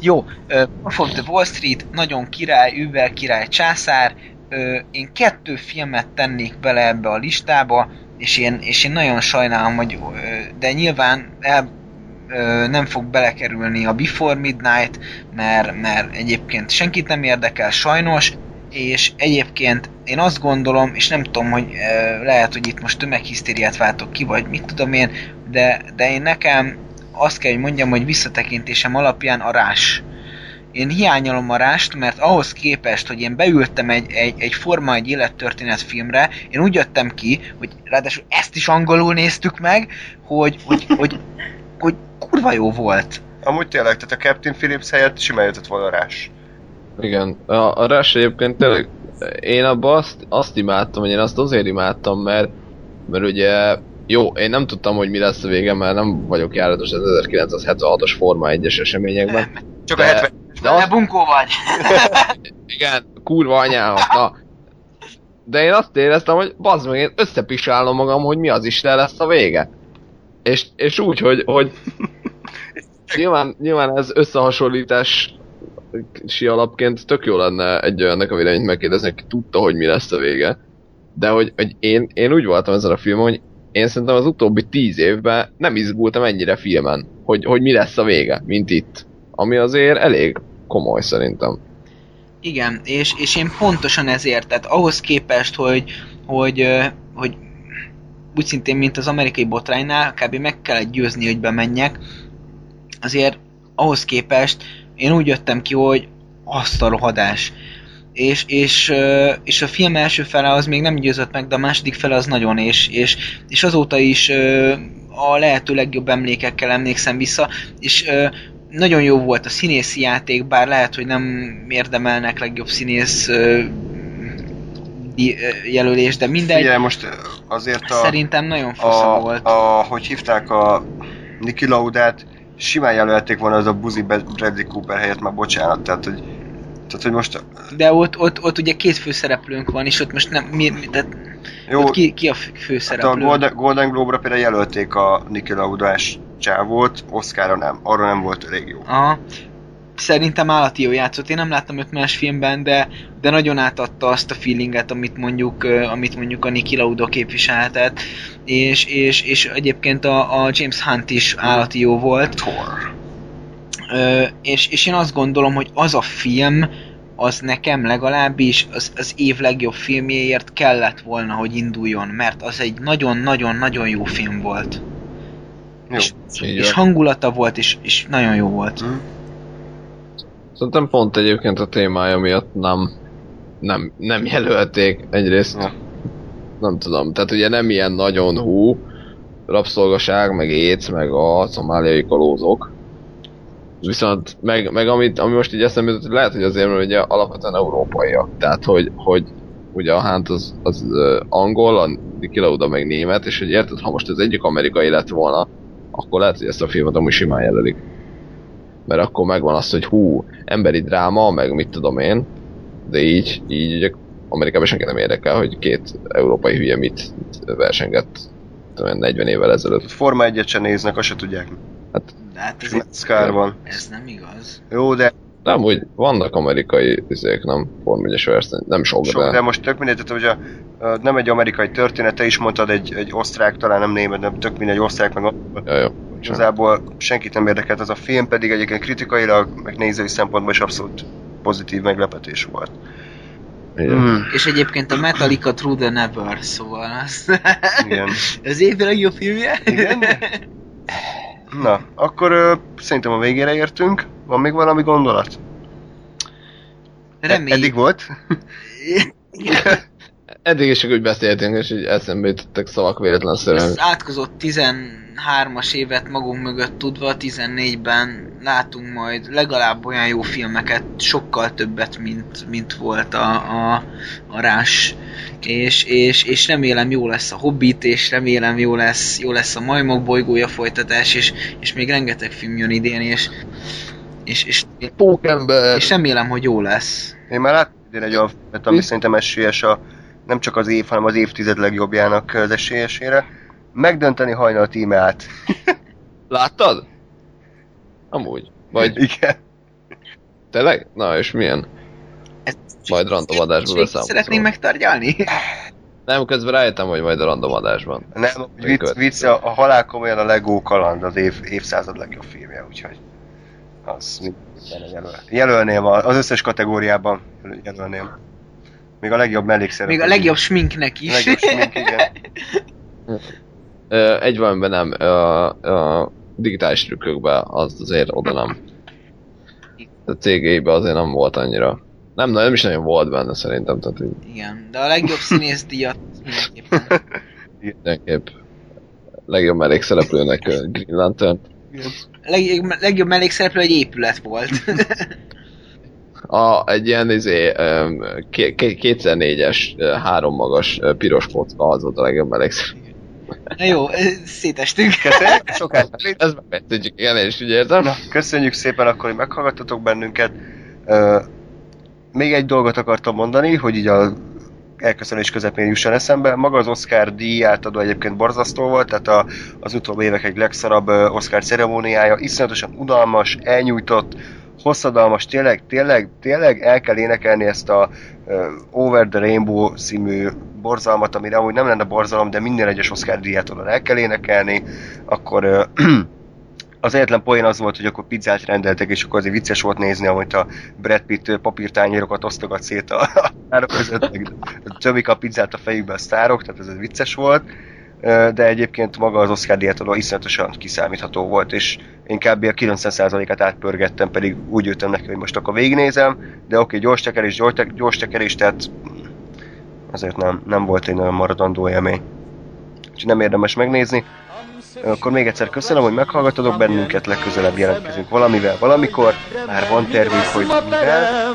Jó, uh, Wolf of the Wall Street, nagyon király, über király, császár. Uh, én kettő filmet tennék bele ebbe a listába, és én, és én nagyon sajnálom, hogy uh, de nyilván el, uh, nem fog belekerülni a Before Midnight, mert, mert egyébként senkit nem érdekel sajnos, és egyébként én azt gondolom, és nem tudom, hogy uh, lehet, hogy itt most tömeghisztériát váltok ki, vagy mit tudom én, de, de én nekem azt kell, hogy mondjam, hogy visszatekintésem alapján a rás. Én hiányolom a rást, mert ahhoz képest, hogy én beültem egy, egy, egy Forma egy élettörténet filmre, én úgy jöttem ki, hogy ráadásul ezt is angolul néztük meg, hogy, hogy, hogy, hogy kurva jó volt. Amúgy tényleg, tehát a Captain Phillips helyett simán jöttett volna rás. Igen, a, a Rush egyébként tényleg, én abban azt, azt imádtam, hogy én azt azért imádtam, mert, mert ugye, jó, én nem tudtam, hogy mi lesz a vége, mert nem vagyok járatos az 1976-os Forma 1-es eseményekben. Csak De- a 70 De azt, bunkó vagy! igen, kurva anyámat, na. De én azt éreztem, hogy bazd meg, én összepisálom magam, hogy mi az Isten lesz a vége. És, és úgy, hogy, hogy nyilván, nyilván ez összehasonlítás si alapként tök jó lenne egy olyannak a véleményt megkérdezni, aki tudta, hogy mi lesz a vége. De hogy, hogy én, én úgy voltam ezen a filmen, hogy én szerintem az utóbbi tíz évben nem izgultam ennyire filmen, hogy, hogy mi lesz a vége, mint itt. Ami azért elég komoly szerintem. Igen, és, és én pontosan ezért, tehát ahhoz képest, hogy, hogy, hogy úgy szintén, mint az amerikai botránynál, kb. meg kellett győzni, hogy bemenjek, azért ahhoz képest én úgy jöttem ki, hogy azt a rohadás. És, és, és a film első fele az még nem győzött meg, de a második fele az nagyon, és, és, és azóta is a lehető legjobb emlékekkel emlékszem vissza, és nagyon jó volt a színészi játék, bár lehet, hogy nem érdemelnek legjobb színész jelölés, de mindegy. Figyelj, most azért a, Szerintem nagyon fasza volt. a, hogy hívták a Niki Laudát, simán jelölték volna az a buzi Bradley Cooper helyett, már bocsánat, tehát hogy, tehát, hogy most De ott, ott, ott ugye két főszereplőnk van, és ott most nem... Mi, mi, tehát jó, ott ki, ki a fő- hát a főszereplő? Golden, Golden Globe-ra például jelölték a Laudás csávót, Oscarra nem, arra nem volt elég jó. Aha. Szerintem állati jó játszott. Én nem láttam őt más filmben, de, de nagyon átadta azt a feelinget, amit mondjuk, amit mondjuk a Niki Lauda képviselhetett. És, és, és egyébként a, a James Hunt is állati jó volt. Thor. Ö, és, és én azt gondolom, hogy az a film, az nekem legalábbis az, az év legjobb filmjéért kellett volna, hogy induljon, mert az egy nagyon-nagyon-nagyon jó film volt. Jó. És, és hangulata volt, és, és nagyon jó volt. Hm. Szerintem pont egyébként a témája miatt nem, nem, nem jelölték egyrészt. Ja. Nem tudom, tehát ugye nem ilyen nagyon hú, rabszolgaság, meg éc, meg a szomáliai kalózok. Viszont meg, meg amit, ami most így eszembe jutott, lehet, hogy azért, mert ugye alapvetően európaiak. Tehát, hogy, hogy ugye a Hunt az, az uh, angol, a Niki Lauda meg német, és hogy érted, ha most az egyik amerikai lett volna, akkor lehet, hogy ezt a filmet amúgy simán jelölik. Mert akkor megvan az, hogy hú, emberi dráma, meg mit tudom én, de így, így ugye Amerikában senki nem érdekel, hogy két európai hülye mit, versengett tudom én, 40 évvel ezelőtt. Forma egyet se néznek, azt se tudják. De hát ez, van. ez nem igaz. Jó, de, Nem, úgy vannak amerikai izék, nem formügyes verseny, nem sok, sok, de... de most tök mindegy, tehát, hogy a, a, nem egy amerikai történet, te is mondtad egy, egy osztrák, talán nem német, nem tök mindegy osztrák, meg Ja, jó. igazából senkit nem érdekelt ez a film, pedig egyébként kritikailag, meg nézői szempontból is abszolút pozitív meglepetés volt. Igen. Mm, És egyébként a Metallica True the Never, szóval az... igen. Ez év legjobb filmje? Igen? Na, akkor ö, szerintem a végére értünk. Van még valami gondolat? Reméljük. Eddig volt? Eddig is csak úgy beszéltünk, és így eszembe jutottak szavak véletlenszerűen. Az átkozott 13-as évet magunk mögött tudva, 14-ben látunk majd legalább olyan jó filmeket, sokkal többet, mint, mint volt a, a, a Rás. És, és, és remélem jó lesz a Hobbit, és remélem jó lesz, jó lesz a Majmok bolygója folytatás, és, és még rengeteg film jön idén, és, és, és, Pókember! és remélem, hogy jó lesz. Én már láttam idén egy olyan filmet, ami Mi? szerintem esélyes a, nem csak az év, hanem az évtized legjobbjának az esélyesére. Megdönteni hajnal tímeát. Láttad? Amúgy. Vagy Igen. tényleg? Na, és milyen? Ez Majd random adásban beszámolsz Szeretném róla. megtárgyalni? Nem, közben rájöttem, hogy majd a random adásban. Nem, vicc, vicc a, a halál komolyan a Lego kaland az év, évszázad legjobb filmje, úgyhogy az jelöl, jelölném az összes kategóriában jelölném. Még a legjobb mellékszereplő. Még a legjobb sminknek is. legjobb smink, igen. Ö, Egy valamiben nem, a, a digitális trükkökben az azért oda nem. A cégeiben azért nem volt annyira. Nem, nem is nagyon volt benne szerintem, tehát így Igen, de a legjobb színész díjat mindenképpen. mindenképp legjobb mellékszereplőnek Green Lantern. Legjobb, legjobb mellékszereplő egy épület volt. A, egy ilyen izé, öm, ké- ké- kétszer négyes, ö, három magas piros kocka, az volt a legjobb mellékszereplő. Na jó, szétestünk. Köszönjük, sokat Ez megtudjuk, igen, én is úgy értem. Na, köszönjük szépen akkor, hogy meghallgattatok bennünket. Ö, még egy dolgot akartam mondani, hogy így a elköszönés közepén jusson eszembe. Maga az Oscar díj átadó egyébként borzasztó volt, tehát a, az utóbbi évek egy legszarabb Oscar ceremóniája, iszonyatosan unalmas, elnyújtott, hosszadalmas, tényleg, tényleg, tényleg el kell énekelni ezt a ö, Over the Rainbow című borzalmat, amire amúgy nem lenne borzalom, de minden egyes Oscar díját el kell énekelni, akkor ö, az egyetlen poén az volt, hogy akkor pizzát rendeltek, és akkor azért vicces volt nézni, amit a Brad Pitt papírtányérokat osztogat szét a, a között, meg a pizzát a fejükbe a sztárok, tehát ez, ez vicces volt. De egyébként maga az Oscar díjátadó iszonyatosan kiszámítható volt, és én kb. a 90%-át átpörgettem, pedig úgy jöttem neki, hogy most akkor végignézem, de oké, gyors tekerés, gyors, tek- gyors tekerés, tehát azért nem, nem volt egy nagyon maradandó élmény. Úgyhogy nem érdemes megnézni. Akkor még egyszer köszönöm, hogy meghallgatotok bennünket, legközelebb jelentkezünk valamivel, valamikor. Már van tervünk, hogy mivel.